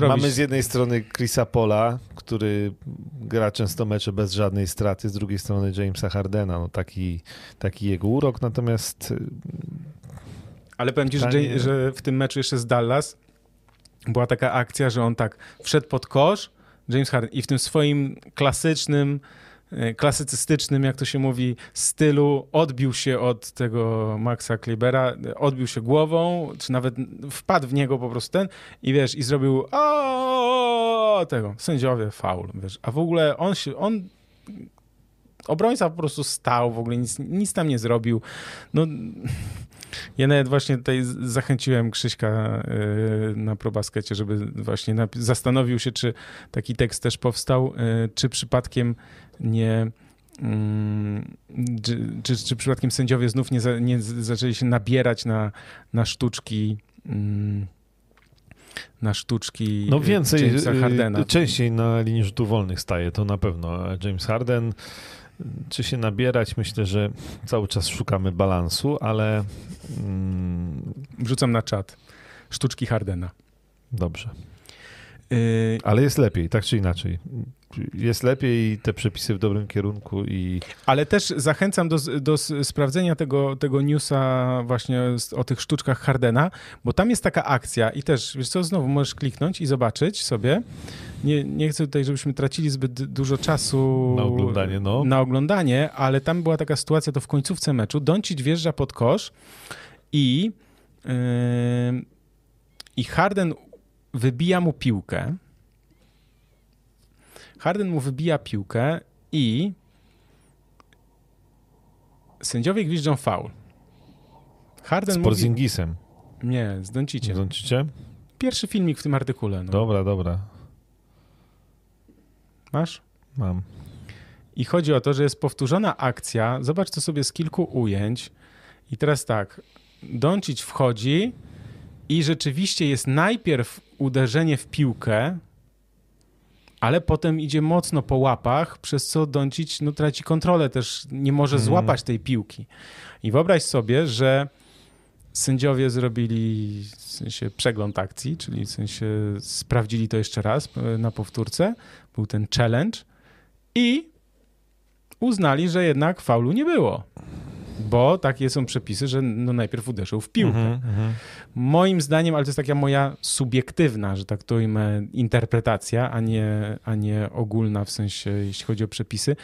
Mamy z jednej strony Chrisa Pola, który gra często mecze bez żadnej straty, z drugiej strony Jamesa Hardena. No taki, taki jego urok, natomiast... Y, Ale powiem ci, że, że w tym meczu jeszcze z Dallas była taka akcja, że on tak wszedł pod kosz, James Harden, i w tym swoim klasycznym klasycystycznym, jak to się mówi, stylu odbił się od tego Maxa Klebera, odbił się głową, czy nawet wpadł w niego po prostu ten i wiesz, i zrobił o tego, sędziowie, faul, wiesz, a w ogóle on się, on obrońca po prostu stał, w ogóle nic, nic tam nie zrobił, no ja nawet właśnie tutaj zachęciłem Krzyśka e, na probaskecie, żeby właśnie zastanowił się, czy taki tekst też powstał, e, czy przypadkiem nie. Mm, czy, czy, czy przypadkiem sędziowie znów nie, za, nie zaczęli się nabierać na, na sztuczki mm, na sztuczki No więcej, Jamesa y, Hardena. częściej na linii rzutów wolnych staje, to na pewno. James Harden, czy się nabierać? Myślę, że cały czas szukamy balansu, ale... Mm... Wrzucam na czat. Sztuczki Hardena. Dobrze. Y, ale jest lepiej, tak czy inaczej jest lepiej, te przepisy w dobrym kierunku i... Ale też zachęcam do, do sprawdzenia tego, tego newsa właśnie o tych sztuczkach Hardena, bo tam jest taka akcja i też, wiesz co, znowu możesz kliknąć i zobaczyć sobie. Nie, nie chcę tutaj, żebyśmy tracili zbyt dużo czasu na oglądanie, no. na oglądanie, ale tam była taka sytuacja, to w końcówce meczu, Doncic wjeżdża pod kosz i yy, i Harden wybija mu piłkę Harden mu wybija piłkę i sędziowie gwiżdżą faul. Harden z Porzingisem. Mówi... Nie, z Donciciem. Z Donciciem? Pierwszy filmik w tym artykule. No. Dobra, dobra. Masz? Mam. I chodzi o to, że jest powtórzona akcja. Zobacz to sobie z kilku ujęć. I teraz tak, Doncic wchodzi i rzeczywiście jest najpierw uderzenie w piłkę, ale potem idzie mocno po łapach, przez co Doncic no, traci kontrolę, też nie może mhm. złapać tej piłki. I wyobraź sobie, że sędziowie zrobili w sensie przegląd akcji, czyli w sensie sprawdzili to jeszcze raz e, na powtórce, był ten challenge i uznali, że jednak faulu nie było bo takie są przepisy, że no najpierw uderzył w piłkę. Mm -hmm. Moim zdaniem, ale to jest taka moja subiektywna, że tak to ujmę, interpretacja, a nie, a nie ogólna w sensie, jeśli chodzi o przepisy,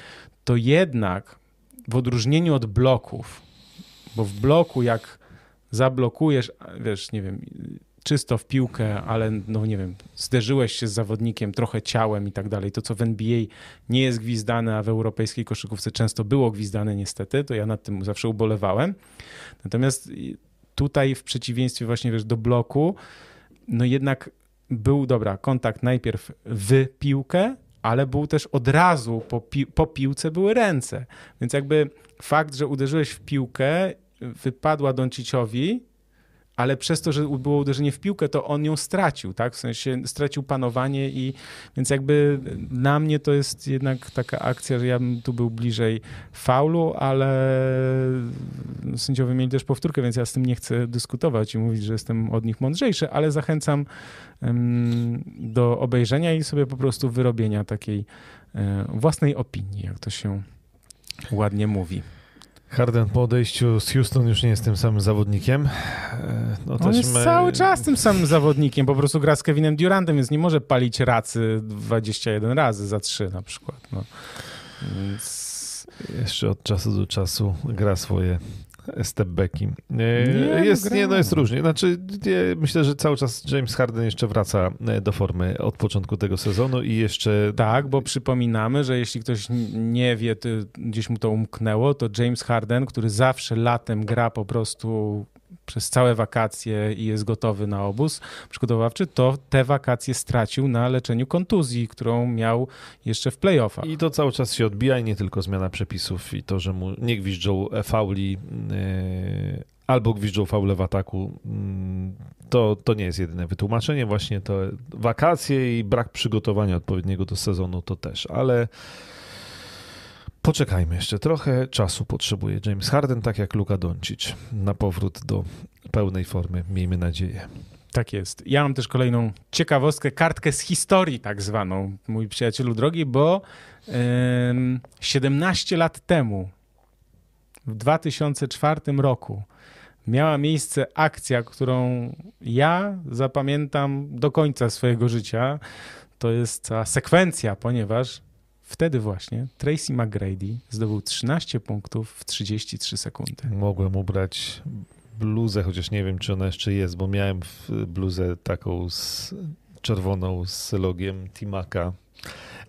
to jednak w odróżnieniu od bloków, bo w bloku jak zablokujesz, wiesz, nie wiem, czysto w piłkę, ale no nie wiem, zderzyłeś się z zawodnikiem trochę ciałem i tak dalej, to co w NBA nie jest gwizdane, a w europejskiej koszykówce często było gwizdane niestety, to ja nad tym zawsze ubolewałem. Natomiast tutaj w przeciwieństwie właśnie wiesz do bloku, no jednak był, dobra, kontakt najpierw w piłkę, ale był też od razu po, pi po piłce były ręce. Więc jakby fakt, że uderzyłeś w piłkę, wypadła Donciciowi, ale przez to, że było uderzenie w piłkę, to on ją stracił, tak? W sensie stracił panowanie i więc jakby na mnie to jest jednak taka akcja, że ja bym tu był bliżej faulu, ale sędziowie mieli też powtórkę, więc ja z tym nie chcę dyskutować i mówić, że jestem od nich mądrzejszy, ale zachęcam do obejrzenia i sobie po prostu wyrobienia takiej um, własnej opinii, jak to się ładnie mówi. Harden po odejściu z Houston już nie jest tym samym zawodnikiem. E, no, On jest my... cały czas tym samym zawodnikiem, po prostu gra z Kevinem Durantem, więc nie może palić racy 21 razy za 3 na przykład. No. Więc... Jeszcze od czasu do czasu gra swoje stepbacki. Nie, jest, nie, no jest różnie. Znaczy, nie, myślę, że cały czas James Harden jeszcze wraca e, do formy od początku tego sezonu i jeszcze... Tak, bo przypominamy, że jeśli ktoś nie wie, gdzieś mu to umknęło, to James Harden, który zawsze latem gra po prostu przez całe wakacje i jest gotowy na obóz przygotowawczy, to te wakacje stracił na leczeniu kontuzji, którą miał jeszcze w playoffach. I to cały czas się odbija i nie tylko zmiana przepisów i to, że mu nie gwiżdżą fauli yy, albo gwiżdżą faule w ataku, yy, to, to nie jest jedyne wytłumaczenie. Właśnie to wakacje i brak przygotowania odpowiedniego do sezonu to też, ale Poczekajmy jeszcze trochę. Czasu potrzebuje James Harden, tak jak Luka Doncic, na powrót do pełnej formy. Miejmy nadzieję. Tak jest. Ja mam też kolejną ciekawostkę, kartkę z historii tak zwaną, mój przyjacielu drogi, bo yy, 17 lat temu, w 2004 roku, miała miejsce akcja, którą ja zapamiętam do końca swojego życia. To jest cała sekwencja, ponieważ Wtedy właśnie Tracy McGrady zdobył 13 punktów w 33 sekundy. Mogłem ubrać bluzę, chociaż nie wiem, czy ona jeszcze jest, bo miałem bluzę taką z czerwoną z logiem Timaka.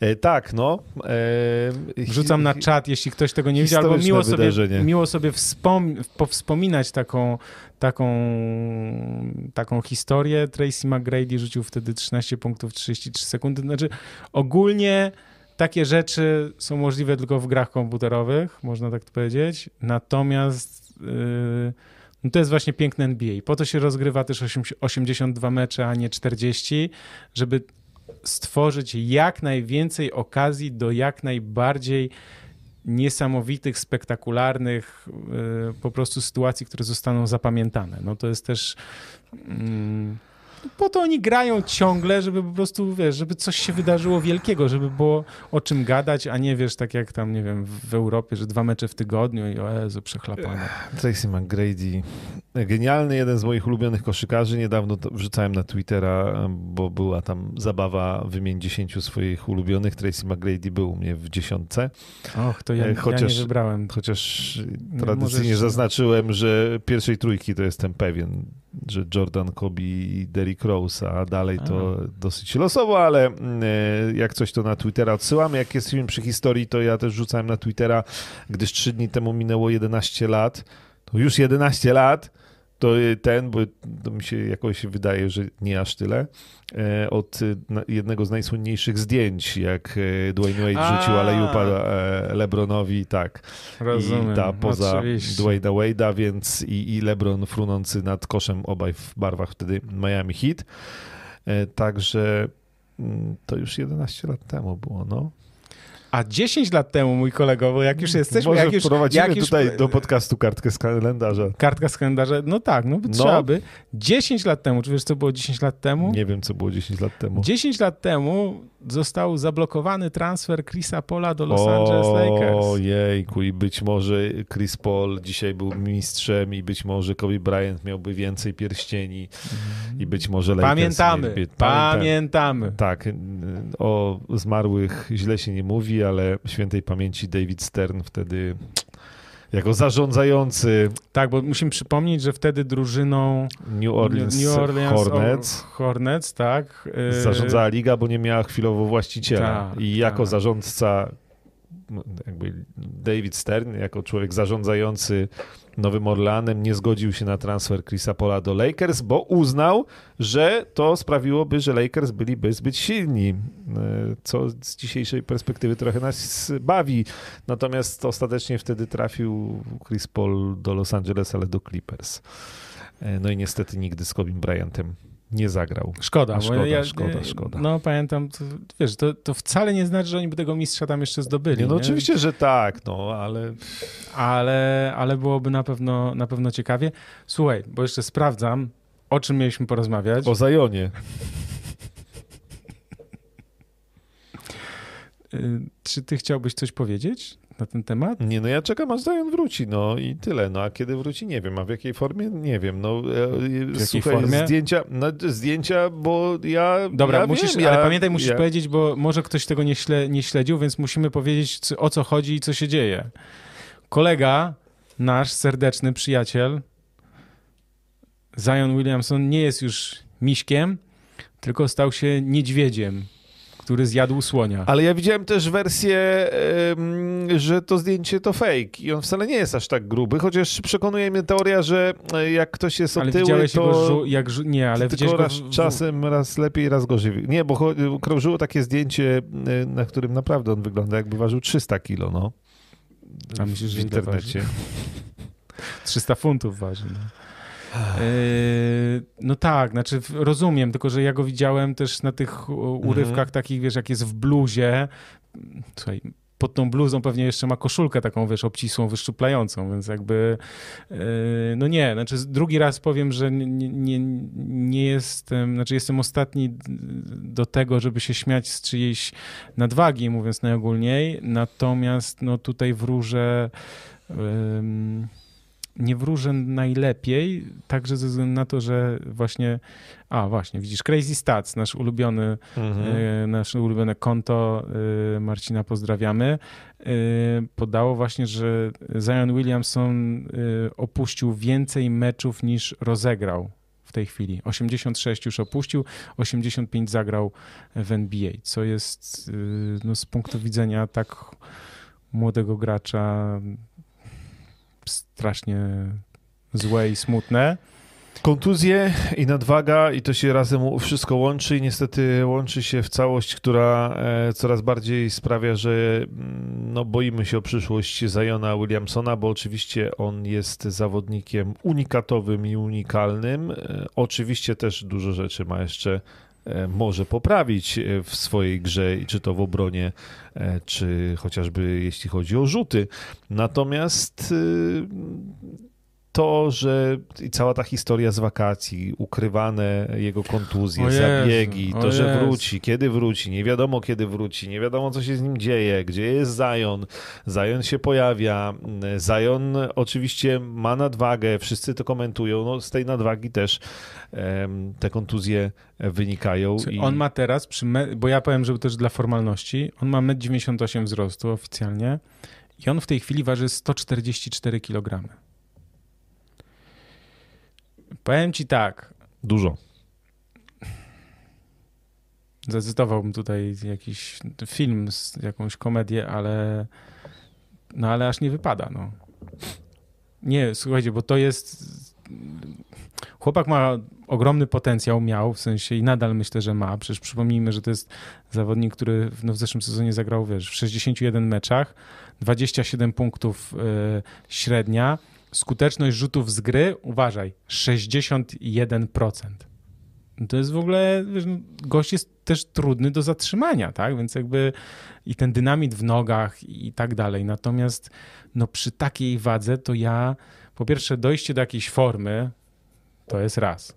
E, tak, no. E, Wrzucam na czat, jeśli ktoś tego nie widział, albo miło sobie, miło sobie wspom powspominać taką, taką, taką historię. Tracy McGrady rzucił wtedy 13 punktów w 33 sekundy. Znaczy, ogólnie takie rzeczy są możliwe tylko w grach komputerowych, można tak powiedzieć. Natomiast yy, no to jest właśnie piękne NBA. Po to się rozgrywa też 82 mecze, a nie 40, żeby stworzyć jak najwięcej okazji do jak najbardziej niesamowitych, spektakularnych yy, po prostu sytuacji, które zostaną zapamiętane. No to jest też. Yy, po to oni grają ciągle, żeby po prostu, wiesz, żeby coś się wydarzyło wielkiego, żeby było o czym gadać, a nie, wiesz, tak jak tam, nie wiem, w Europie, że dwa mecze w tygodniu i o Jezu, przechlapane. Tracy McGrady, genialny, jeden z moich ulubionych koszykarzy. Niedawno wrzucałem na Twittera, bo była tam zabawa wymień dziesięciu swoich ulubionych. Tracy McGrady był u mnie w dziesiątce. Och, to ja, chociaż, ja nie wybrałem. Chociaż tradycyjnie możesz... zaznaczyłem, że pierwszej trójki to jestem pewien, że Jordan, Kobe i Derrick Rose, a dalej to Aha. dosyć losowo, ale e, jak coś to na Twittera odsyłam. Jak jesteśmy przy historii, to ja też rzucałem na Twittera, gdyż trzy dni temu minęło 11 lat, to już 11 lat, to ten, bo to mi się jakoś wydaje, że nie aż tyle, e, od jednego z najsłynniejszych zdjęć, jak Dwayne Wade rzucił alejupa LeBronowi, tak. Rozumiem, I ta poza Dwayne'a Wade'a, więc i, i LeBron frunący nad koszem obaj w barwach wtedy Miami Heat. Także mm, to już 11 lat temu było, no. A 10 lat temu, mój kolego, bo jak już jesteśmy... Może jak już, wprowadzimy jak już... tutaj do podcastu kartkę z kalendarza. Kartka z kalendarza, no tak, no by no. trzeba by. 10 lat temu, czy wiesz co było 10 lat temu? Nie wiem, co było 10 lat temu. 10 lat temu został zablokowany transfer Chrisa Paula do Los Angeles Lakers. Ojejku, i być może Chris Paul dzisiaj był mistrzem i być może Kobe Bryant miałby więcej pierścieni mm. i być może Lakers... Pamiętamy, pamiętamy. Tak, o zmarłych źle się nie mówi, ale świętej pamięci David Stern wtedy jako zarządzający. Tak, bo musimy przypomnieć, że wtedy drużyną New Orleans, New Orleans Hornets, Hornets tak, y, zarządzała liga, bo nie miała chwilowo właściciela. Ta, I jako ta. zarządca jakby David Stern, jako człowiek zarządzający Nowym Orleanem, nie zgodził się na transfer Chrisa Pola do Lakers, bo uznał, że to sprawiłoby, że Lakers byliby zbyt silni, e, co z dzisiejszej perspektywy trochę nas bawi. Natomiast ostatecznie wtedy trafił Chris Paul do Los Angeles, ale do Clippers. E, no i niestety nigdy z Kobe Bryantem nie zagrał. Szkoda, szkoda, ja, szkoda, szkoda. No pamiętam, to, wiesz, to, to wcale nie znaczy, że oni by tego mistrza tam jeszcze zdobyli. Nie, no nie? oczywiście, że tak, no ale... Ale, ale byłoby na pewno, na pewno ciekawie. Słuchaj, bo jeszcze sprawdzam, o czym mieliśmy porozmawiać. O Zajonie. Y, czy ty chciałbyś coś powiedzieć? Na ten temat? Nie, no ja czekam aż Zion wróci, no i tyle. No a kiedy wróci, nie wiem. A w jakiej formie? Nie wiem. No, e, w jakiej formie? Zdjęcia, no, zdjęcia, bo ja Dobra, ja musisz, wiem, ale ja, pamiętaj, musisz ja... powiedzieć, bo może ktoś tego nie, śle, nie śledził, więc musimy powiedzieć, o co chodzi i co się dzieje. Kolega, nasz serdeczny przyjaciel, Zion Williamson nie jest już miśkiem, tylko stał się niedźwiedziem który zjadł słonia. Ale ja widziałem też wersję, że to zdjęcie to fake i on wcale nie jest aż tak gruby, chociaż przekonuje mnie teoria, że e, jak ktoś jest otyły, ale to... Go, jak, nie, ale tylko raz w... czasem raz lepiej, raz gorzej. Nie, bo krążyło takie zdjęcie, e, na którym naprawdę on wygląda jakby ważył 300 kilo, no. A myślisz, w internecie. 300 <laughs> funtów waży, no. Yy, no tak, znaczy rozumiem, tylko że ja go widziałem też na tych urywkach mhm. takich, wiesz, jak jest w bluzie. Słuchaj, pod tą bluzą pewnie jeszcze ma koszulkę taką, wiesz, obcisłą, wyszczuplającą, więc jakby yy, no nie, znaczy drugi raz powiem, że nie, nie, nie jestem, znaczy jestem ostatni do tego, żeby się śmiać z czyjejś nadwagi, mówiąc najogólniej, natomiast no tutaj wróżę yy, nie wróżę najlepiej, także ze względu na to, że właśnie, a właśnie, widzisz, Crazy Stats, nasz ulubiony, mhm. e, nasze ulubione konto, e, Marcina pozdrawiamy, e, podało właśnie, że Zion Williamson opuścił więcej meczów niż rozegrał w tej chwili. 86 już opuścił, 85 zagrał w NBA, co jest no, z punktu widzenia tak młodego gracza strasznie złe i smutne. Kontuzje i nadwaga, i to się razem wszystko łączy, i niestety łączy się w całość, która e, coraz bardziej sprawia, że mm, no, boimy się o przyszłość Zajona Williamsona, bo oczywiście on jest zawodnikiem unikatowym i unikalnym. E, oczywiście też dużo rzeczy ma jeszcze może poprawić e, w swojej grze, czy to w obronie, e, czy chociażby jeśli chodzi o rzuty. Natomiast to, że cała ta historia z wakacji, ukrywane jego kontuzje, Jezu, zabiegi, to, że wróci, kiedy wróci, nie wiadomo kiedy wróci, nie wiadomo co się z nim dzieje, gdzie jest Zion, Zion się pojawia, Zion oczywiście ma nadwagę, wszyscy to komentują, no z tej nadwagi też um, te kontuzje wynikają. I... On ma teraz, me... bo ja powiem, że też dla formalności, on ma 1,98 m wzrostu oficjalnie i on w tej chwili waży 144 kg. Powiem ci tak. Dużo. Zacytowałbym tutaj jakiś film, jakąś komedię, ale no ale aż nie wypada, no. Nie, słuchajcie, bo to jest chłopak ma ogromny potencjał, miał w sensie i nadal myślę, że ma. Przecież przypomnijmy, że to jest zawodnik, który no, w zeszłym sezonie zagrał, wiesz, w 61 meczach, 27 punktów yy, średnia, skuteczność rzutów z gry, uważaj, 61%. To jest w ogóle, wiesz, no, gość jest też trudny do zatrzymania, tak? Więc jakby i ten dynamit w nogach i tak dalej. Natomiast no przy takiej wadze to ja, po pierwsze dojście do jakiejś formy to jest raz.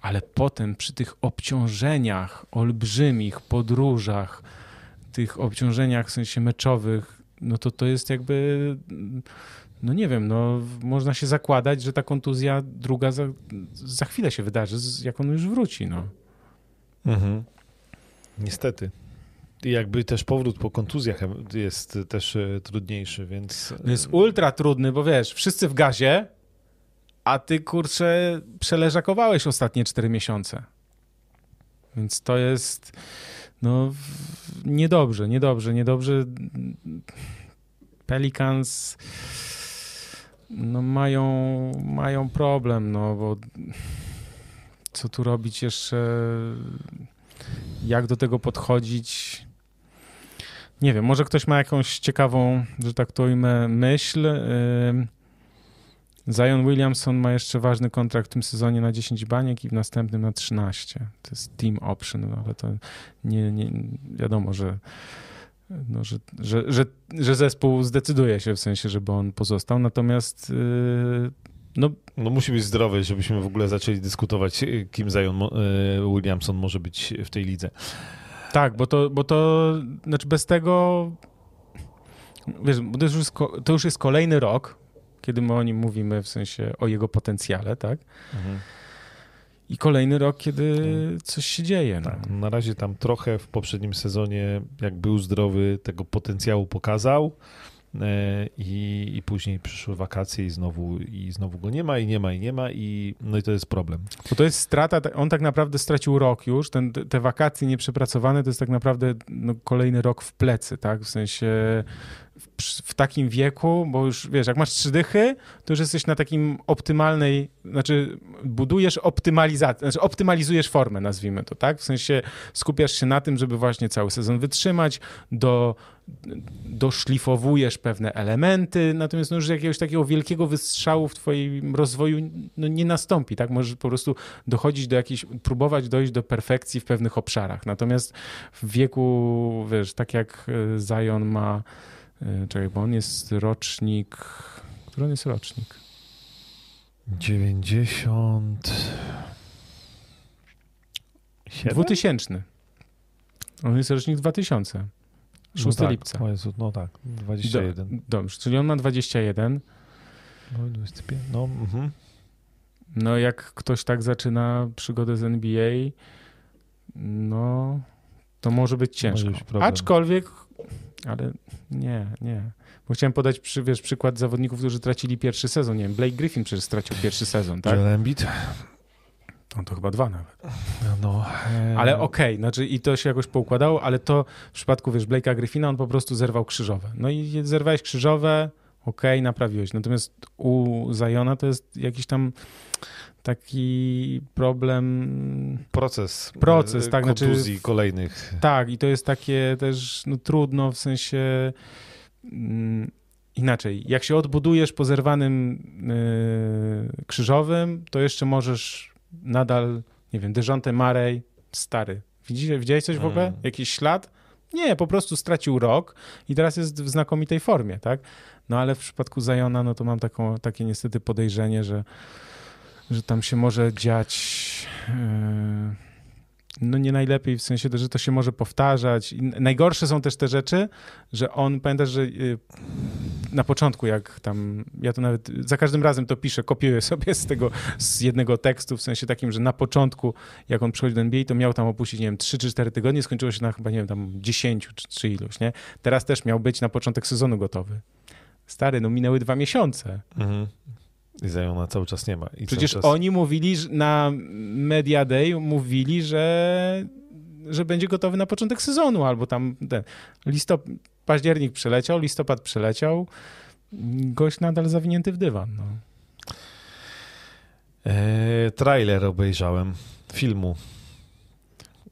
Ale potem przy tych obciążeniach olbrzymich, podróżach, tych obciążeniach w sensie meczowych, no to to jest jakby no nie wiem, no można się zakładać, że ta kontuzja druga za, za chwilę się wydarzy, jak on już wróci, no. Mhm. Niestety. I jakby też powrót po kontuzjach jest też e, trudniejszy, więc... No jest ultra trudny, bo wiesz, wszyscy w gazie, a ty, kurczę, przeleżakowałeś ostatnie cztery miesiące. Więc to jest, no, niedobrze, niedobrze, niedobrze. Pelicans no mają, mają problem, no bo co tu robić jeszcze, jak do tego podchodzić. Nie wiem, może ktoś ma jakąś ciekawą, że tak to ujmę, myśl. Zion Williamson ma jeszcze ważny kontrakt w tym sezonie na 10 baniek i w następnym na 13. To jest team option, no ale to nie, nie wiadomo, że no, że, że, że, że zespół zdecyduje się w sensie, żeby on pozostał, natomiast yy, no, no musi być zdrowy, żebyśmy w ogóle zaczęli dyskutować, kim Zion yy, Williamson może być w tej lidze. Tak, bo to, bo to znaczy bez tego wiesz, to już, jest, to już jest kolejny rok, kiedy my o nim mówimy, w sensie o jego potencjale, tak? Mhm. I kolejny rok, kiedy tak. coś się dzieje. No. Tak, na razie tam trochę w poprzednim sezonie, jak był zdrowy, tego potencjału pokazał. E, I, I później przyszły wakacje i znowu, i znowu go nie ma, i nie ma, i nie ma, i no i to jest problem. Bo to jest strata, on tak naprawdę stracił rok już, Ten, te wakacje nieprzepracowane to jest tak naprawdę no, kolejny rok w plecy, tak? W sensie w, takim wieku, bo już wiesz, jak masz trzy dychy, to już jesteś na takim optymalnej, znaczy budujesz optymalizację, znaczy optymalizujesz formę, nazwijmy to, tak? W sensie skupiasz się na tym, żeby właśnie cały sezon wytrzymać, do, doszlifowujesz pewne elementy, natomiast no już jakiegoś takiego wielkiego wystrzału w twoim rozwoju no, nie nastąpi, tak? Możesz po prostu dochodzić do jakiejś, próbować dojść do perfekcji w pewnych obszarach, natomiast w wieku, wiesz, tak jak e, Zion ma czekaj, bo on jest rocznik. Który on jest rocznik? 90. 2000. On jest rocznik 2000. 6 no tak, lipca. O Jezu, no tak, 21. Do, dobrze, czyli on ma 21. No, 25, no, mhm. no jak ktoś tak zaczyna przygodę z NBA, no to może być ciężko. Może być Aczkolwiek ale nie, nie. Bo chciałem podać przy, wiesz, przykład zawodników, którzy tracili pierwszy sezon. Nie wiem, Blake Griffin przecież stracił pierwszy sezon, tak? Joel Embiid? On to chyba dwa nawet. No, no e... Ale okej, okay, znaczy i to się jakoś poukładało, ale to w przypadku, wiesz, Blake'a Griffina on po prostu zerwał krzyżowe. No i zerwałeś krzyżowe, okej, okay, naprawiłeś. Natomiast u Zajona to jest jakiś tam taki problem. Proces. Proces, tak. Znaczy kontuzji znaczy, kolejnych. Tak, i to jest takie też no, trudno w sensie. Mm, inaczej, jak się odbudujesz po zerwanym yy, krzyżowym, to jeszcze możesz nadal, nie wiem, Dejonte Marej, stary. Widzicie, widziałeś coś w ogóle? Mm. Jakiś ślad? Nie, po prostu stracił rok i teraz jest w znakomitej formie, tak? No ale w przypadku Zajona, no to mam taką, takie niestety podejrzenie, że że tam się może dziać e, no nie najlepiej, w sensie, że to się może powtarzać. I najgorsze są też te rzeczy, że on, pamiętasz, że e, na początku, jak tam, ja to nawet za każdym razem to piszę, kopiuję sobie z tego, z jednego tekstu, w sensie takim, że na początku, jak on przychodzi do NBA, to miał tam opuścić, nie wiem, 3 czy 4 tygodnie, skończyło się na chyba, nie wiem, tam 10 czy, czy iluś, nie? Teraz też miał być na początek sezonu gotowy. Stary, no minęły dwa miesiące. Mhm. I Zajona cały czas nie ma. I Przecież czas... oni mówili na Media Day, mówili, że, że będzie gotowy na początek sezonu, albo tam ten listop... październik przeleciał, listopad przeleciał, gość nadal zawinięty w dywan. No. E, trailer obejrzałem filmu.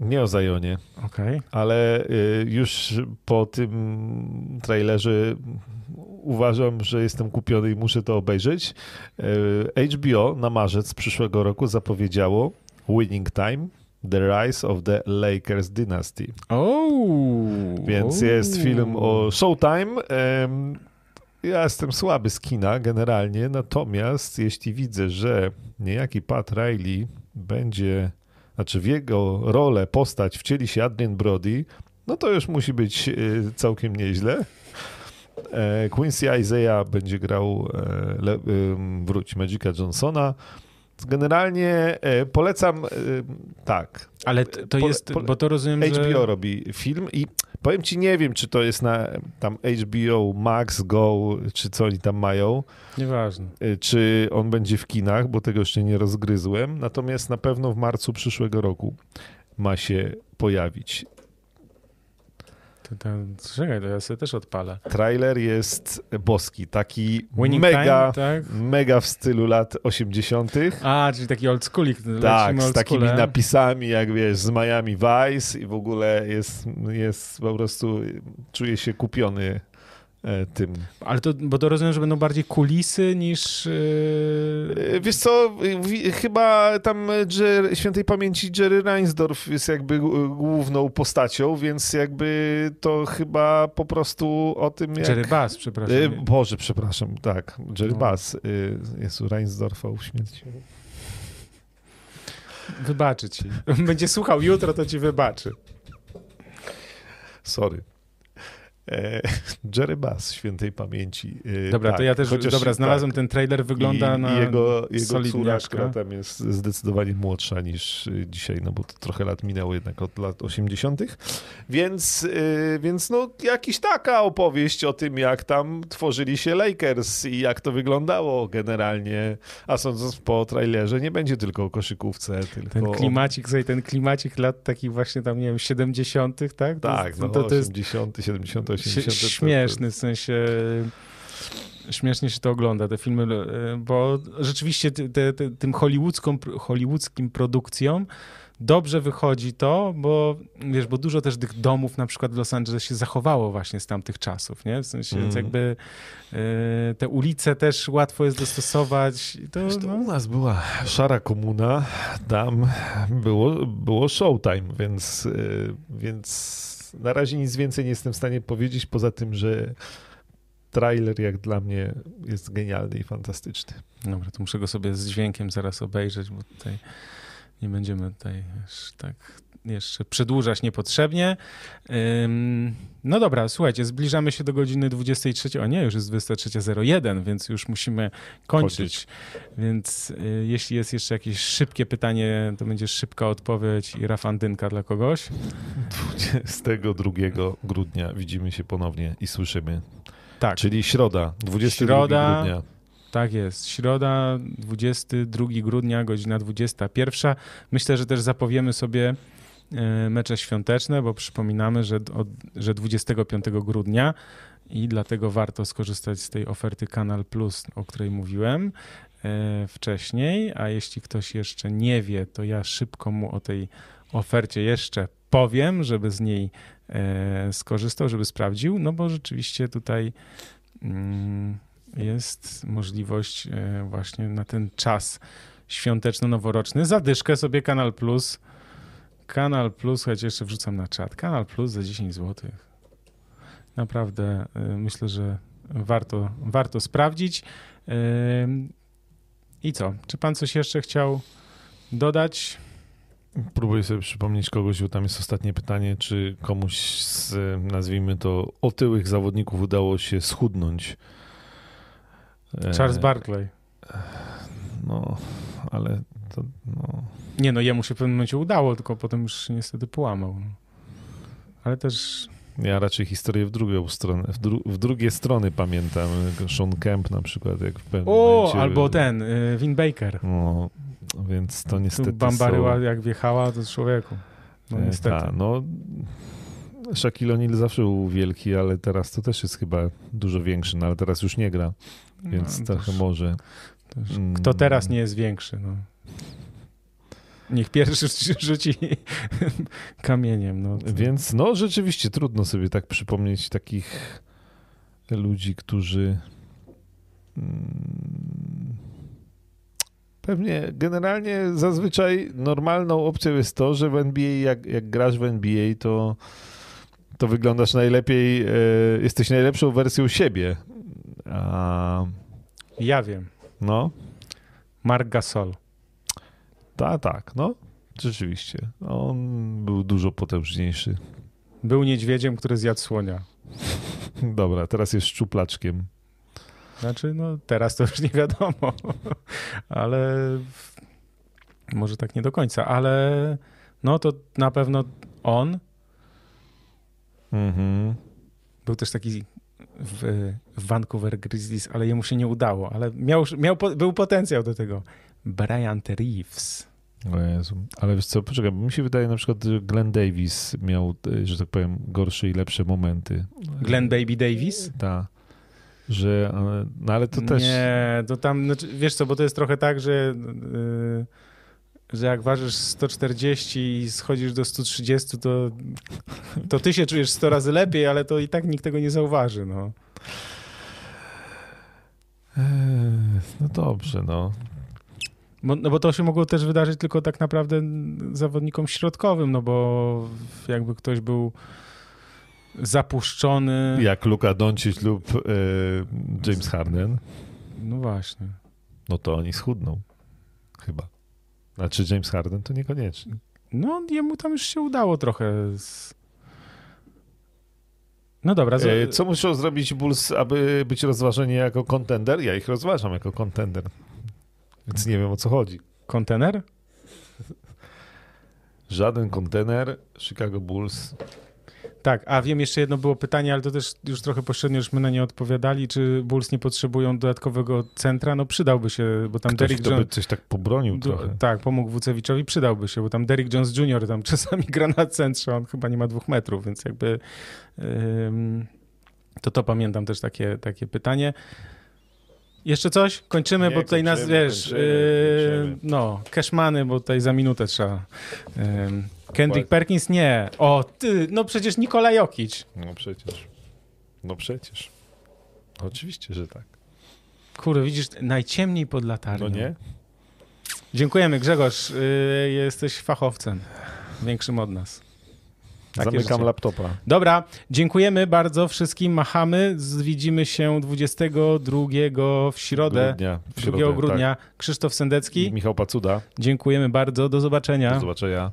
Nie o Zajonie, Okay. ale y, już po tym trailerze uważam, że jestem kupiony i muszę to obejrzeć. E, HBO na marzec przyszłego roku zapowiedziało Winning Time. The Rise of the Lakers Dynasty. Oh, Więc jest film o Showtime. Ja jestem słaby z kina generalnie, natomiast jeśli widzę, że niejaki Pat Riley będzie, znaczy w jego rolę postać wcieli się Adrian Brody, no to już musi być y, całkiem nieźle. E, Quincy Isaiah będzie grał e, wróć Magica Johnsona. Generalnie e, polecam e, tak. Ale to jest, pole- bo to rozumiem, HBO że... robi film i powiem ci, nie wiem, czy to jest na tam HBO Max Go, czy co oni tam mają, Nieważne. y, czy on będzie w kinach, bo tego jeszcze nie rozgryzłem. Natomiast na pewno w marcu przyszłego roku ma się pojawić. To, to, czekaj, to ja sobie też odpalę. Trailer jest boski, taki Winning mega, Time, tak? mega w stylu lat 80. A, czyli taki old schoolik. Tak, lecimy z old takimi schoolem. napisami, jak wiesz, z Miami Vice i w ogóle jest, jest po prostu, czuję się kupiony e, tym. Ale to, bo to rozumiem, że będą bardziej kulisy niż... Yy... E, Wiesz co, chyba tam Jer, świętej pamięci Jerry Reinsdorf jest jakby główną postacią, więc jakby to chyba po prostu o tym jak... Jerry Bass, przepraszam. E, Boże, przepraszam, tak, Jerry No. Bass. E, Jezu, Reinsdorfa uśmiercił. Wybaczy ci. Będzie słuchał jutro, to ci wybaczy. Sorry. E, <laughs> Jerry Bass, świętej pamięci. E, Dobra, tak, to ja też, dobra, znalazłem tak. ten trailer, wygląda I, na i jego, jego córa, która tam jest zdecydowanie młodsza niż y, dzisiaj, no bo to trochę lat minęło jednak od lat 80. Więc, więc no jakiś taka opowieść o tym, jak tam tworzyli się Lakers i jak to wyglądało generalnie. A sądząc po trailerze, nie będzie tylko o koszykówce, tylko Ten klimacik, ten klimacik lat takich właśnie tam, nie wiem, 70 tak? To Tak, jest- no, to, to jest 80., 70., 80. Śmie- to- to- śmieszny, w sensie śmiesznie się to ogląda, te filmy, bo rzeczywiście te, te, tym hollywoodzką, hollywoodzkim produkcjom dobrze wychodzi to, bo wiesz, bo dużo też tych domów na przykład w Los Angeles się zachowało właśnie z tamtych czasów, nie? W sensie, Mhm. jakby e, te ulice też łatwo jest dostosować. To, Zresztą no, u nas była szara komuna, tam było, było showtime, więc, y, więc na razie nic więcej nie jestem w stanie powiedzieć, poza tym, że trailer jak dla mnie jest genialny i fantastyczny. Dobra, to muszę go sobie z dźwiękiem zaraz obejrzeć, bo tutaj nie będziemy tutaj tak jeszcze przedłużać niepotrzebnie. No dobra, słuchajcie, zbliżamy się do godziny 23. O nie, już jest 23.01, więc już musimy kończyć. Więc y, jeśli jest jeszcze jakieś szybkie pytanie, to będzie szybka odpowiedź i rafandynka dla kogoś. 22 grudnia widzimy się ponownie i słyszymy. Tak. Czyli środa, 22 Środa. grudnia. Tak jest. Środa, 22 grudnia, godzina 21. Myślę, że też zapowiemy sobie mecze świąteczne, bo przypominamy, że, od, że 25 grudnia i dlatego warto skorzystać z tej oferty Kanal Plus, o której mówiłem e, wcześniej. A jeśli ktoś jeszcze nie wie, to ja szybko mu o tej ofercie jeszcze powiem, żeby z niej e, skorzystał, żeby sprawdził, no bo rzeczywiście tutaj. Mm, jest możliwość właśnie na ten czas świąteczno-noworoczny. Zadyszkę sobie Kanal Plus. Kanal Plus, słuchajcie, jeszcze wrzucam na czat. Kanal Plus za 10 zł. Naprawdę e, myślę, że warto, warto sprawdzić. E, I co? Czy pan coś jeszcze chciał dodać? Próbuję sobie przypomnieć kogoś, bo tam jest ostatnie pytanie, czy komuś z, nazwijmy to, otyłych zawodników udało się schudnąć. E, Charles Barkley. No, ale to, no, Nie no, jemu się w pewnym momencie udało, tylko potem już niestety połamał. no. Ale też ja raczej historię w drugą stronę, w, dru, w drugie strony pamiętam. Sean Kemp na przykład, jak w pewnym O, momencie... albo ten, y, Vin Baker. No, więc to niestety Tu Bambaryła są... jak wjechała, to człowieku. No E, niestety. ta, no, Shaquille O'Neal zawsze był wielki, ale teraz to też jest chyba dużo większy, no ale teraz już nie gra, więc No, trochę też- może. Kto teraz nie jest większy? No. Niech pierwszy rzuci <laughs> kamieniem. No. Więc no rzeczywiście trudno sobie tak przypomnieć takich ludzi, którzy mm, pewnie generalnie zazwyczaj normalną opcją jest to, że w NBA jak, jak grasz w NBA to to wyglądasz najlepiej, e, jesteś najlepszą wersją siebie. A... Ja wiem. No. Mark Gasol. Tak, tak, no. Rzeczywiście. On był dużo potężniejszy. Był niedźwiedziem, który zjadł słonia. <laughs> Dobra, teraz jest szczuplaczkiem. Znaczy, no teraz to już nie wiadomo, <laughs> ale może tak nie do końca, ale no to na pewno on. Mhm. Był też taki w, Vancouver Grizzlies, ale jemu się nie udało, ale miał, miał, był potencjał do tego. Bryant Reeves. O Jezu. Ale wiesz co, poczekaj, bo mi się wydaje na przykład, że Glenn Davis miał, e, że tak powiem, gorsze i lepsze momenty. Glenn Baby Davis? Tak. Że, e, no ale to też... Nie, to tam, znaczy, wiesz co, bo to jest trochę tak, że, yy, że jak ważysz 140 i schodzisz do 130, to, to ty się czujesz 100 razy lepiej, ale to i tak nikt tego nie zauważy, no. No dobrze, no. Bo, no bo to się mogło też wydarzyć tylko tak naprawdę zawodnikom środkowym, no bo jakby ktoś był zapuszczony. Jak Luka Doncic lub y, James Harden. No właśnie. No to oni schudną. Chyba. Znaczy James Harden to niekoniecznie. No jemu tam już się udało trochę z... No dobra. Z... Co muszą zrobić Bulls, aby być rozważeni jako kontender? Ja ich rozważam jako kontender. Więc nie wiem o co chodzi. Kontener? Żaden kontener, Chicago Bulls. Tak, a wiem, jeszcze jedno było pytanie, ale to też już trochę pośrednio żeśmy na nie odpowiadali, czy Bulls nie potrzebują dodatkowego centra? No przydałby się, bo tam Ktoś, Derrick Jones... by coś tak pobronił trochę. Tak, pomógł Wucewiczowi, przydałby się, bo tam Derrick Jones Jr. tam <laughs> czasami gra na centrze, on chyba nie ma dwóch metrów, więc jakby ym, to to pamiętam też takie, takie pytanie. Jeszcze coś? Kończymy, Nie, bo tutaj kończymy, nas, wiesz, kończymy, yy, no, cashmany, bo tutaj za minutę trzeba. Yy, Kendrick Perkins nie. O, ty, no przecież Nikola Jokic. No przecież. No przecież. Oczywiście, że tak. Kurde, widzisz, najciemniej pod latarnią. No nie? Dziękujemy, Grzegorz. Yy, jesteś fachowcem. Większym od nas. Takie Zamykam rzeczy. laptopa. Dobra, dziękujemy bardzo wszystkim. Machamy. Widzimy się 22 w środę. Grudnia, w środę 2 grudnia. Tak. Krzysztof Sendecki. I Michał Pacuda. Dziękujemy bardzo. Do zobaczenia. Do zobaczenia.